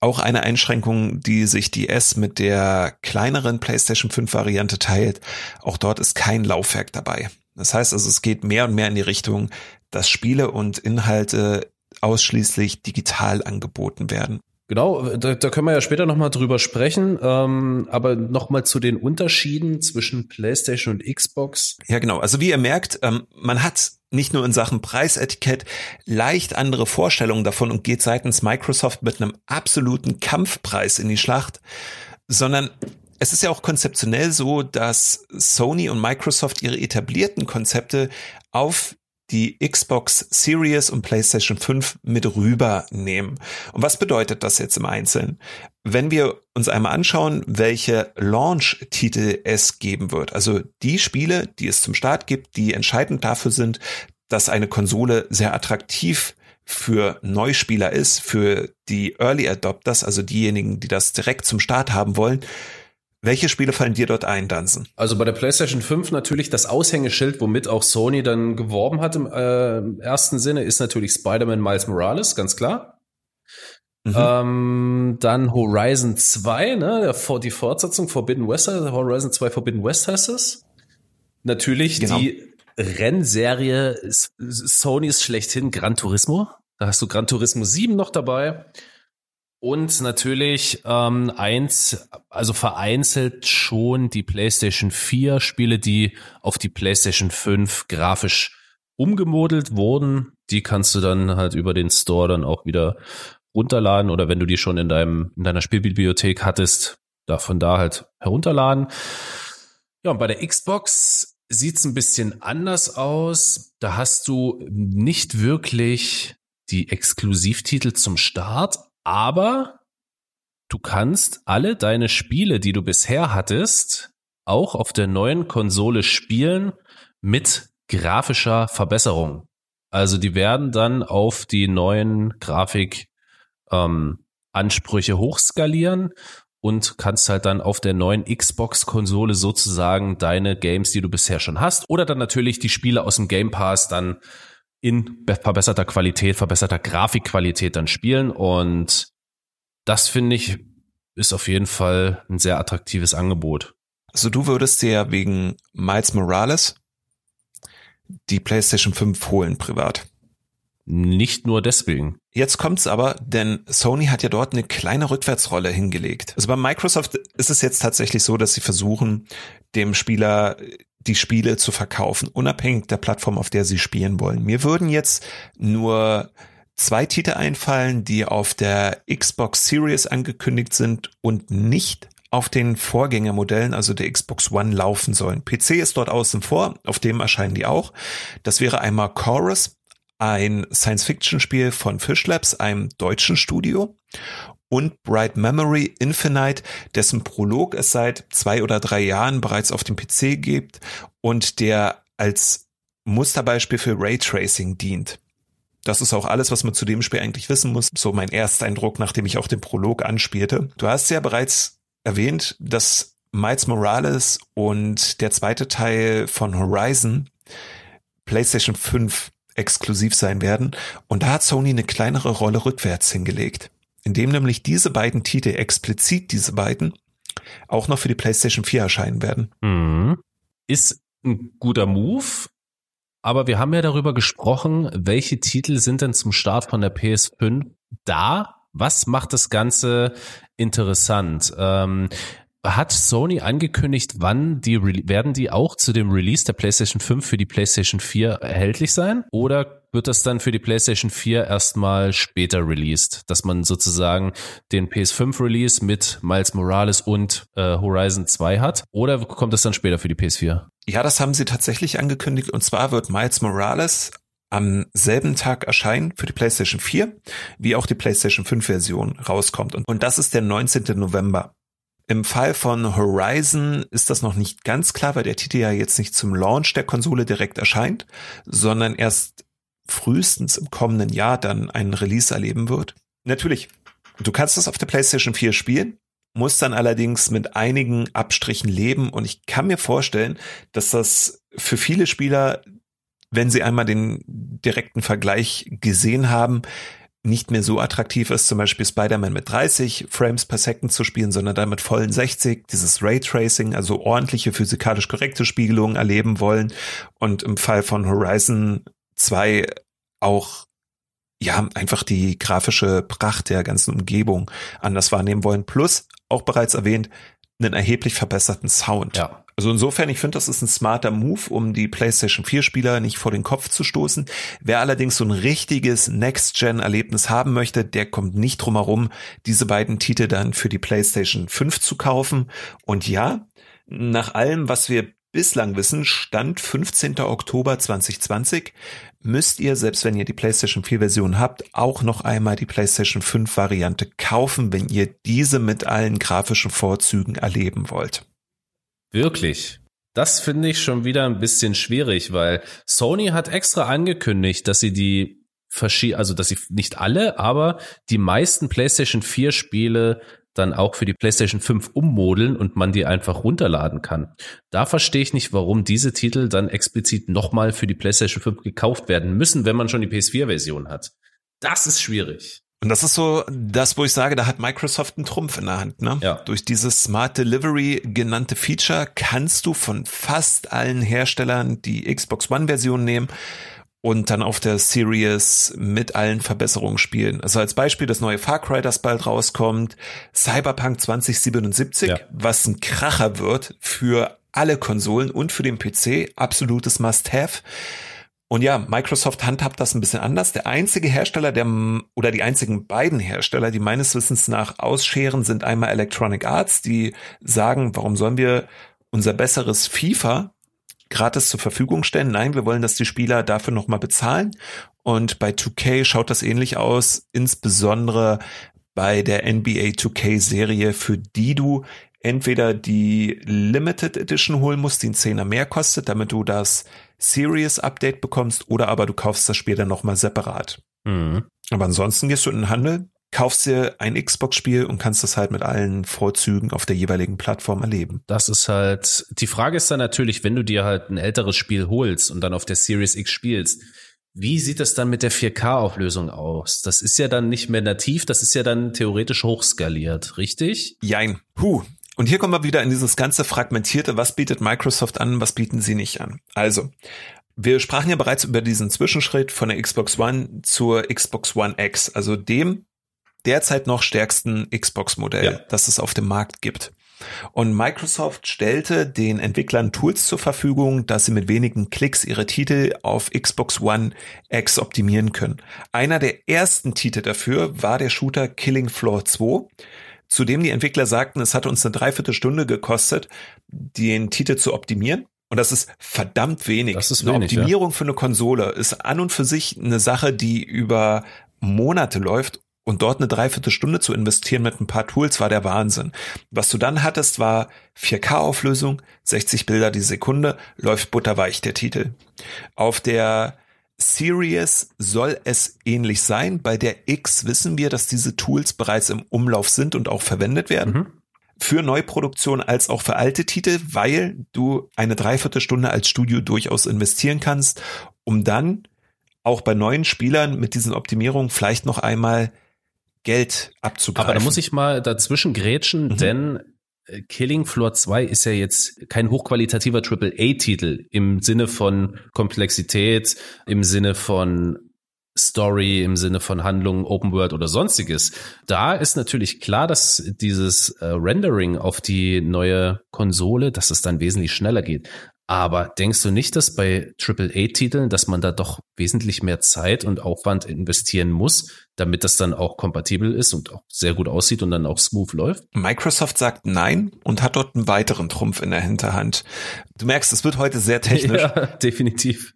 auch eine Einschränkung, die sich die S mit der kleineren PlayStation 5 Variante teilt. Auch dort ist kein Laufwerk dabei. Das heißt also, es geht mehr und mehr in die Richtung, dass Spiele und Inhalte ausschließlich digital angeboten werden. Genau, da, da können wir ja später nochmal drüber sprechen, ähm, aber nochmal zu den Unterschieden zwischen PlayStation und Xbox. Ja, genau. Also wie ihr merkt, ähm, man hat nicht nur in Sachen Preisetikett leicht andere Vorstellungen davon und geht seitens Microsoft mit einem absoluten Kampfpreis in die Schlacht, sondern es ist ja auch konzeptionell so, dass Sony und Microsoft ihre etablierten Konzepte auf die Xbox Series und PlayStation 5 mit rübernehmen. Und was bedeutet das jetzt im Einzelnen? Wenn wir uns einmal anschauen, welche Launch-Titel es geben wird, also die Spiele, die es zum Start gibt, die entscheidend dafür sind, dass eine Konsole sehr attraktiv für Neuspieler ist, für die Early Adopters, also diejenigen, die das direkt zum Start haben wollen, welche Spiele fallen dir dort ein, Dansen? Also bei der PlayStation 5 natürlich das Aushängeschild, womit auch Sony dann geworben hat im äh, ersten Sinne, ist natürlich Spider-Man Miles Morales, ganz klar. Mhm. Ähm, dann Horizon 2, ne, die Fortsetzung Forbidden West, Horizon 2 Forbidden West heißt es. Natürlich genau. die Rennserie Sonys schlechthin Gran Turismo. Da hast du Gran Turismo 7 noch dabei. Und natürlich ähm, eins, also vereinzelt schon die PlayStation 4 Spiele, die auf die PlayStation 5 grafisch umgemodelt wurden. Die kannst du dann halt über den Store dann auch wieder runterladen oder wenn du die schon in deinem in deiner Spielbibliothek hattest, da von da halt herunterladen. Ja, und bei der Xbox sieht's ein bisschen anders aus. Da hast du nicht wirklich die Exklusivtitel zum Start, aber du kannst alle deine Spiele, die du bisher hattest, auch auf der neuen Konsole spielen mit grafischer Verbesserung. Also die werden dann auf die neuen Grafik ähm, Ansprüche hochskalieren und kannst halt dann auf der neuen Xbox-Konsole sozusagen deine Games, die du bisher schon hast, oder dann natürlich die Spiele aus dem Game Pass dann in verbesserter Qualität, verbesserter Grafikqualität dann spielen. Und das finde ich ist auf jeden Fall ein sehr attraktives Angebot. Also du würdest dir wegen Miles Morales die PlayStation 5 holen privat. Nicht nur deswegen. Jetzt kommt's aber, denn Sony hat ja dort eine kleine Rückwärtsrolle hingelegt. Also bei Microsoft ist es jetzt tatsächlich so, dass sie versuchen, dem Spieler die Spiele zu verkaufen, unabhängig der Plattform, auf der sie spielen wollen. Mir würden jetzt nur zwei Titel einfallen, die auf der Xbox Series angekündigt sind und nicht auf den Vorgängermodellen, also der Xbox One, laufen sollen. PC ist dort außen vor, auf dem erscheinen die auch. Das wäre einmal Chorus, ein Science-Fiction-Spiel von Fish Labs, einem deutschen Studio, und Bright Memory Infinite, dessen Prolog es seit zwei oder drei Jahren bereits auf dem PC gibt und der als Musterbeispiel für Raytracing dient. Das ist auch alles, was man zu dem Spiel eigentlich wissen muss. So mein Ersteindruck, nachdem ich auch den Prolog anspielte. Du hast ja bereits erwähnt, dass Miles Morales und der zweite Teil von Horizon PlayStation 5 exklusiv sein werden. Und da hat Sony eine kleinere Rolle rückwärts hingelegt indem nämlich diese beiden Titel, explizit diese beiden, auch noch für die PlayStation 4 erscheinen werden. Mhm. Ist ein guter Move, aber wir haben ja darüber gesprochen, welche Titel sind denn zum Start von der PS5 da? Was macht das Ganze interessant? Ähm, hat Sony angekündigt, wann die werden die auch zu dem Release der PlayStation 5 für die PlayStation 4 erhältlich sein? Oder wird das dann für die PlayStation 4 erstmal später released, dass man sozusagen den PS5 Release mit Miles Morales und äh, Horizon 2 hat? Oder kommt das dann später für die PS4? Ja, das haben sie tatsächlich angekündigt. Und zwar wird Miles Morales am selben Tag erscheinen für die PlayStation 4, wie auch die PlayStation 5 Version rauskommt. Und, und das ist der 19. November. Im Fall von Horizon ist das noch nicht ganz klar, weil der Titel ja jetzt nicht zum Launch der Konsole direkt erscheint, sondern erst frühestens im kommenden Jahr dann einen Release erleben wird. Natürlich, du kannst das auf der PlayStation 4 spielen, musst dann allerdings mit einigen Abstrichen leben und ich kann mir vorstellen, dass das für viele Spieler, wenn sie einmal den direkten Vergleich gesehen haben, nicht mehr so attraktiv ist, zum Beispiel Spider-Man mit 30 Frames per Second zu spielen, sondern dann mit vollen 60, dieses Raytracing, also ordentliche physikalisch korrekte Spiegelungen erleben wollen und im Fall von Horizon 2 auch ja, einfach die grafische Pracht der ganzen Umgebung anders wahrnehmen wollen. Plus, auch bereits erwähnt, einen erheblich verbesserten Sound. Ja. Also insofern, ich finde, das ist ein smarter Move, um die PlayStation 4 Spieler nicht vor den Kopf zu stoßen. Wer allerdings so ein richtiges Next-Gen-Erlebnis haben möchte, der kommt nicht drum herum, diese beiden Titel dann für die PlayStation 5 zu kaufen. Und ja, nach allem, was wir bislang wissen, Stand 15. Oktober 2020, müsst ihr, selbst wenn ihr die PlayStation 4 Version habt, auch noch einmal die PlayStation 5 Variante kaufen, wenn ihr diese mit allen grafischen Vorzügen erleben wollt. Wirklich? Das finde ich schon wieder ein bisschen schwierig, weil Sony hat extra angekündigt, dass sie die also dass sie nicht alle, aber die meisten PlayStation 4 Spiele dann auch für die PlayStation 5 ummodeln und man die einfach runterladen kann. Da verstehe ich nicht, warum diese Titel dann explizit nochmal für die PlayStation 5 gekauft werden müssen, wenn man schon die PS4-Version hat. Das ist schwierig. Und das ist so das, wo ich sage, da hat Microsoft einen Trumpf in der Hand. Ne? Ja. Durch dieses Smart Delivery genannte Feature kannst du von fast allen Herstellern die Xbox One-Version nehmen und dann auf der Series mit allen Verbesserungen spielen. Also als Beispiel das neue Far Cry, das bald rauskommt, Cyberpunk 2077, Ja. was ein Kracher wird für alle Konsolen und für den PC, absolutes Must-Have. Und ja, Microsoft handhabt das ein bisschen anders. Der einzige Hersteller, der oder die einzigen beiden Hersteller, die meines Wissens nach ausscheren, sind einmal Electronic Arts, die sagen, warum sollen wir unser besseres FIFA gratis zur Verfügung stellen? Nein, wir wollen, dass die Spieler dafür nochmal bezahlen. Und bei 2K schaut das ähnlich aus, insbesondere bei der NBA 2K Serie, für die du entweder die Limited Edition holen musst, die einen Zehner mehr kostet, damit du das Serious Update bekommst, oder aber du kaufst das Spiel dann nochmal separat. Mhm. Aber ansonsten gehst du in den Handel, kaufst dir ein Xbox-Spiel und kannst das halt mit allen Vorzügen auf der jeweiligen Plattform erleben. Das ist halt, die Frage ist dann natürlich, wenn du dir halt ein älteres Spiel holst und dann auf der Series X spielst, wie sieht das dann mit der 4K-Auflösung aus? Das ist ja dann nicht mehr nativ, das ist ja dann theoretisch hochskaliert, richtig? Jein. Huh. Und hier kommen wir wieder in dieses ganze fragmentierte, was bietet Microsoft an, was bieten sie nicht an. Also, wir sprachen ja bereits über diesen Zwischenschritt von der Xbox One zur Xbox One X, also dem derzeit noch stärksten Xbox-Modell, Ja. das es auf dem Markt gibt. Und Microsoft stellte den Entwicklern Tools zur Verfügung, dass sie mit wenigen Klicks ihre Titel auf Xbox One X optimieren können. Einer der ersten Titel dafür war der Shooter Killing Floor 2, zu dem die Entwickler sagten, es hat uns eine Dreiviertelstunde gekostet, den Titel zu optimieren. Und das ist verdammt wenig. Das ist eine wenig, ja. Optimierung für eine Konsole ist an und für sich eine Sache, die über Monate läuft und dort eine Dreiviertelstunde zu investieren mit ein paar Tools war der Wahnsinn. Was du dann hattest, war 4K-Auflösung, 60 Bilder die Sekunde, läuft butterweich der Titel. Auf der Series soll es ähnlich sein. Bei der X wissen wir, dass diese Tools bereits im Umlauf sind und auch verwendet werden. Mhm. Für Neuproduktion als auch für alte Titel, weil du eine Dreiviertelstunde als Studio durchaus investieren kannst, um dann auch bei neuen Spielern mit diesen Optimierungen vielleicht noch einmal Geld abzugreifen. Aber da muss ich mal dazwischen grätschen, Mhm. denn äh, Killing Floor 2 ist ja jetzt kein hochqualitativer AAA-Titel im Sinne von Komplexität, im Sinne von Story, im Sinne von Handlung, Open World oder sonstiges. Da ist natürlich klar, dass dieses äh, Rendering auf die neue Konsole, dass es dann wesentlich schneller geht. Aber denkst du nicht, dass bei AAA-Titeln, dass man da doch wesentlich mehr Zeit und Aufwand investieren muss, damit das dann auch kompatibel ist und auch sehr gut aussieht und dann auch smooth läuft? Microsoft sagt nein und hat dort einen weiteren Trumpf in der Hinterhand. Du merkst, es wird heute sehr technisch. Ja, definitiv.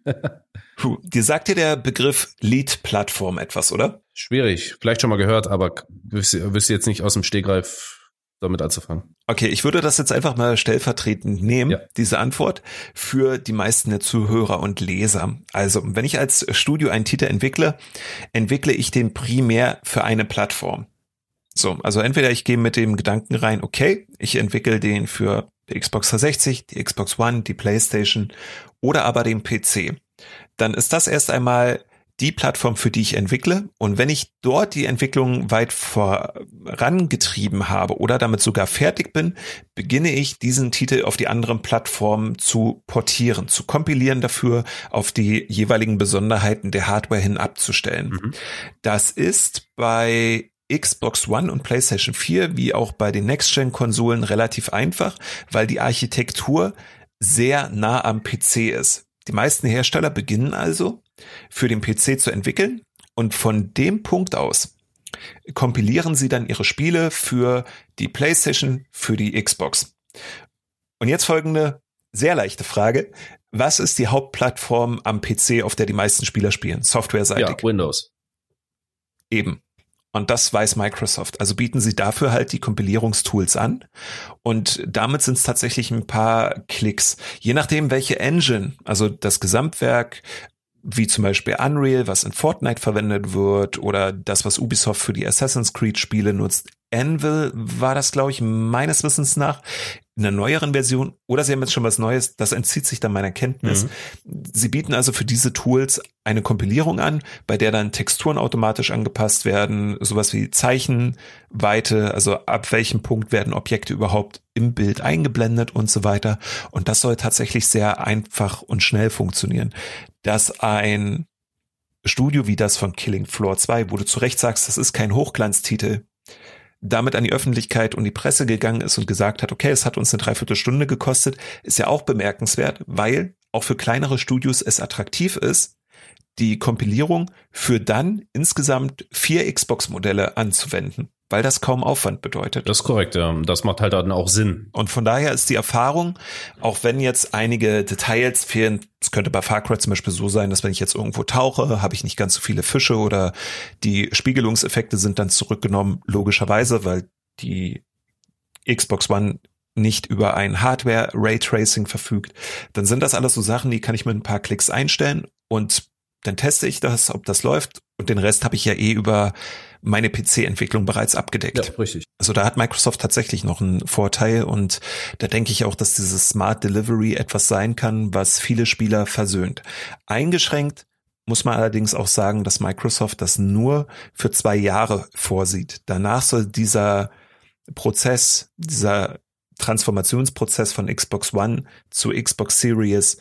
Puh, dir sagt dir der Begriff Lead-Plattform etwas, oder? Schwierig. Vielleicht schon mal gehört, aber wüsste wüsste jetzt nicht aus dem Stegreif damit anzufangen. Okay, ich würde das jetzt einfach mal stellvertretend nehmen, Ja. diese Antwort, für die meisten der Zuhörer und Leser. Also, wenn ich als Studio einen Titel entwickle, entwickle ich den primär für eine Plattform. So, also entweder ich gehe mit dem Gedanken rein, okay, ich entwickle den für die Xbox 360, die Xbox One, die PlayStation oder aber den PC. Dann ist das erst einmal die Plattform, für die ich entwickle. Und wenn ich dort die Entwicklung weit vorangetrieben habe oder damit sogar fertig bin, beginne ich diesen Titel auf die anderen Plattformen zu portieren, zu kompilieren dafür, auf die jeweiligen Besonderheiten der Hardware hin abzustellen. Mhm. Das ist bei Xbox One und PlayStation 4 wie auch bei den Next-Gen-Konsolen relativ einfach, weil die Architektur sehr nah am PC ist. Die meisten Hersteller beginnen also für den PC zu entwickeln und von dem Punkt aus kompilieren sie dann ihre Spiele für die PlayStation, für die Xbox. Und jetzt folgende sehr leichte Frage. Was ist die Hauptplattform am PC, auf der die meisten Spieler spielen? Softwareseitig. Ja, Windows. Eben. Und das weiß Microsoft. Also bieten sie dafür halt die Kompilierungstools an. Und damit sind es tatsächlich ein paar Klicks. Je nachdem, welche Engine, also das Gesamtwerk, wie zum Beispiel Unreal, was in Fortnite verwendet wird, oder das, was Ubisoft für die Assassin's Creed Spiele nutzt. Anvil war das, glaube ich, meines Wissens nach in einer neueren Version oder sie haben jetzt schon was Neues, das entzieht sich dann meiner Kenntnis. Mhm. Sie bieten also für diese Tools eine Kompilierung an, bei der dann Texturen automatisch angepasst werden, sowas wie Zeichenweite, also ab welchem Punkt werden Objekte überhaupt im Bild eingeblendet und so weiter. Und das soll tatsächlich sehr einfach und schnell funktionieren. Dass ein Studio wie das von Killing Floor 2, wo du zu Recht sagst, das ist kein Hochglanztitel, damit an die Öffentlichkeit und die Presse gegangen ist und gesagt hat, okay, es hat uns eine Dreiviertelstunde gekostet, ist ja auch bemerkenswert, weil auch für kleinere Studios es attraktiv ist, die Kompilierung für dann insgesamt vier Xbox-Modelle anzuwenden weil das kaum Aufwand bedeutet. Das ist korrekt, ja. Das macht halt dann auch Sinn. Und von daher ist die Erfahrung, auch wenn jetzt einige Details fehlen, es könnte bei Far Cry zum Beispiel so sein, dass wenn ich jetzt irgendwo tauche, habe ich nicht ganz so viele Fische oder die Spiegelungseffekte sind dann zurückgenommen, logischerweise, weil die Xbox One nicht über ein Hardware Raytracing verfügt, dann sind das alles so Sachen, die kann ich mit ein paar Klicks einstellen und dann teste ich das, ob das läuft und den Rest habe ich ja eh über meine PC-Entwicklung bereits abgedeckt. Ja, richtig. Also da hat Microsoft tatsächlich noch einen Vorteil und da denke ich auch, dass dieses Smart Delivery etwas sein kann, was viele Spieler versöhnt. Eingeschränkt muss man allerdings auch sagen, dass Microsoft das nur für zwei Jahre vorsieht. Danach soll dieser Prozess, dieser Transformationsprozess von Xbox One zu Xbox Series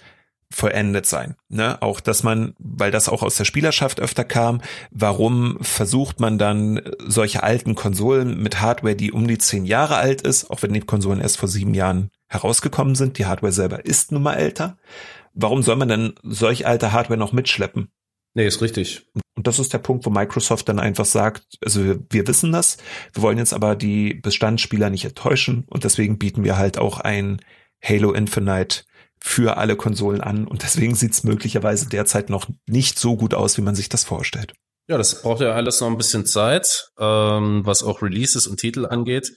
vollendet sein. Ne? Auch, dass man, weil das auch aus der Spielerschaft öfter kam, warum versucht man dann solche alten Konsolen mit Hardware, die um die zehn Jahre alt ist, auch wenn die Konsolen erst vor sieben Jahren herausgekommen sind, die Hardware selber ist nun mal älter. Warum soll man denn solch alte Hardware noch mitschleppen? Nee, ist richtig. Und das ist der Punkt, wo Microsoft dann einfach sagt, also wir, wir wissen das, wir wollen jetzt aber die Bestandsspieler nicht enttäuschen und deswegen bieten wir halt auch ein Halo Infinite für alle Konsolen an und deswegen sieht es möglicherweise derzeit noch nicht so gut aus, wie man sich das vorstellt. Ja, das braucht ja alles noch ein bisschen Zeit, ähm, was auch Releases und Titel angeht.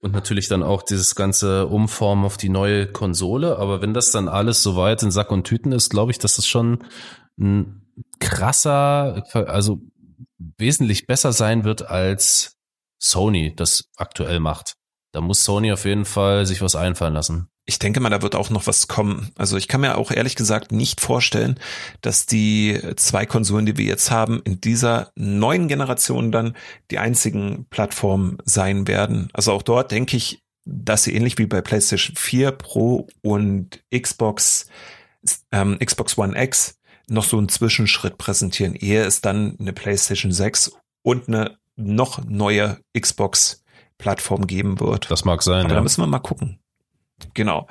Und natürlich dann auch dieses ganze Umformen auf die neue Konsole. Aber wenn das dann alles soweit in Sack und Tüten ist, glaube ich, dass das schon ein krasser, also wesentlich besser sein wird als Sony das aktuell macht. Da muss Sony auf jeden Fall sich was einfallen lassen ich denke mal, da wird auch noch was kommen. Also ich kann mir auch ehrlich gesagt nicht vorstellen, dass die zwei Konsolen, die wir jetzt haben, in dieser neuen Generation dann die einzigen Plattformen sein werden. Also auch dort denke ich, dass sie ähnlich wie bei PlayStation 4 Pro und Xbox, ähm, Xbox One X noch so einen Zwischenschritt präsentieren, ehe es dann eine PlayStation 6 und eine noch neue Xbox Plattform geben wird. Das mag sein. Aber ja. da müssen wir mal gucken. Genau.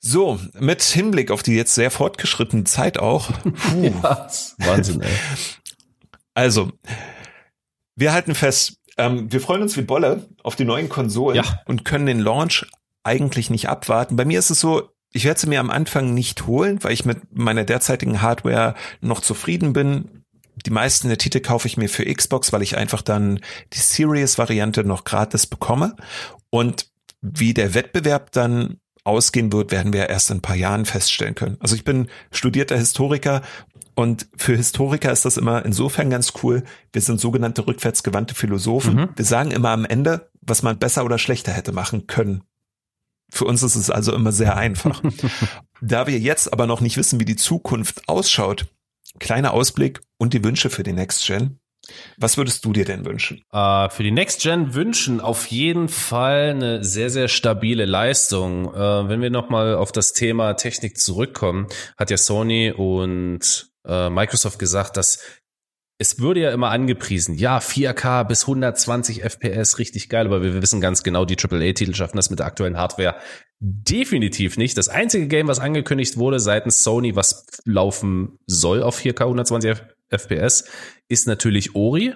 So, mit Hinblick auf die jetzt sehr fortgeschrittene Zeit auch. Puh. ja, Wahnsinn, ey. Also, wir halten fest, ähm, wir freuen uns wie Bolle auf die neuen Konsolen ja. und können den Launch eigentlich nicht abwarten. Bei mir ist es so, ich werde sie mir am Anfang nicht holen, weil ich mit meiner derzeitigen Hardware noch zufrieden bin. Die meisten der Titel kaufe ich mir für Xbox, weil ich einfach dann die Series-Variante noch gratis bekomme. Und wie der Wettbewerb dann ausgehen wird, werden wir erst in ein paar Jahren feststellen können. Also ich bin studierter Historiker und für Historiker ist das immer insofern ganz cool. Wir sind sogenannte rückwärtsgewandte Philosophen. Mhm. Wir sagen immer am Ende, was man besser oder schlechter hätte machen können. Für uns ist es also immer sehr einfach. da wir jetzt aber noch nicht wissen, wie die Zukunft ausschaut, kleiner Ausblick und die Wünsche für die Next Gen. Was würdest du dir denn wünschen? Uh, für die Next Gen wünschen auf jeden Fall eine sehr, sehr stabile Leistung. Uh, wenn wir nochmal auf das Thema Technik zurückkommen, hat ja Sony und uh, Microsoft gesagt, dass es würde ja immer angepriesen, ja, 4K bis 120 FPS, richtig geil, aber wir wissen ganz genau, die AAA-Titel schaffen das mit der aktuellen Hardware definitiv nicht. Das einzige Game, was angekündigt wurde seitens Sony, was laufen soll auf 4K 120 FPS, ist natürlich Ori.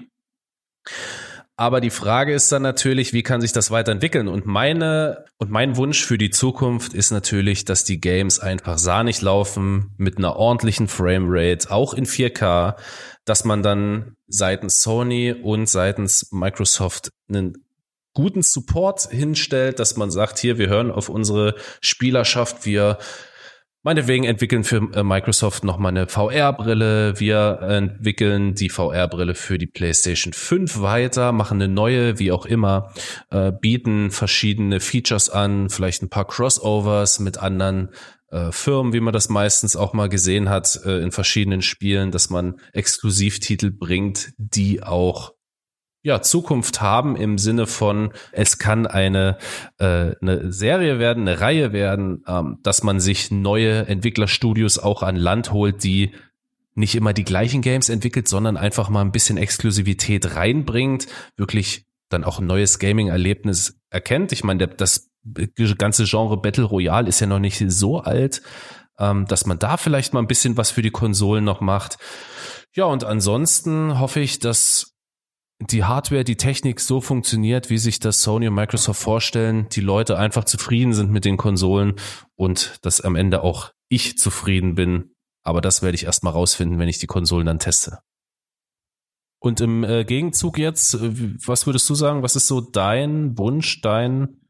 Aber die Frage ist dann natürlich, wie kann sich das weiterentwickeln? Und meine, und mein Wunsch für die Zukunft ist natürlich, dass die Games einfach sahnig laufen, mit einer ordentlichen Framerate, auch in 4K, dass man dann seitens Sony und seitens Microsoft einen guten Support hinstellt, dass man sagt, hier, wir hören auf unsere Spielerschaft, wir Meinetwegen entwickeln für äh, Microsoft nochmal eine VR-Brille. Wir entwickeln die VR-Brille für die PlayStation 5 weiter, machen eine neue, wie auch immer, äh, bieten verschiedene Features an, vielleicht ein paar Crossovers mit anderen äh, Firmen, wie man das meistens auch mal gesehen hat äh, in verschiedenen Spielen, dass man Exklusivtitel bringt, die auch ja, Zukunft haben im Sinne von, es kann eine, äh, eine Serie werden, eine Reihe werden, ähm, dass man sich neue Entwicklerstudios auch an Land holt, die nicht immer die gleichen Games entwickelt, sondern einfach mal ein bisschen Exklusivität reinbringt, wirklich dann auch ein neues Gaming-Erlebnis erkennt. Ich meine, das ganze Genre Battle Royale ist ja noch nicht so alt, ähm, dass man da vielleicht mal ein bisschen was für die Konsolen noch macht. Ja, und ansonsten hoffe ich, dass die Hardware, die Technik so funktioniert, wie sich das Sony und Microsoft vorstellen, die Leute einfach zufrieden sind mit den Konsolen und dass am Ende auch ich zufrieden bin. Aber das werde ich erst mal rausfinden, wenn ich die Konsolen dann teste. Und im äh, Gegenzug jetzt, äh, was würdest du sagen, was ist so dein Wunsch, dein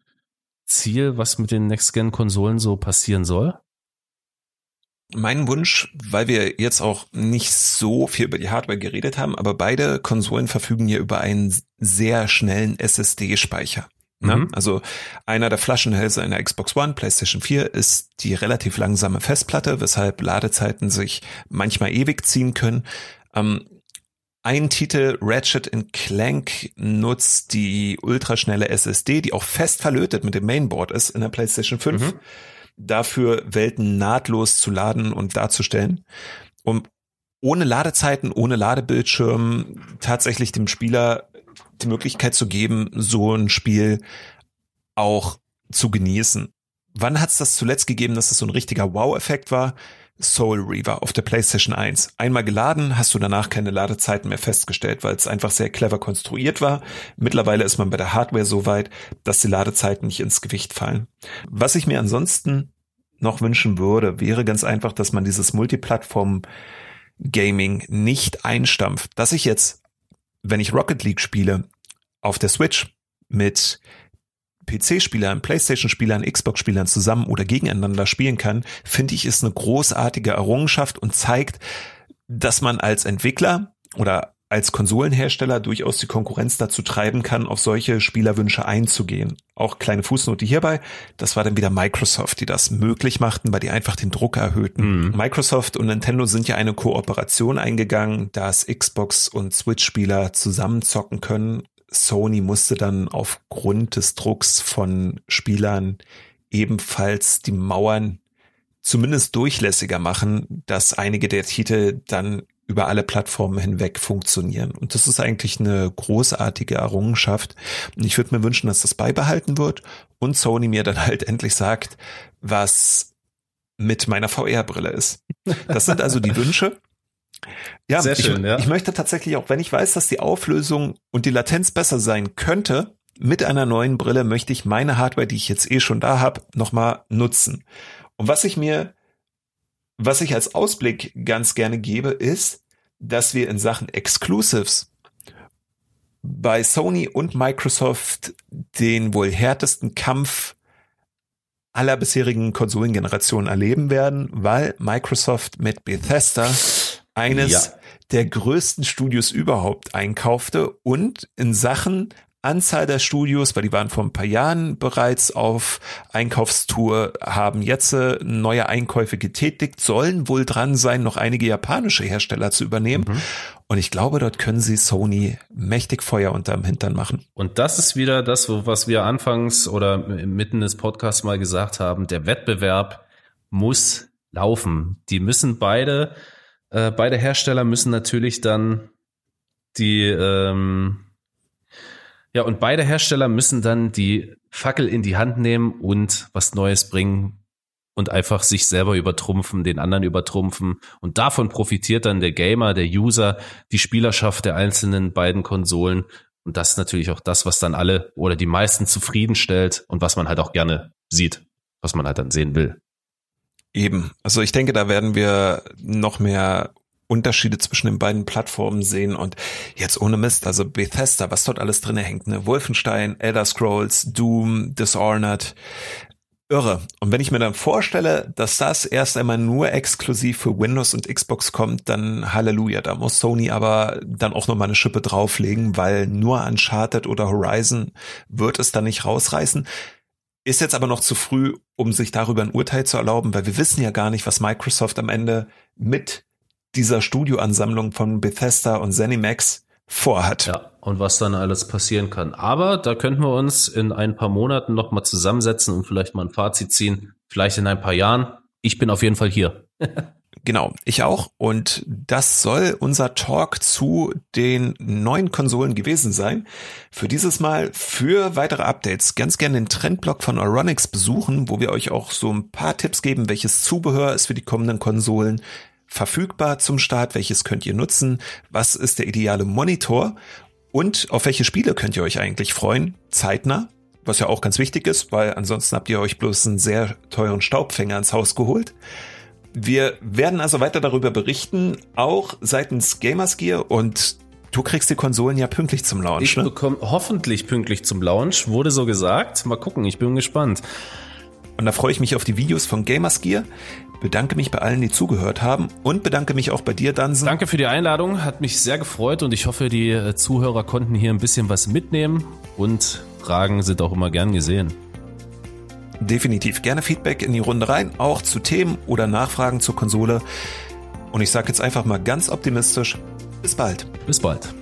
Ziel, was mit den Next-Gen-Konsolen so passieren soll? Mein Wunsch, weil wir jetzt auch nicht so viel über die Hardware geredet haben, aber beide Konsolen verfügen hier über einen sehr schnellen SSD-Speicher. Ne? Mhm. Also einer der Flaschenhälse in der Xbox One, PlayStation 4 ist die relativ langsame Festplatte, weshalb Ladezeiten sich manchmal ewig ziehen können. Ähm, ein Titel, Ratchet Clank, nutzt die ultraschnelle SSD, die auch fest verlötet mit dem Mainboard ist in der PlayStation 5. Mhm dafür, Welten nahtlos zu laden und darzustellen, um ohne Ladezeiten, ohne Ladebildschirm tatsächlich dem Spieler die Möglichkeit zu geben, so ein Spiel auch zu genießen. Wann hat es das zuletzt gegeben, dass es das so ein richtiger Wow-Effekt war? Soul Reaver auf der PlayStation 1. Einmal geladen, hast du danach keine Ladezeiten mehr festgestellt, weil es einfach sehr clever konstruiert war. Mittlerweile ist man bei der Hardware so weit, dass die Ladezeiten nicht ins Gewicht fallen. Was ich mir ansonsten noch wünschen würde, wäre ganz einfach, dass man dieses Multiplattform Gaming nicht einstampft. Dass ich jetzt, wenn ich Rocket League spiele, auf der Switch mit PC-Spielern, PlayStation-Spielern, Xbox-Spielern zusammen oder gegeneinander spielen kann, finde ich, ist eine großartige Errungenschaft und zeigt, dass man als Entwickler oder als Konsolenhersteller durchaus die Konkurrenz dazu treiben kann, auf solche Spielerwünsche einzugehen. Auch kleine Fußnote hierbei, das war dann wieder Microsoft, die das möglich machten, weil die einfach den Druck erhöhten. Mhm. Microsoft und Nintendo sind ja eine Kooperation eingegangen, dass Xbox und Switch-Spieler zusammenzocken können Sony musste dann aufgrund des Drucks von Spielern ebenfalls die Mauern zumindest durchlässiger machen, dass einige der Titel dann über alle Plattformen hinweg funktionieren. Und das ist eigentlich eine großartige Errungenschaft. Und ich würde mir wünschen, dass das beibehalten wird und Sony mir dann halt endlich sagt, was mit meiner VR-Brille ist. Das sind also die Wünsche. Ja, Sehr schön, ich, ja. ich möchte tatsächlich auch, wenn ich weiß, dass die Auflösung und die Latenz besser sein könnte, mit einer neuen Brille möchte ich meine Hardware, die ich jetzt eh schon da habe, nochmal nutzen. Und was ich mir, was ich als Ausblick ganz gerne gebe, ist, dass wir in Sachen Exclusives bei Sony und Microsoft den wohl härtesten Kampf aller bisherigen Konsolengenerationen erleben werden, weil Microsoft mit Bethesda eines ja. der größten Studios überhaupt einkaufte und in Sachen Anzahl der Studios, weil die waren vor ein paar Jahren bereits auf Einkaufstour, haben jetzt äh, neue Einkäufe getätigt, sollen wohl dran sein, noch einige japanische Hersteller zu übernehmen. Mhm. Und ich glaube, dort können sie Sony mächtig Feuer unterm Hintern machen. Und das ist wieder das, was wir anfangs oder mitten des Podcasts mal gesagt haben. Der Wettbewerb muss laufen. Die müssen beide, äh, beide Hersteller müssen natürlich dann die, ähm, ja, und beide Hersteller müssen dann die Fackel in die Hand nehmen und was Neues bringen und einfach sich selber übertrumpfen, den anderen übertrumpfen. Und davon profitiert dann der Gamer, der User, die Spielerschaft der einzelnen beiden Konsolen. Und das ist natürlich auch das, was dann alle oder die meisten zufriedenstellt und was man halt auch gerne sieht, was man halt dann sehen will. Eben. Also ich denke, da werden wir noch mehr Unterschiede zwischen den beiden Plattformen sehen und jetzt ohne Mist, also Bethesda, was dort alles drin hängt, ne? Wolfenstein, Elder Scrolls, Doom, Dishonored, irre. Und wenn ich mir dann vorstelle, dass das erst einmal nur exklusiv für Windows und Xbox kommt, dann Halleluja, da muss Sony aber dann auch nochmal eine Schippe drauflegen, weil nur Uncharted oder Horizon wird es dann nicht rausreißen. Ist jetzt aber noch zu früh, um sich darüber ein Urteil zu erlauben, weil wir wissen ja gar nicht, was Microsoft am Ende mit dieser Studioansammlung von Bethesda und ZeniMax vorhat. Ja, und was dann alles passieren kann. Aber da könnten wir uns in ein paar Monaten noch mal zusammensetzen und vielleicht mal ein Fazit ziehen. Vielleicht in ein paar Jahren. Ich bin auf jeden Fall hier. Genau, ich auch. Und das soll unser Talk zu den neuen Konsolen gewesen sein. Für dieses Mal für weitere Updates ganz gerne den Trendblog von Euronics besuchen, wo wir euch auch so ein paar Tipps geben, welches Zubehör ist für die kommenden Konsolen verfügbar zum Start, welches könnt ihr nutzen, was ist der ideale Monitor und auf welche Spiele könnt ihr euch eigentlich freuen, zeitnah, was ja auch ganz wichtig ist, weil ansonsten habt ihr euch bloß einen sehr teuren Staubfänger ins Haus geholt. Wir werden also weiter darüber berichten, auch seitens Gamersgear und du kriegst die Konsolen ja pünktlich zum Launch. Ich ne? bekomme hoffentlich pünktlich zum Launch, wurde so gesagt. Mal gucken, ich bin gespannt. Und da freue ich mich auf die Videos von Gamersgear. Bedanke mich bei allen, die zugehört haben und bedanke mich auch bei dir, Dansen. Danke für die Einladung, hat mich sehr gefreut und ich hoffe, die äh, Zuhörer konnten hier ein bisschen was mitnehmen und Fragen sind auch immer gern gesehen. Definitiv gerne Feedback in die Runde rein, auch zu Themen oder Nachfragen zur Konsole. Und ich sage jetzt einfach mal ganz optimistisch, bis bald. Bis bald.